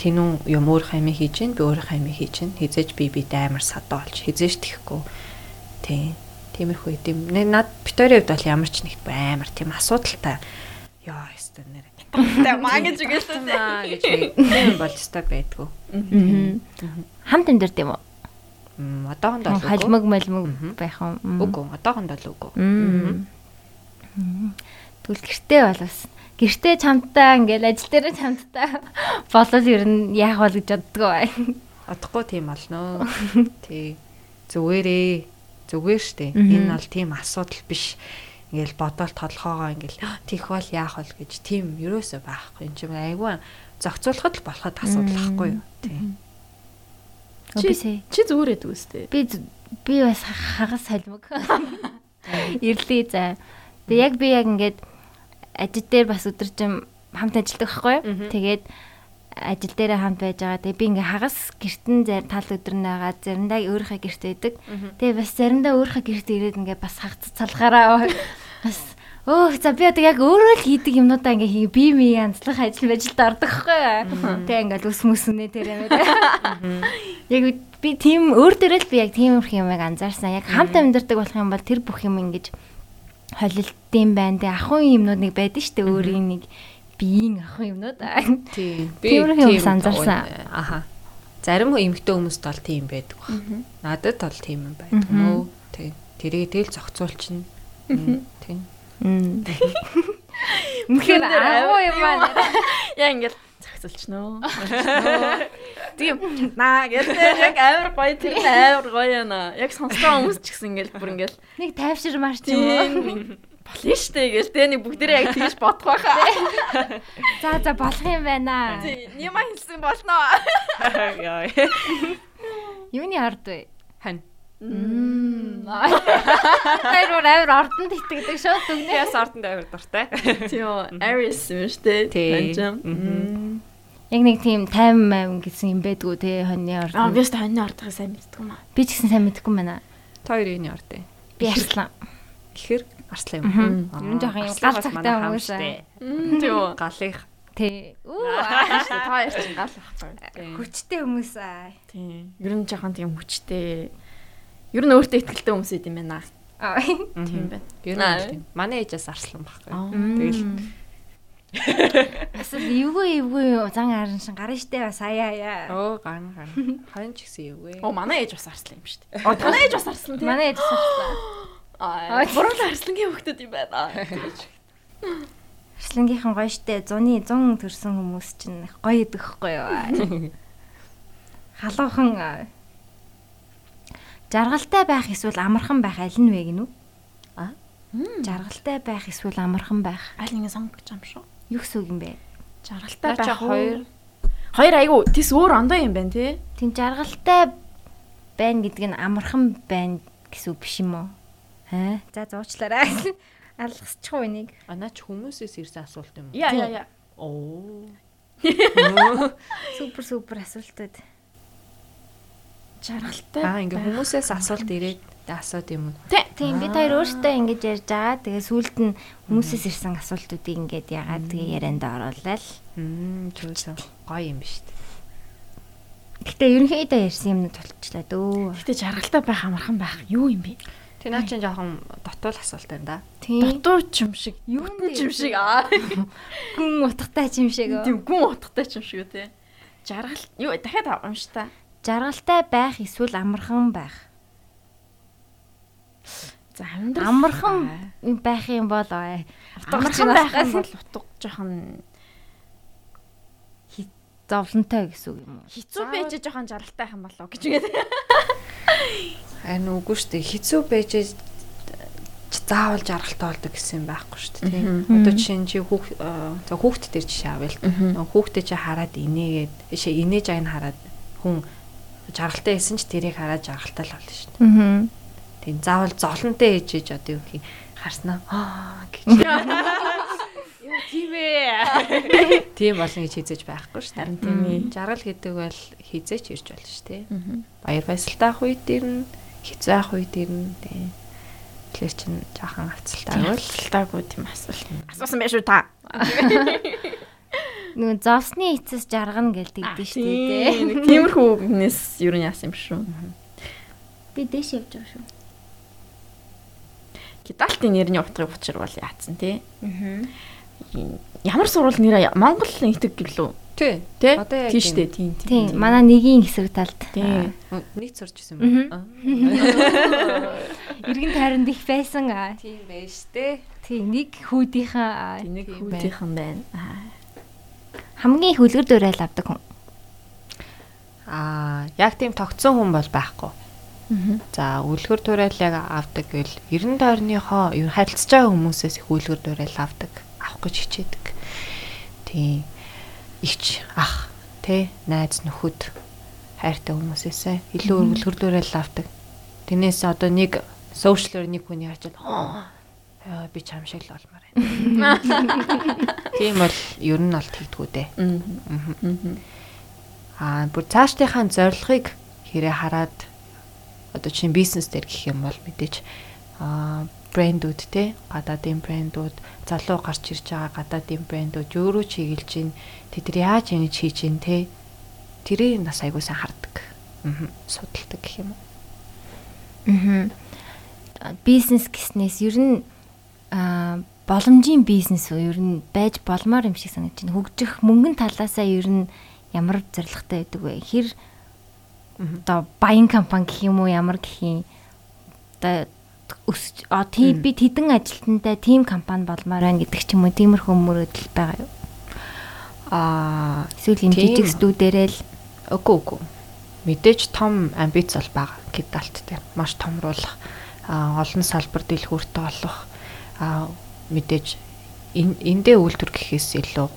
тэнүү юм өөр хаймыг хийж гин би өөр хаймыг хийж гин хизээж би бид амар садаа олж хизээж тэхгүй. Тийм. Тиймэрхүү юм. Над битэрийн хувьд бол ямар ч нэг амар тийм асуудалтай. Яа, ёстой Тэ маа гэж үгэлээ. маа гэж тийм болж та байдгүй. Хамт амьдард юм уу? М одоохондоо л үгүй. Холмог молмог Мгм. байх юм. Үгүй, одоохондоо л үгүй. Тэгвэл гэртээ бол бас гэртээ чамтаа ингээл ажил дээр чамтаа болол ер нь яах бол гэж боддгоо бай. Одохгүй тийм болно. Тий. Зүгээрээ. Зүгээр штэ. Энэ бол тийм асуудал биш. Ингээл бодоол толгоогоо ингээл тийх бол яах бол гэж тийм ерөөсөө байхгүй. Энд чинь айгүй зохицуулахад л болоход асуудал байхгүй юу? Тий. Бисээ. Чи зүгээр эдэг үстэй. Би би бас хагас солимог. Ирлээ за. Тэгээ яг би яг ингээд ажил дээр бас өдөржим хамт ажилладаг байхгүй юу? Мгм. Тэгээд ажил дээр хамт байж байгаа. Тэгээ би ингээ хагас гертэн зар тал өдөр нэгаа заримдаа өөрийнхөө герт байдаг. Тэгээ бас заримдаа өөрийнхөө герт ирээд ингээ бас хагц цалгаараа бас Өөх за би одоо яг өөрөө л хийдэг юмнуудаа ингээ хий би ми янзлах ажил ажилд ордог байхгүй. Тэг ингээл ус мүснэ тэр юм ээ. Яг би тийм өөр дээрээ л би яг тиймэрх юмыг анзаарсан. Яг хамт амьдардаг болох юм бол тэр бүх юм ингэж холилтын байна. Тэг ахын юмнууд нэг байдаг штэ өөрийн нэг биеийн ахын юмнууд. Тий. Тиймэрхүү юмс анзаарсан. Аха. Зарим эмэгтэй хүмүүст бол тийм байдаг баг. Надад бол тийм юм байдаг мөө. Тий. Тэрийг тэгэл зохицуулчихна. Тий. Мм. Үнэхээр агуу юм байна. Яа ингээл зохицолчноо. Тийм наа гэдэг яг амар гоё тэр нь амар гоё яана. Яг сонссон хүмүүс ч гэсэн ингээл бүр ингээл Нэг тайвшир марч юм уу? Тийм болно штэ гээл тэ нэг бүгдээрээ яг тэгж бодох байхаа. За за болох юм байна. Тийм нима хэлсэн болно. Яа. Юуны ард вэ? Хань. Мм. Тэр өөр авир ордонд итгэдэг шууд дүгнээ. Яс ордонд авир дуртай. Тийм Aries юм штэ. Тий. Мм. Яг нэг тийм тайм маяг гэсэн юм байдгүй те хоньны Аа ордонд. би өөртөө хоньны ордыг сайн мэддэг юм аа. Би ч гэсэн сайн мэдэхгүй юм байна. Та хоёрын ордын? Би арслан. Ихэр арслан юм. Ер нь жоохон юм арслан гал бас цагтай хүмүүс штэ. Тийм. Галынх. Тэ. Үу. Та хоёр чинь гал байхгүй. Хүчтэй хүмүүс аа. Тийм. Ер нь жоохон тийм хүчтэй. Ер нь өөртөө ихтэй хүмүүс юм байна. Аа. Тийм байна. Ер нь. Манай ээжээс арслан байхгүй. Тэгэл Бас л эвгүй эвгүй зан аран шин гарна штэ бас аяа аяа. Оо ган ган. Хон ч гэсэн юу вэ? Оо манай ээж бас арслан юм дээ. Оо танай ээж бас арслан тийм. Манай ээж сурчлаа. Аа буруу арслангийн хөвгтөд юм байна. Арслангийнхан гоё штэ 100-ы 100 төрсэн хүмүүс чинь гоё идэх хгүй юу. Халуухан аа. жаргалтай байх эсвэл амархан байх аль нь вэ гинүү? А? Жаргалтай байх эсвэл амархан байх. Аль нэг сонгож юм шүү. Юу гэсэн үг юм бэ? Жаргалтай байх хоёр. хоёр. Айгу тис өөр ондоо юм байна тий. Тийм жаргалтай байна гэдэг нь амархан байна гэсэн үг биш юм уу? Аа. За зуучлаарай. Алгасчих уу энийг? Анаа ч хүмүүсээс ирсэн асуулт юм. Яа яа яа. Оо. Супер супер асуултууд. Жаргалтай. Аа ингээ хүмүүсээс асуулт ирээд асууд юм уу? Тийм бид хоёр өөртөө ингэж ярьж байгаа. Тэгээ сүүлд нь хүмүүсээс ирсэн асуултуудыг ингээд ягаад тэгээ ярианд оруулаад. Мм чөөсөн гоё юм биш үү? Гэтэ ерөнхийдөө ярьсан юмнууд болчихлаа дөө. Гэтэ жаргалтай байх амархан байх юу юм бэ? Тэ наа чинь жоохон дотуул асуулт байна да. Дутуу ч юм шиг, юун ч юм шиг аа. Гүн утгатай ч юм шиг. Тийм гүн утгатай ч юм шиг үү те. Жаргал юу дахиад унш та. Жаргалтай байх эсвэл амархан байх. За амьдрал Амархан байх юм бол аа, амархан байх нь бол утга жоохон зовлонтой гэсэн үг юм уу? хэцүү байж жоохон жаргалтай юм болов гэж үгээд. Харин үгүй шүү дээ. Хизүү байж заавал жаргалтай болдог гэсэн юм байхгүй шүү дээ. Одоо жишээ нь чи хүүх за хүүхд төр жишээ авъя л. Нөгөө Хүүхдээ чи хараад инээгээд ишээ инээж аяг нь хараад хүн жаргалтай байсан ч тэрийг хараад жаргалтай л болно шүү дээ. Тийм заавал золонтой ээж ээж одоо юу гэх харснаа аа гэж. Юу тийм ээ. Тийм болно гэж хизээж байхгүй шүү дээ. Тийм ээ. Жаргал гэдэг бол хизээч ирж болно шүү дээ. Баяр баясгалтай ах үед ирнэ, хэцүү ах үед ирнэ. Тийм. Тэгэхээр чин жаахан хацалтаагүй л Талтаагүй тийм асуулт. Асуусан байх шүү та. Нөгөө зовсны эцэс жаргана гэлдэг дээ шүү дээ. Тийм. Тиймэрхүү үгнээс юу нь яасан юм шүү. Би дэш явж байгаа шүү. Гидалтын нэрний утгыг учир бол яатсан тий. Аа. Ямар сурвал нэрээ Монгол нэтг гэлөө. Тий. Тий? Одоо яг Тийм шүү дээ. Тийм. Тийм, манай нэгийн хэсэг талд. Тийм. Нэг сурч ирсэн юм байна. Иргэн тайранд их байсан. Тийм байж тээ. Тийм, нэг хүүдийнхаа Нэг Тийм хүүтийнхэн байна. Хамгийн их үлгэр дуурайл авдаг хүн. Аа, яг тийм тогтсон хүн бол байхгүй. За, үлгэр дуурайлаг авдаг гэл 90 тойрныхоо ер нь харилцаж байгаа хүмүүсээс их үлгэр дуурайл авдаг, авах гэж хичээдэг. Тийм. Ивч, ах, тэ, найз нөхөд. Хайртай хүмүүсээсээ илүү дуурайл авдаг. Тэрнээс одоо нэг сошиалэр нэг хүний аа би чам шиг л болмоор байна. Тийм бол ер нь бол тэгдгүү дээ. Аа бүр цаашдынхаа зорилгыг хэрэг хараад одоо чинь бизнес дээр гэх юм бол мэдээж аа брэндүүд те гадаадын брэндүүд залуу гарч ирж байгаа гадаадын брэндүүд юу руу чиглэж гин тэд яаж ингэж хийж гин те тэрийг нас айгуу сайн хардаг. Аа судалдаг гэх юм уу. Аа. Бизнес гэснээс ер нь аа боломжийн бизнес үү ер нь байж болмоор юм шиг санагдаж байна. Хөгжих мөнгөн талаасаа ер нь ямар зорилготой байдаг вэ? Хэр одоо баян компани гэх юм уу ямар гэх юм одоо өсч а тийм би тэдэн ажилтнтай тим компани болмоор байна гэдэг ч юм уу тиймэрхүү мөрөдөл байгаа юу? Аа Эсвэл юм Тийм. жижиг студиэрэл Үгүй үгүй. Мэдээж том амбиц бол байгаа гэдалт тийм. Маш томруулах, олон салбар дэлгүүртээ олох, мэдээж эн- эндээ үйлдвэр гэхээс илүү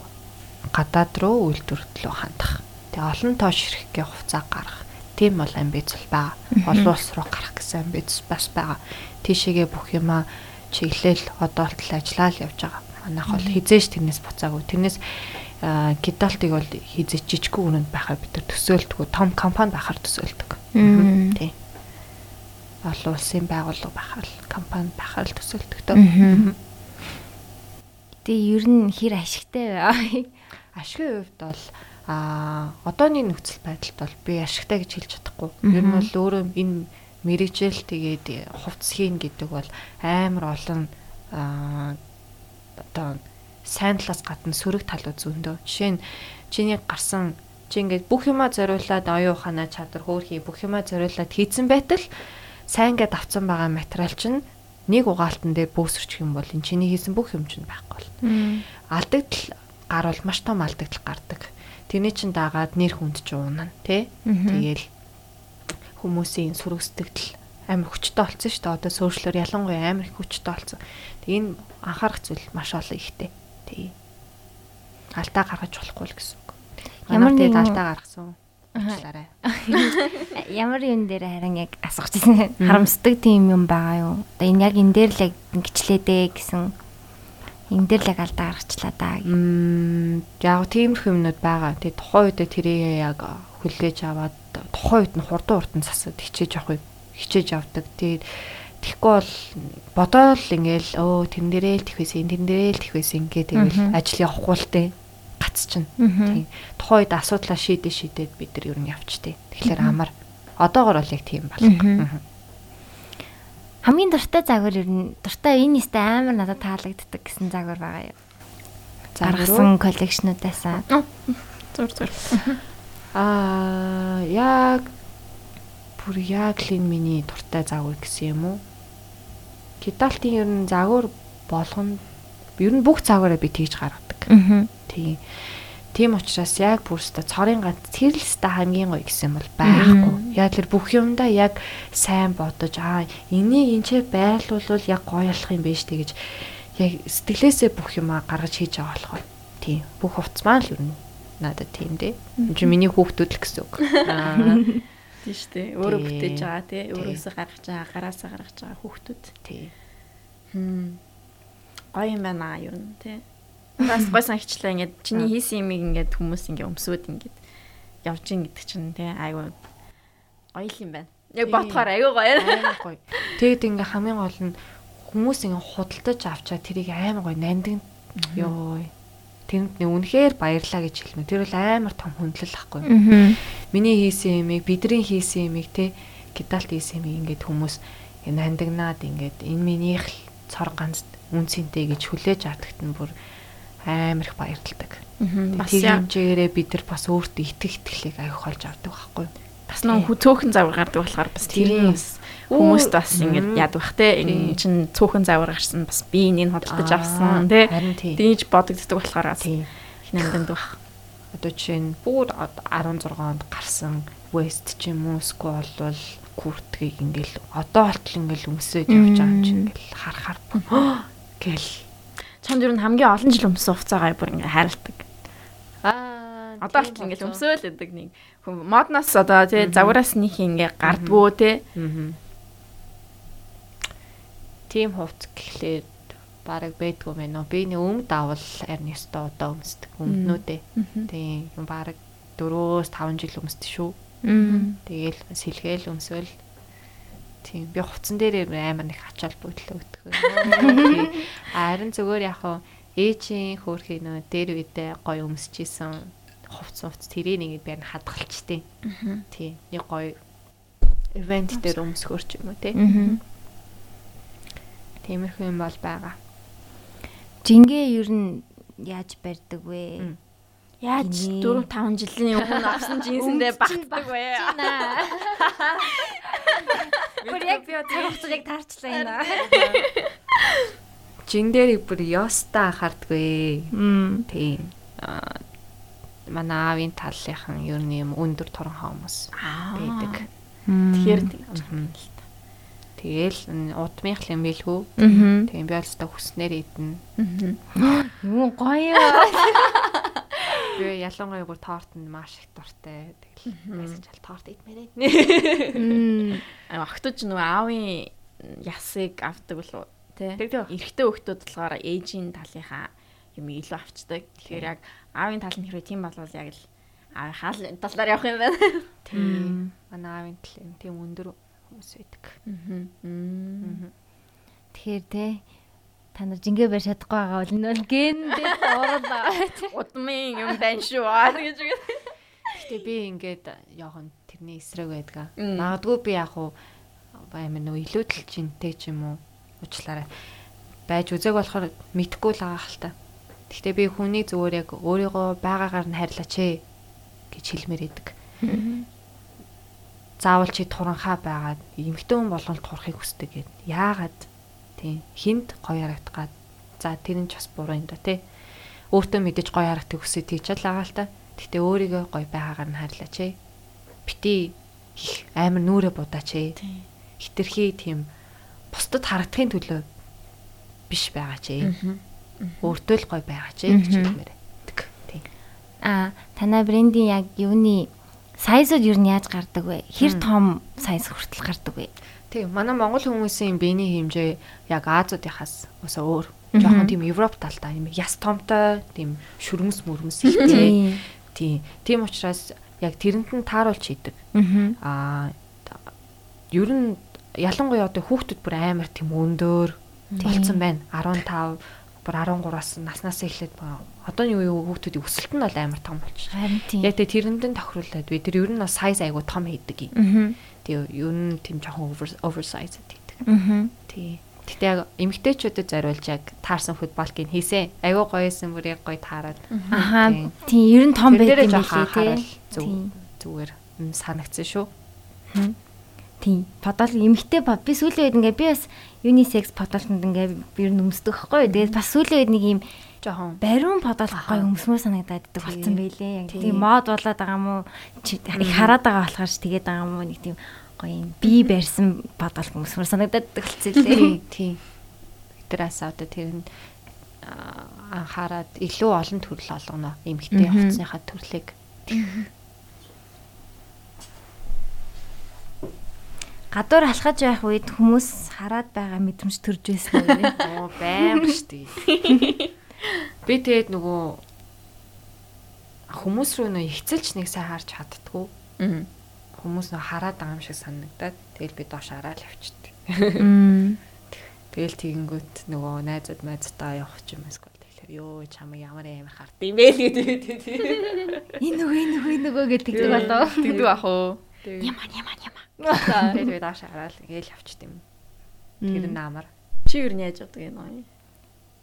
гадаад руу үйлдвэр төлөө хандах. Тэгээ олон тоош хэрэггээ хувцас гаргах. Тийм бол амбиц бол байгаа. Олон улс руу гарах гэсэн амбиц бас байгаа. Тийшээгээ бүх юмаа чиглэл одоолтол ажиллаа л явж байгаа. Манайх бол хизээш тэрнээс буцаагүй. Тэрнээс гидалтыг бол хизэж жижиггүй үнэнд байхаар бид нар төсөөлдөг. Том компани байхаар төсөөлдөг. Тийм. Олон улсын байгууллага байхаар компани байхаар төсөөлдөг. Мгм. Тэгээ ер нь хэр ашигтай вэ? Ашигын хувьд бол аа одооний нөхцөл байдалд бол би ашигтай гэж хэлж чадахгүй. Ер нь бол өөрөө энэ мэрэгжил тэгээд хувцс хийн гэдэг бол амар олон одоо сайн талаас гадна сөрөг талууд зөндөө. Жишээ нь чиний гарсан чи ингээд бүх юмаа зориулаад оюун ухаанаа чадвар хөөрхий бүх юмаа зориулаад хийцэн байтал сайн гэд авцсан байгаа материал чинь нэг угаалтан дээр бөөсөрчих юм бол энэ чиний хийсэн бүх юм чинь байхгүй бол алдагдал гарвал маш том алдагдал гардаг. Тэрний чин дагаад нэр хүнд ч уунана тий. Тэгээл хүмүүсийн сүрэг сэтгэл амар хүчтэй болсон шүү дээ. Одоо сошиалор ялангуяа амар их хүчтэй болсон. Тэг энэ анхаарах зүйл маш олон ихтэй. Тий. Алдаа гаргаж болохгүй л гэсэн үг. Ямар нэгэн- алдаа гаргасан. Уучлаарай. Ямар юм дээр харин яг асууж ирсэн. Харамсдаг тийм юм байгаа юу? Одоо энэ яг энэ дээр л яг ингэчлээ дээ гэсэн. Энэ дээр л яг алдаа гаргачлаа да. гэх. Мм яг тиймэрхүү юмнууд байгаа. Тэгээ тухайн үед тэрийг яг хүлээж аваад тухайн үед нь хурдан хурдан засаад хичээж авах хичээж явдаг. Тэгээд Тэгэхгүй бол бодоол ингээл өө тэрэн дээрээ л тэхвэсэн, тэрэн дээрээ л тэхвэсэн ингээ тэгэл ажил явахгүй л тээ гац чинь. Тийм. Тухайн үед асуудлаа шийдээ шийдээд бид нар ер нь явчтэй. Тэгэхээр амар одоогор бол яг тийм байна. Хамгийн дуртай загвар ер нь дуртай энэ нэстэ амар надад таалагддаг гэсэн загвар байгаа юу? Гаргасан коллекшнудаасаа. Зүр зүр. Аа яг бүр яг л энэ миний дуртай загвар гэсэн юм уу? Кидалтын ер нь загвар болгоно ер нь бүх загвараа би тэгж гаргадаг. Аа. Тийм. Тийм учраас яг бүрстэ цорын ганц цэрлэстэ хамгийн гоё гэсэн бол байхгүй. Яг л бүх юмдаа яг сайн бодож аа энийг энэ ч байрлуулвал яг гоё болох юм биш тэгэж яг сэтгэлээсээ бүх юмаа гаргаж хийж байгаа болохоор тийм бүх хувцс маань л ер нь надад тийм дээ. Чинь миний хүүхдүүд л гэсэн үг. Аа Тийм шүү дээ. Өөрөө бүтээж байгаа тий. Өөрөөсөө гаргаж байгаа, гараасаа гаргаж байгаа хүүхдүүд. Тий. Хм. Гоё юм байна юу н тий. Бас гой санагчлаа ингээд чиний хийсэн юмыг ингээд хүмүүс ингээд өмсөөд ингээд явж ин гэдэг чинь тий айгүй гоё юм байна. Яг бодохоор айгүй гоё. Гоё. Тэгэд ингээд хамгийн гол нь хүмүүс ингээд худалдаж авчаа тэрийг амар гоё нандин ёо тэнд нэг үнэхээр баярлаа гэж хэлмэ. Тэр бол амар том хүндлэл ахгүй. Миний хийсэн юмыг бидний хийсэн юмыг те гидалт хийсэн юмыг ингээд хүмүүс нандагнаад ингээд энэ минийх цор ганц үнцэнтэй гэж хүлээж авдагт нь бүр амар их баярлалдаг. Тэр хэмжээрээ бид нар бас өөртөө итгэх итгэлийг аяг холж авдаг байхгүй. Бас нэг цөөхөн завар гардаг болохоор бас тэрийн хүмүүст бас ингэж яд бах те. Энэ чин цөөхөн завар гарсан бас би энийг хөдөлж авсан те. тийж бодогддог болохоор бас их нанданд бах. Одоо жишээ нь бүр 16 онд гарсан West ч юм уу эсвэл болвол куртгийг ингээл одоо болтол ингээл өмсөд явж байгаа юм чинь ингээл харахаар гэл. Чамд ер нь хамгийн олон жил өмсөн хувцаагаа бүр ингээ хайрладаг. Аа одоо болтол ингээл өмсөөл өгдөг нэг модноос одоо тий загвараас нэг ингээ гардгуу тий. Тийм хувц гэхлээр бараг байдгүй мэн үү. Би нэг өмд давал харин ёстой одоо өмсдөг өмднүүдээ. Тийм бараг 4-5 жил өмсдөг шүү. Тэгээл сэлгээл өмсвөл тийм би хувцсан дээр амар нэг ачаал бүтлээ өгдөг. Харин зүгээр яг хаа ээжийн хөөрхий нөө дээр үедээ гоё өмсчихсэн хувц хувц тэрийг нэг бээр хадгалчтэй. Тийм нэг гоё ивент дээр өмсгөр ч юм уу тий. Тиймэрхүү юм бол байгаа. Жингээ ер нь яаж барьдаг вэ? Яаж 4 5 жилийн өмнө авсан джинсэндээ багтдаг вэ? Бүр яг би цаг хугацааг таарчлаа энэ. Жин дээр бүр ёста хардгүй. Тийм. Манай аавын талынхан ер нь юм өндөр торонхоо хүмүүс байдаг. Тэгэхээр тэгж Тэгээл удмынх юм билгүү. Тийм би алстаа хүснээр идэнэ. Юу гоё. Би ялангуяа бүр тортод маш их дуртай. Тэгэл байсан ч торт идмээрээ. Аа охтож нөгөө аавын ясыг авдаг болов тий. Эрэгтэй хөлтүүд болохоор ээжийн талынхаа юм илүү авчдаг. Тэгэхээр яг аавын тал нь хэрэг тийм болвол яг л аавын хаал талаар явах юм байна. Тийм. Манай аавын тал юм тийм өндөр хүмүүс байдаг. Тэгэхээр те та нар жингээ барь чадахгүй байгаа бол энэ бол ген дээр оруулаа. Удмын юм байна шүү гэж. Гэтэ би ингээд яахан тэрний эсрэг байдгаа. Магадгүй би яг уу баймаа нөө илүүдэл жинтэй ч юм уу уучлаарай. байж үзег болохоор мэдхгүй л байгаа хэл та. Гэхдээ би хүний зүгээр яг өөрийгөө байгаагаар нь харьлаач ээ гэж хэлмээр идэг заавал чи туранхаа байгаад эмэгтэй хүн болгоно турахыг хүсдэг гэд. Яагаад тийм хинт гоё харагдах гад. За тэр нь ч бас буруу юм да тий. Өөртөө мэдээж гоё харагдахыг хүсэж тийч л байгаа л та. Гэтэ өөрийгөө гоё байгаагаар нь хайрлаач ээ. Бити амар нүрэ будаач ээ. Хитрхи тийм бусдад харагдахын төлөө биш байгаач ээ. Өөртөө л гоё байгаач ээ гэж хэлмээр. Аа танай брендийн яг юуны Сайзууд юу нь яаж гардаг вэ? Хэр том сайз хүртэл гардаг вэ? Тийм, манай монгол хүмүүсийн биений хэмжээ яг Азиудынхаас өсөө өөр. Жохон тийм Европ талтай юм яс томтой, тийм шүрмэс мөрмөс ихтэй. Тийм. Тийм учраас яг тэрэнд нь тааруулж хийдэг. Аа ер нь ялангуяа одоо хүүхдүүд бүр амар тийм өндөр болсон байна. 15 бүр 13-аас наснаас эхлээд одооний үеийн хүүхдүүдийн өсөлт нь бол амар том болчих. Харин тийм. Яг тэгээ тэрэндэн тохируулаад бид тэр ер нь бас size айгу том хийдэг юм. Тэгээ ер нь тийм жоохон oversize хийдэг. Аа. Тий. Гэтэ яг эмгтээчүүдэд зориулж яг таарсан футболкийг хийсэн. Айгу гоёсэн бүр яг гоё таарад. Аха. Тийм. Ер нь том дээрээ юм хараад тий. зүгээр санагдсан шүү. Тийм. Подол эмхтэй ба би сүүлийн үед ингээ би бас unisex подолтонд ингээ ер нь өмсдөг байхгүй. Тэгээд бас сүүлийн үед нэг юм Жоохон бариун гоё өмсмөр санагдаад Тийм. болсон байлээ. Яг Тийм. тийм мод болоод байгаа юм уу? Их хараад байгаа болохоор ч тэгээд байгаа юм уу? Нэг тийм гоё юм би барьсан подол өмсмөр санагдаад идэх болсон лээ. тий, тий. Тэрээс одоо тэр нь аа, анхаарад илүү олон төрөл олгоно. Эмгтээ Мгм. хувцсныхаа төрлийг. Гадуур алхаж байх үед хүмүүс хараад байгаа мэдрэмж төрж байсан үү? Оо байнга штий. Би тэгээд нөгөө хүмүүс рүү нөө ихцэлч нэг сайн харж чаддгүй. Аа. Хүмүүс нөө хараад байгаа юм шиг санагдаад тэгэл би доош хараад явчихдаг. Тэгэл тэгэнгүүт нөгөө найзууд майзтаа явах юм эсвэл тэгэхээр ёо чамаа ямар амар хард юм бэ гэдэг. Энэ нөгөө энэ нөгөө нөгөө гэдэг тэгдэг болоо. Тэгдэг ах уу? Яман яман яман. Тэгээд би доош хараад ингээл явчихд юм. Тэр намар. Чи юу яаж бодог юм аа?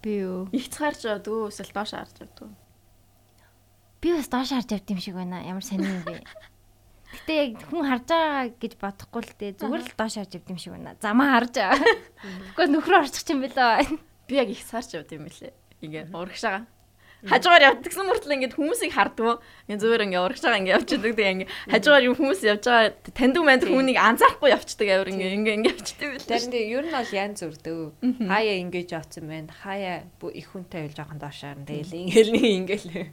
Би юу? Их цаарч явдаг эсвэл доош харж явдаг? Би бас доош харж явд юм шиг байна. Ямар сони юм бэ? Гэтэ яг хүн харж байгаа гэж бодохгүй л дээ. Зүгээр л доош харж явд юм шиг байна. Замаа харж. Гэхдээ нөхрөө орчих юм бэлээ. Би яг их цаарч явд юм билээ. Ингээ урагшаага. Хажуугаар явдгсан мөртлөө ингээд хүмүүсийг харддаг. Ингээ зүгээр ингээ урагшаага ингээ явчихдаг. Тэгээ ингээ хажуугаар юм хүмүүс явж байгаа таньдаг манд хүнийг анзаарахгүй явчихдаг авир ингээ ингээ ингээ явчихдаг билээ. Тэр нь ер нь бол янз бүрдөө. Хаяа ингэж явцсан байна. Хаяа их хүнтэй байл жоохон доошаар. Тэгэл ингээл нэг ингээл.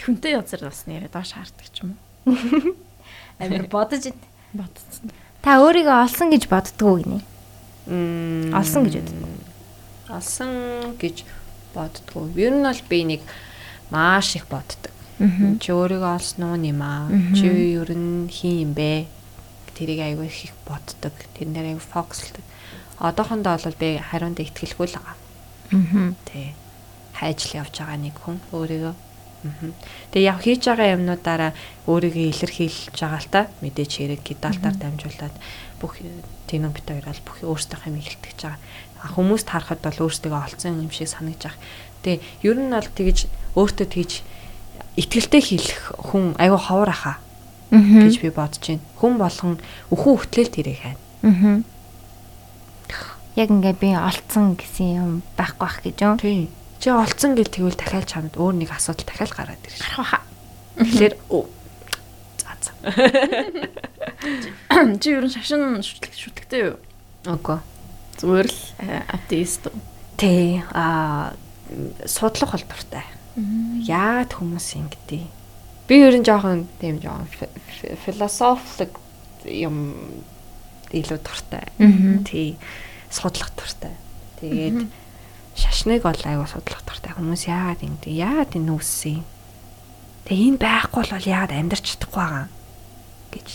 Хүнтэй язар бас нэрээ доош хардаг ч юм уу. Амир бодож ин. Бодцсон. Та өөрийгөө олсон гэж боддгоо гинэ. Мм, Олсон гэж боддог. Олсон гэж боддгоо. Ер нь бол би нэг маш их боддог. Аа. Чи өөрийгөө олсон уу юм аа? Чи ер нь хин юм бэ? Тэрийг аягүй их боддог. Тэр нэр аягүй фокуслдаг. Одоохондоо бол би хариунд итгэлгүй л байгаа. Аа. Тий. Хайж л явж байгаа нэг хүн өөрийгөө. Мгм. Тэгээ яг хийж байгаа юмнуудаараа өөрийгөө илэрхийлж байгаа л та. Мэдээч хэрэг гидалтаар дамжуулаад бүх тийм бит хоёр бол бүх өөрсдийнхөө юм илэрхийлж байгаа. Хүмүүст харахад бол өөрсдөө олцсон юм шиг санагдаж байгаа. Тэгээ ер нь бол тэгж өөртөө тэгж итгэлтэй хийх хүн аюу ховор ахаа Аа. гэж би бодож байна. Хүн болгон өхөн хөтлөл тэрийг хайна. Аа. Яг ингээ би олцсон гэсэн юм байхгүй бах гэж юу? Тий. Чи олцсон гэл тэгвэл дахиад чамд өөр нэг асуудал дахиад гараад ирж. Гарах баха. Тэгэхээр оо. За за. Чи ер нь шашин шүтлэг шүтлэгтэй юу? Үгүй. Зүгээр л э, атеист уу? Тий. Аа судлах холбортой. Яагаад хүмүүс ингэдэг? Би ер нь жоохон тийм жоохон философик юм илүү дуртай. Тий. Судлах дуртай. Тэгээд шашныг бол аягүй судлах дуртай. Хүмүүс яагаад ингэдэг? Яагаад энэ үүссэн? Тэгээ энэ байхгүй бол яагаад амьдарч чадахгүй байгаа гэж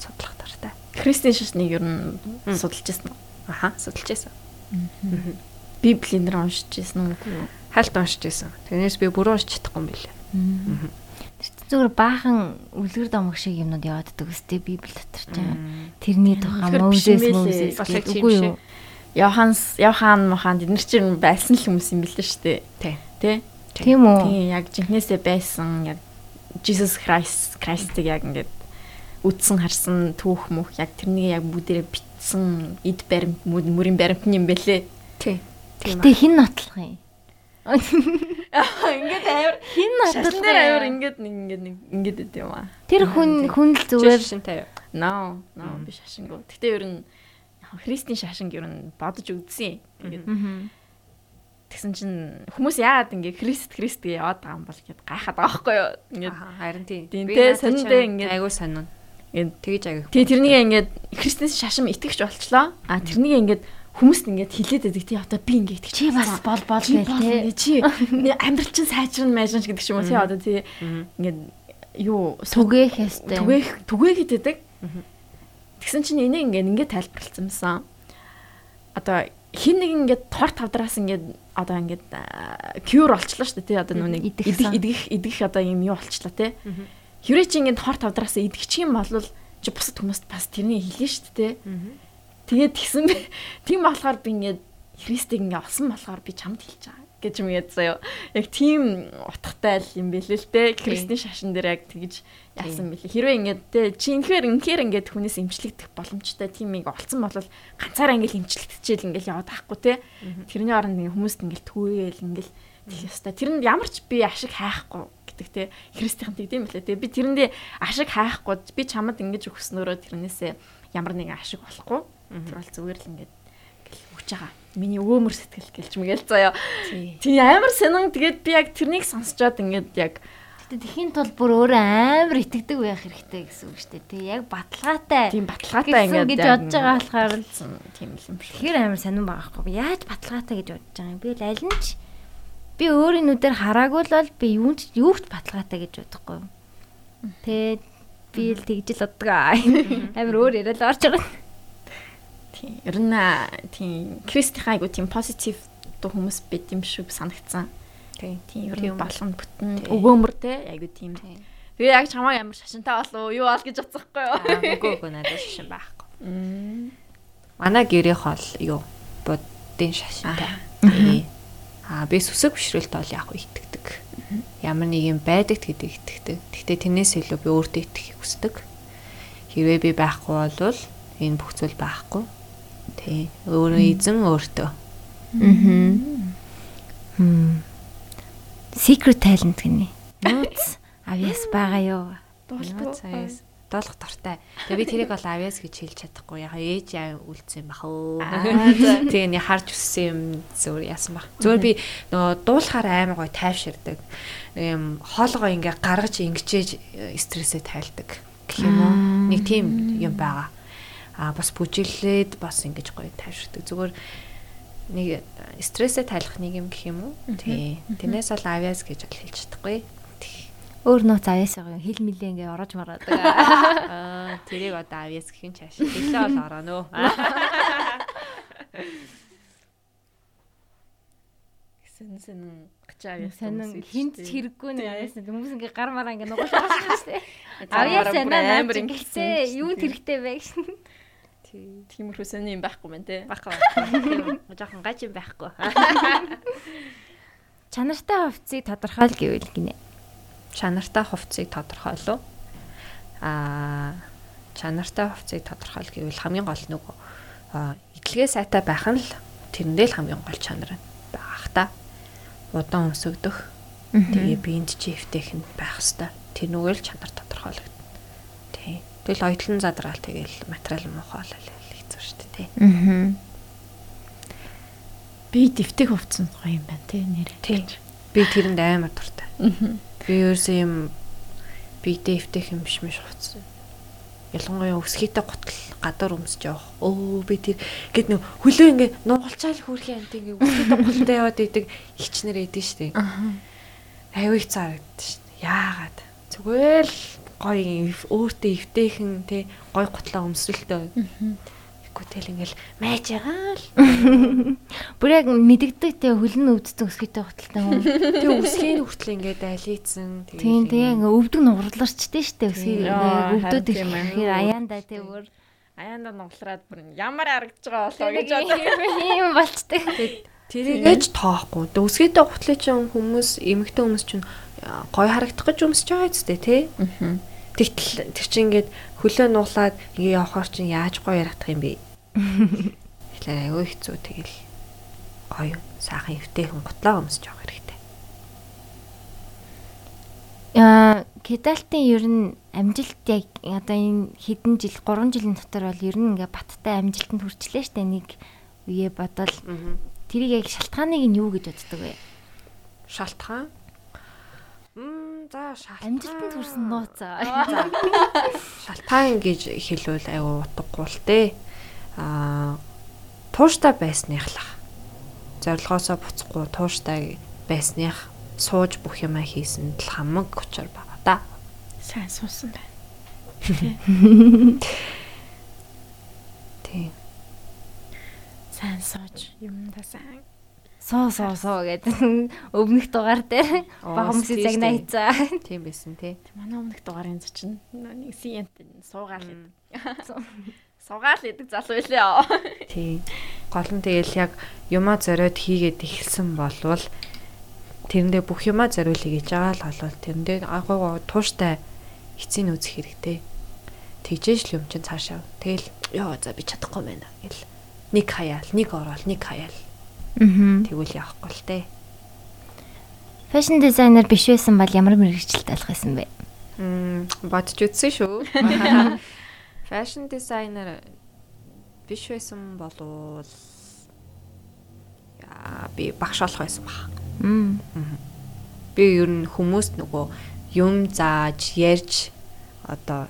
судлах дуртай. Христийн шашныг ер нь судалж байсан. Аха, судалж байсан. Библийн дээр уншиж байсан юу? Хальт уншиж байсан. Тэрнээс би бүрэн уншиж чадахгүй юм билээ. Зүгээр баахан үлгэр домог шиг юмнууд явааддаг өстэй библи дотор чинь. Мм. Тэрний тухай юм гэдэг тийм үгүй юу? Явханс Явхан махан тэд нар чинь байсан л хүмүүс юм билээ шүү дээ. Тий. Тэ? Тийм үү? Тийм яг жинхнээсээ байсан яг Jesus Christ Christ-ыг яг ингээд үдсэн харсан түүх мөх яг тэрнийг яг бүгдээрээ битсэн эд баримт мөр- мөрийн баримт юм бэлээ. Тий. Тийм. Гэтэ хин нотлох юм. Ингээд амар Хин нотлох дээр амар ингээд нэг ингээд нэг ингээд идэв юм аа. Тэр хүн хүн л зүгээр шинтэй. No, no Мм. би шашингүй. Гэтэ ер нь христийн шашинг ер нь бодож үзсэн. Тэгээд тэгсэн чинь хүмүүс яагаад ингээд христ христ гэж яваад байгаа юм бол гэд гайхаад байгаа байхгүй юу? Ингээд харин тий. Тийм, тэ, надад сониндээ ингээд- айгуу сонин. Ингээд Тэгэж аяг. Тэгээ тэрнийг ингээд христнээс шашин итгэвч болчлоо. А тэрнийг ингээд хүмүүст ингээд хилээд байдаг тий одоо би ингээд итгэж Чи бас бол бол гэх ингээд чи амьдрал чинь сайжрна майжрна гэдэг ч юм уу тий одоо тий ингээд юу Түгээх ёстой. түгээх түгээгээд байдаг. Тэгсэн чинь энийг ингээд ингээд тайлбарлсан юмсан. Одоо хин нэг ингээд торт тавдраас ингээд одоо ингээд кюр олчлоо шүү дээ тий одоо нүг идэх идэх идэх одоо юм юу олчлоо тий. Хэрвээ чи ингээд торт тавдраас идэх юм бол чи бусад хүмүүст бас тэрний хэлнэ шүү дээ. Тэгээд тэгсэн тийм болохоор би ингээд Христийг ингээ олсон болохоор би чамд хэлж байгаа гэж юм яд заяа. Яг тийм утгатай л юм бэлээ л те. Христийн шашин дээр яг тэгж яасан бэлээ. Хэрвээ ингээд те чи инхээр инхээр ингээд хүнээс имчлэгдэх боломжтой тийм нэг олцсон бол ганцаараа ингээд имчлэгдэчихэл ингээд яваад байхгүй те. Тэрний оронд ингээд хүмүүст ингээд түүгээл ингээд тэгэх ёстой. Тэрэнд ямар ч би ашиг хайхгүй гэдэг те. Христийнхэн тэгдэм билээ те. Би тэрэндээ ашиг хайхгүй би чамд ингэж өгснөөрөө тэрнээсээ ямар нэгэн ашиг болохгүй. Тэр бол зүгээр л ингээд өгч байгаа миний өөмөр сэтгэл гэлж мэгэл заяа. Тийм амар сонин тэгээд би яг тэрнийг сонсчоод ингээд яг Тэхийн тул бүр өөрөө амар итгэдэг байх хэрэгтэй гэсэн үг шүү дээ. Тэг яг баталгаатай. Тийм баталгаатай ингээд гэж бодож байгаа болохоор л тийм л юм шиг. Тэгэхээр амар сонирн байгаа хгүй. Яаж баталгаатай гэж бодож байгаа юм. Л аль нь ч би өөрийн нүдээр хараагүй л бол би юунд юу ч баталгаатай гэж бодохгүй. Тэгээд би л тэгж л боддог. Амар өөр яриад орж байгаа. Тийм. Ер нь тийм Кристийнхаа айгу тийм позитив хүмүүс байт юм шиг санагдсан. Тийм. Тийм ер нь болгоно бүтэн өгөөмөр те айгу тийм. Тэгээ яг чамаа ямар шашинтай болов юу бол гэж бодсохгүй юу? Үгүй үгүй надад шашин байхгүй. Манай гэрийнх бол юу буддын шашинтай. Аа би сүсэг бишрэлт бол яг итгэдэг. Ямар нэг юм байдаг гэдэг итгэдэг. Гэхдээ тэрнээс илүү би өөртөө итгэхийг хүсдэг. Хэрвээ би байхгүй бол энэ бүх зүйл байхгүй Тий. Өөрөө эзэн өөртөө. Аа. Хм. Secret talent гинэ. Нууц авьяас байгаа юу? Дуулах цаас доолох дуртай. Тэгээ би тэрийг бол авьяас гэж хэлж чадахгүй. Яг ээж аа үлдсэн бах уу. Тэгээ нэг харж өссөн юм зүгээр яасан бах. Зүгээр би нөгөө дуулахаар амар гой тайвширдаг. Юм хоолгоо ингээ гаргаж ингэчээж стрессээ тайлдаг гэх юм уу. Нэг тийм юм байгаа а бас бүжиглээд бас ингэж гоё тайвширдаг. Зүгээр нэг стрессээ тайлах нэг юм гэх юм уу? Тий. Тэрнээс бол авьяас гэж бол хэлж чадахгүй. Өөр нууц авьяас байгаа юм. Хил мэлээ ингээ орож мараад. Аа, тэрийг одоо авьяас гэх юм чааш. Хэлээ бол ороо нөө. Сэн сэн гачаа сонин хинт хэрэггүй нэг авьяас хүмүүс ингээ гар мараа ингээ нугуулж байгаа шүү дээ. Авьяас санаа амар ингээ юу хэрэгтэй вэ гэсэн. Тиймэрхүү сони юм байхгүй мэн те. Байхгүй. Жохон гаж юм байхгүй. Чанартай хувцсыг тодорхойл гэвэл гинэ. Чанартай хувцсыг тодорхойлоо. Аа чанартай хувцсыг тодорхойл гэвэл хамгийн гол нөгөө идэлгээ сайтай байх нь л тэрэндээ л хамгийн гол чанар байгаа х та. Удаан өсөгдөх. Тэгээ биенд чифтэх нь байх хэвээр. Тэр нүгээр л чанар тодорхойлогдно. Тэгэл оюутлан задраал тэгэл материал муухай болол хэцүү шүү дээ тий. Аа. Би дэвтэх хувцсан гоё юм байна тий нэр. Тий. Би тэрэнд амар дуртай. Аа. Би ерөөсөө юм би дэвтэх юм биш мэш хувцсан. Ялангуяа өсгийтэй гутал гадар өмсөж явах. Өө би тэр гэд нөө хөлөө ингээ нугалчаал хүрхийн амт ингээ өсгийтэй гуталтай яваад идэг ихчнэр эдэн штэ. Аа. Аюу их цаарагдсан штэ. Яагаад? Зүгээр л гоё өөртөө эвтэйхэн тий гоё гутлаа өмсрэлтэй. Тэгэхгүй тэл ингээл майж байгаа л. Бүр яг мэдэгдэг тий хөлн өвдсөн өсгийтэй гутлтай хүн. Тий өсгийн хүртэл ингээд алийцэн. Тийм тий ингээ өвдөг нугарларчтэй штэ өсгийг өвдөд ихээр аяанда тий бүр аяанда нуглараад бүр ямар харагдаж байгаа болоо гэж бодлоо. Ийм болчтой. Тэрийг ээж тоохгүй. Өсгийтэй гутлын чинь хүмүүс эмэгтэй хүмүүс чинь гоё харагдах гэж өмсөж байгаа зү тий. Аа Тэгтэл тэр чинь ингээд хөлөө нуулаад ингээ явахаар чинь яаж гоё ярагдах юм бэ? Тэгэхээр аюу хэцүү тэгэл гоё сайхан эвтэйхэн гутлаа өмсөж явах хэрэгтэй. Аа, кедалтын ер нь амжилт яг одоо энэ хэдэн жил 3 жилийн дотор бол ер нь ингээ баттай амжилтанд хүрчлээ штэ нэг үе бодвол тэрийг яг шалтгааныг нь юу гэж боддог вэ? Шалтгаан Мм за шалтгаан. Амжилтанд хүрсэн нууцаа. Шалтгаан гэж хэлвэл аюу утгагүй л дээ аа тууштай байсныхлах зорилгоосоо буцахгүй тууштай байсных сууж бүх юма хийсэн л хамаг учир байгаа да. Сайн суусан байна. Тийм. Сайн сууж юмдаа сайн суу суу суу гэдэг өмнөх дугаар дээр багамсыг загнаа хийцаа. Тийм байсан тий. Манай өмнөх дугаарын зочин нэг сиент суугаал. Сургаал идэг залуу илээ. Тий. Гол нь тэгэл яг юмаа зориод хийгээд эхэлсэн болвол тэрэндээ бүх юмаа зориулъя гэж байгаа л болвол тэрэндээ агуу тууштай эцсийн үзэх хэрэгтэй. Тэгжээш л юм чин цаашаа. Тэгэл ёо за би чадахгүй байна гэл. Нэг хаяал, нэг орол, нэг хаяал. Аа. Тэгвэл явахгүй л тээ. Фэшн дизайнер биш байсан бол ямар мэрэгчлэлт алах байсан бэ? Мм бодч үзсэн шүү. Fashion designer биш байсан болвол яа би багш болох байсан баг. Би ер нь хүмүүст нөгөө юм зааж, ярьж одоо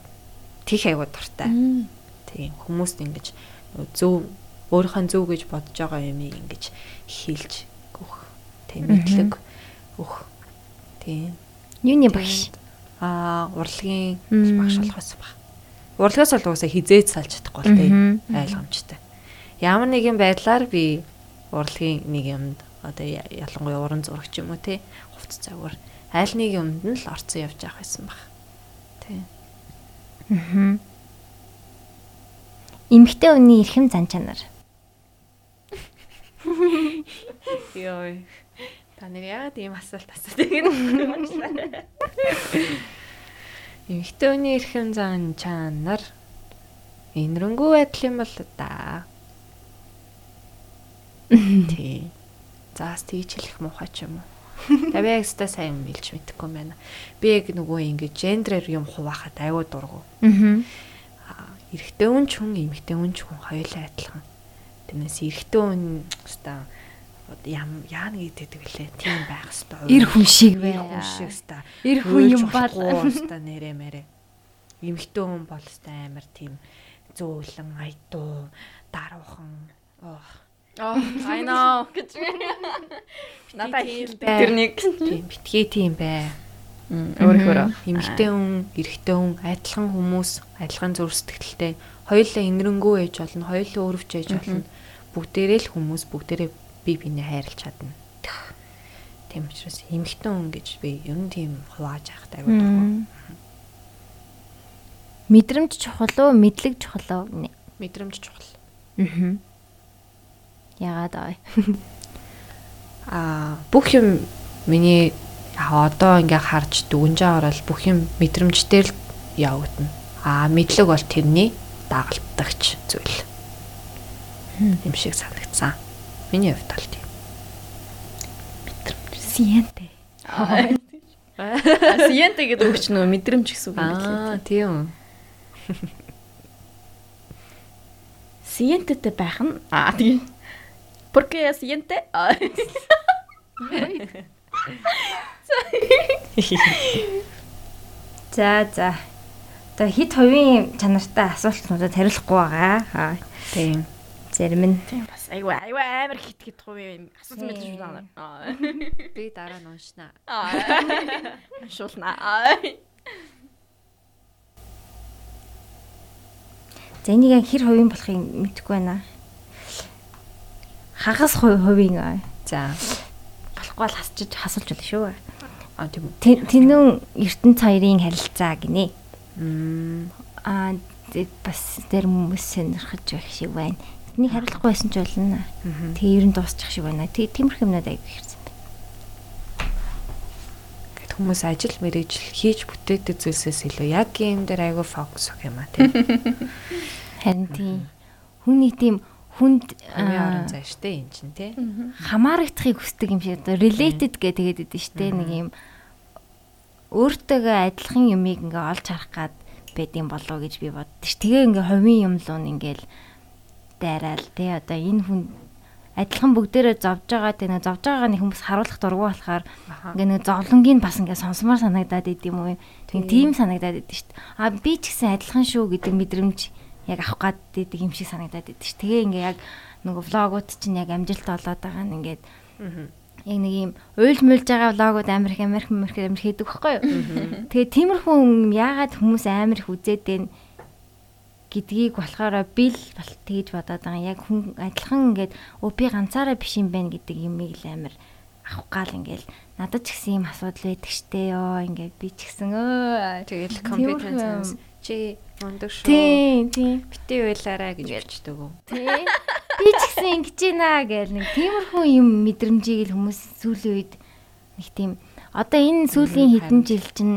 тийх айгуу дуртай. Тийм хүмүүст ингэж зөв өөрийнхөө зөв гэж бодож байгаа юмыг ингэж хэлж өгөх. Тийм мэдлэг өгөх. Тийм. Юуны багш? Аа урлагийн багш болох байсан баг урлагаас бол угаасаа хизээд салж чадахгүй л тээ ойлгомжтой. Ямар нэгэн байдлаар би урлагийн нэг юмд одоо ялангуяа уран зураг ч юм уу тээ хувц цагаар аль нэг юмд нь л орцсон явж явах байсан баг. Тээ. Аа. Имхтэй үний эрхэм зан чанар. Йой. Та нар яагаад ийм асуулт асуудаг юм бэ? Эмэгтэй хүний эрхэм зан чанар энэрэнгүй байдал юм бол да. Тий. Заас тийч хэлэх муухай ч юм уу. Тавиаг өстой сайн билж мэдэхгүй байна. Би яг нөгөө ингэ гендерээр юм хуваахад аюу дургу. Аа. Эрэгтэй хүн ч хүн, эмэгтэй хүн ч хүн хоёулаа адилхан. Тэрнээс эрэгтэй хүн өстой ям яа нэг идэдэг лээ. Тийм байх хэвээр. Ир хүн шиг байна. Хүн шиг хэвээр. Ир хүн юм бол хэвээр нэрэ мэрэ. Имэгтэй хүн бол хэвээр амар тийм зөөлөн, айдуу, даруухан. Оо. Oh, I know гэж надад хэл бай. Тэрнийг тийм битгий тийм бай. Өөрөөр эмэгтэй хүн, эрэгтэй хүн, адилхан хүмүүс, адилхан зүрх сэтгэлтэй. Хоёулаа инрэнгүү ээж болно, хоёулаа өөрөвч ээж болно. Бүгдээрээ л хүмүүс, бүгдээрээ бие биенээ хайрлж чадна. Тийм учраас эмхтэн хүн гэж би ер нь тийм хувааж авахтай байдаг. Мэдрэмж чухал уу, мэдлэг чухал уу? Мэдрэмж чухал. Аа. Ягаад аа? Аа, бүх юм миний одоо ингээ харж дүгнжээ орол бүх юм мэдрэмжтэй л явагдана. Аа, мэдлэг бол тэрний дагалдагч зүйл. Юм шиг санагдсан. Миний хувьд бол тийм. Мэдрэмж сиенте. Сиенте гэдэг үг чинь нөгөө мэдрэмж гэсэн үг юм билээ. Аа, тийм. Сиентетэй байх нь аа тийм. Porque я сиенте. За за. За хит ховийн чанартай асуултнуудад хариулахгүй байгаа. Тийм. Зарим нь. Тийм бас айгүй айгүй амар хит хит хувь юм асуусан мэт шүү даа. Би дараа нь уншнаа. Уншуулнаа. За энийг хэр хувийн болохыг мэдэхгүй байна. Хагас хувь хувийн. За болохгүй л хасчих хасалж болно шүү. А тийм үү. Тэнэн ертөнц хоёрын харилцаа гинэ. Аа бас тэр хүмүүс сонирхож байх шиг байна. Энийг хариулахгүй байсан ч болно. Тэгээ ер нь дуусчих шиг байна. Тэгээ тиймэрхүү юмнууд аяг хэрсэн байна. Гэт хүмүүс ажил мэрэгжил хийж бүтээдэг зүйлсээс илүү яг юм дээр аягүй фокус өгөх юм а тийм. Харин тийм. Хүний тийм хүнд орон зай штэ эн чин тий хамаарагдахыг хүсдэг юм шиг одоо related гэ тэгээд идэв штэ нэг юм өөртөөгөө адилхан юмыг ингээ олж харах гад байдсан болов гэж би боддош тэгээ ингээ ховын юм луун ингээл дайраал тий одоо энэ хүн адилхан бүгдээрээ зовж байгаа тий нэг зовж байгааг нэг хүмүүс харуулах дурггүй болохоор ингээ нэг зовлонгийн бас ингээ сонсомоор санагдаад идэм үү тийм санагдаад идэв шүү дээ. А би ч гэсэн адилхан шүү гэдэг мэдрэмж яг авах гад идэг юм шиг санагдаад идэв шүү тэгээ ингээ яг нөгөө влогууд чинь яг амжилт олоод байгаа нь ингээд яг нэг юм уйлж мулж байгаа влогууд амар их амар их амар их хийдэг байхгүй юу тэгээ тиймэрхүү яагаад хүмүүс амар их үзээд байна гэдгийг болохоор бил бол тэгж бодоод байгаа. Яг хүн адилхан ингээд өө би ганцаараа биш юм байна гэдэг юмыг л амар авах гал ингээл надад ч гэсэн юм асуудал байдаг штэ ёо ингээд би ч гэсэн өө тэгэл компетенц чи мундаг шүү. Тийм тийм. Бити байлаараа гэж хэлждэг үү. Тийм. Би ч гэсэн ингэж байна гэл нэг тиймэрхүү юм мэдрэмжийг л хүмүүс сүүлийн үед нэг тийм одоо энэ сүүлийн хэдэн жил чинь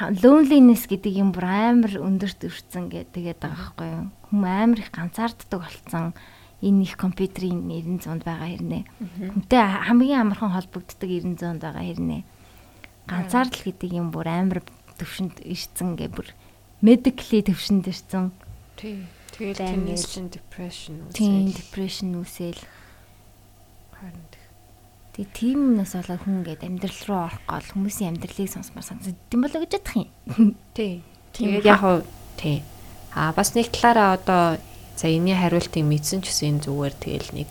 loneliness гэдэг юм бүр амар өндөрт өрцөн гэдэг тэгээд байгаа байхгүй юу. Хүм амар их ганцаарддаг болцсон энэ их компьютерийн 900-д байгаа хэрнээ. Хүнтэй хамгийн амархан холбогддог 900-д байгаа хэрнээ. Ганцаардал гэдэг юм бүр амар төвшөнд ирсэн гэ бүр medically төвшөнд ирсэн. Тий. Тэгээд tension depression үсэл. Тийм, depression үсэл. Харин Тэгээ тийм юмнаас болоод хүн ингээд амьдрал руу орох гол хүмүүсийн амьдралыг сонсмаар санагдсан болоо гэж бодох юм. Тий. Тэгээд яг хуу тий. Аа бас нэг талаараа одоо за энэний хариултыг мэдсэн ч гэсэн зүгээр тэгэл нэг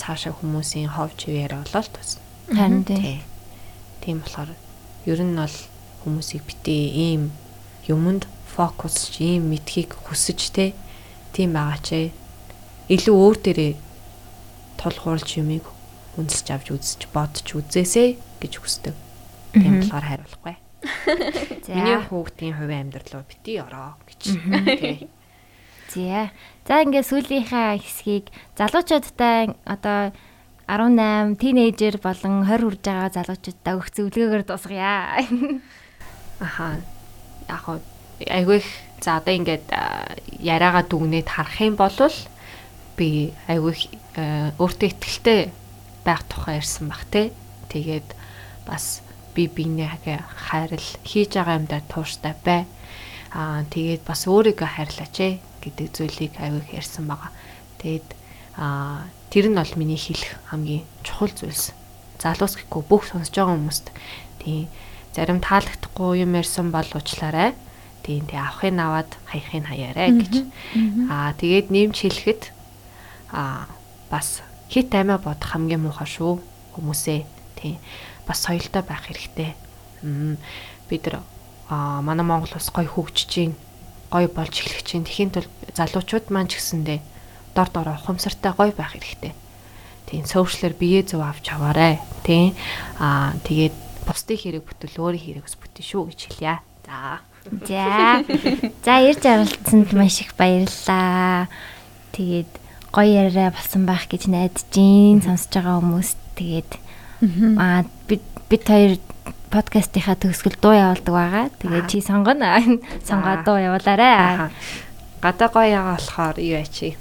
цаашаа хүмүүсийн хов чивээр болоо л тус. Харин тий. Тийм болохоор ер нь бол хүмүүсийг битээ ийм юмд фокусч ийм мэдхийг хүсэж те тийм байгаа ч илүү өөр дээрээ тулгуурлж юмыг үнэлж авч үзэж бодож үзээсэй гэж хүсдэг. Тийм болохоор хариулахгүй. Миний хүүхдийн хувийн амьдрал руу бити ороо гэж. За. За ингээ сүүлийнхаа хэсгийг залуучуудтай одоо 18 тинейжер болон 20 хүрж байгаа залуучуудтай өгөх зөвлөгөөгөөр дуусгая. Аха. Яг хоо айгүй их за одоо ингээд яриагаа дүгнээд харах юм бол би айгүй өөртөө ихтэй байх тухай ярьсан бах те. Тэгээд бас би бинийгээ хайрал хийж байгаа юмдаа тууштай бай. Аа тэгээд бас өөрийгөө хайрлаач э гэдэг зүйлийг авиг ярьсан байгаа. Тэгээд аа тэр нь бол миний хэлэх хамгийн чухал зүйлс. Залуус гэхгүй бүх сонсож байгаа хүмүүст тийм зарим таалагдахгүй юм ярьсан бол уучлаарай. Тийм тий авахын аваад хаяхын хаяарай гэж. Аа тэгээд нэмж хэлэхэд аа бас хит аймаа бодох хамгийн муухай шүү хүмүүсээ. Тий. Бас соёлтой байх хэрэгтэй. Бид нар манай Монгол бас гоё хөгжиж чинь гоё болж эхлэх чинь тэхийн тул залуучууд маань ч гэсэндээ дор дор ухамсартай гоё байх хэрэгтэй. Тийм сөөвчлэр бие зөв авч аваарэ тий. Аа тэгээд бусдын хэрэг бүтэл өөрийн хэрэг ус бүтэн шүү гэж хэлье. За. За. За ирж оролцсонд маш их баярлалаа. Тэгээд гоё яриа болсон байх гэж найдаж гин сонсож байгаа хүмүүс тэгээд аа бид бид хоёр подкастынхаа төгсгөл дуу явуулдаг байгаа. Тэгээд чи сонгоно. Сонгоо дуу явуулаарай. Гадаа гоё яваа болохоор юу ячи.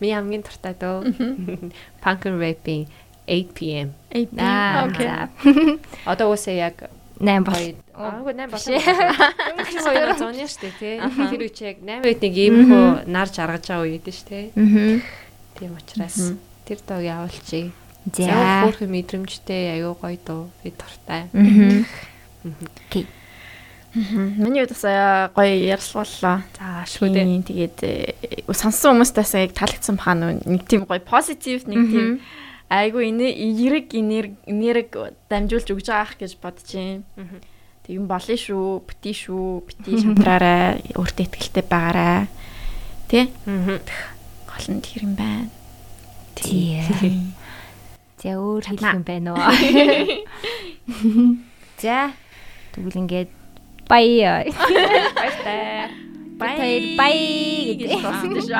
Ми хамгийн туртай дөө. Punk and Rapping 8 pm. 8 pm. Окей. Одоо үсээ яг 8 бол. Аагүй 8 бол. Өнгө чи хоёр зооны штэ тий. Тэр үе чи яг 8 үед нэг ийм хөө нар жаргаж байгаа үед штэ. Аа. Тийм учраас тэр дог явуулчих. За хөөх мэдрэмжтэй аюу гоё дуу би дуртай. Аа. Окей. Миний үед бас гоё ярьслууллаа. За шүү дээ. Тэгээд сонссон хүмүүстээс яг таалагдсан баха нэг тийм гоё позитив нэг тийм айгу энэ эрэг энерг дамжуулж өгж байгаах гэж байна. Тэг юм болно шүү, бити шүү, бити шантраарай, өөртөө ихтэй байгаарай. Тэ? Гол нь тэр юм байна. Тийм. За өөр хэлэх юм байна уу? За тэгвэл ингээд баяа. Баяртай. Бай бай болсон шүү.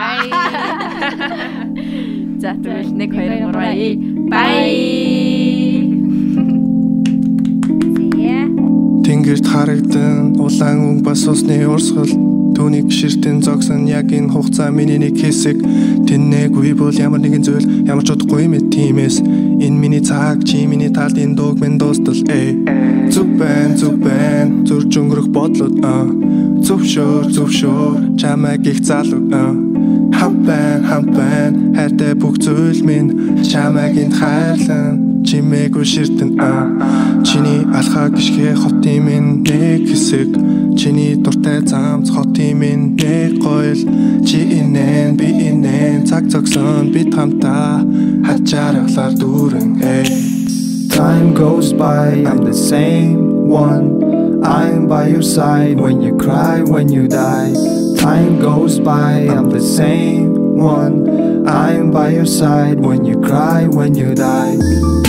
За тэгвэл 1 2 3 бай. Тэнгэрт харагдан улаан өнгө бас усны урсгал. Түүнийг ширтэн зогсон яг энэ хугацаа миний нэг хэсэг. Тэннээгүй бол ямар нэгэн зүйл ямар ч удахгүй мэд тиймээс. Энэ миний цаг чи миний талд энэ дууг минь дуустал. Эй. Зүг байн зүрж өнгөрөх бодлууд аа Зөвшөөр зөвшөөр чамайг их залуу аа Хам байн хам байн хайртай бүх зүйл минь. Чамайг энд хайрлан чимээгүй ширтэн аа Чиний алхаа гიშгэ хотын минь нэг хэсэг. Чиний дуртай замц хотын минь нэг гоёл. Чи инэн би инэн цаг цогсон бид хамтаа хачаархлаар дүүрэн hey Time goes by I'm the same one I'm by your side when you cry, when you die. Time goes by, I'm the same one. I'm by your side when you cry, when you die.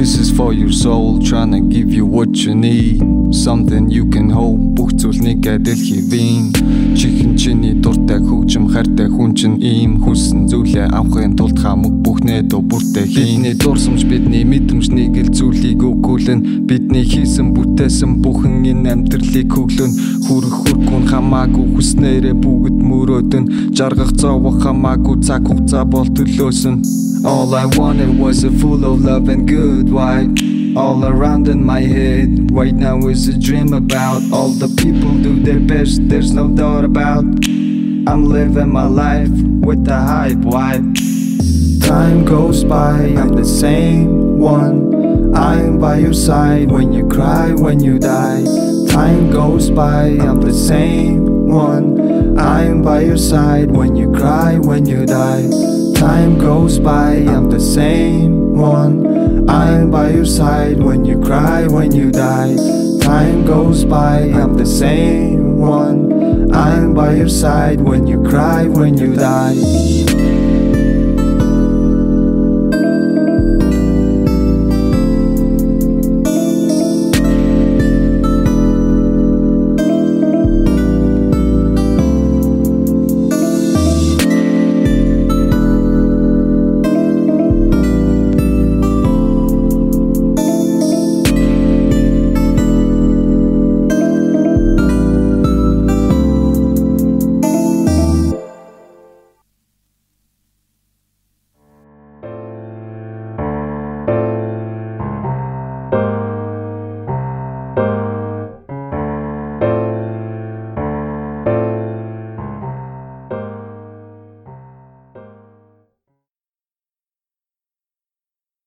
This is for your soul, trying to give you what you need. Something you can hold, бүх зүйлнийг адил хийвэн. Чихэн чиний дуртай хөгжим хайртай хүн чинь ийм хүссэн зүйлээ авахын тулд хамаг бүхнээ дөө бүртээ хийн. Бидний дурсамж бидний мэдрэмжнийг л зүйлийг өгүүлэн. Бидний хийсэн бүтээсэн бүхэн энэ амьдралыг хөглөн. Хүрх хүрхүүн хамаагүй хүснээрээ бүгд мөрөөдөн. Жаргах зовох хамаагүй цаг хугацаа бол төлөөсөн. All I wanted was a full of love and good vibe. All around in my head right now is a dream about all the people do their best, there's no doubt about. I'm living my life with the hype vibe. Time goes by, I'm the same one. I'm by your side when you cry, when you die. Time goes by, I'm the same one. I'm by your side when you cry, when you die. Time goes by, I'm the same one. I'm by your side when you cry, when you die. Time goes by, I'm the same one. I'm by your side when you cry, when you die.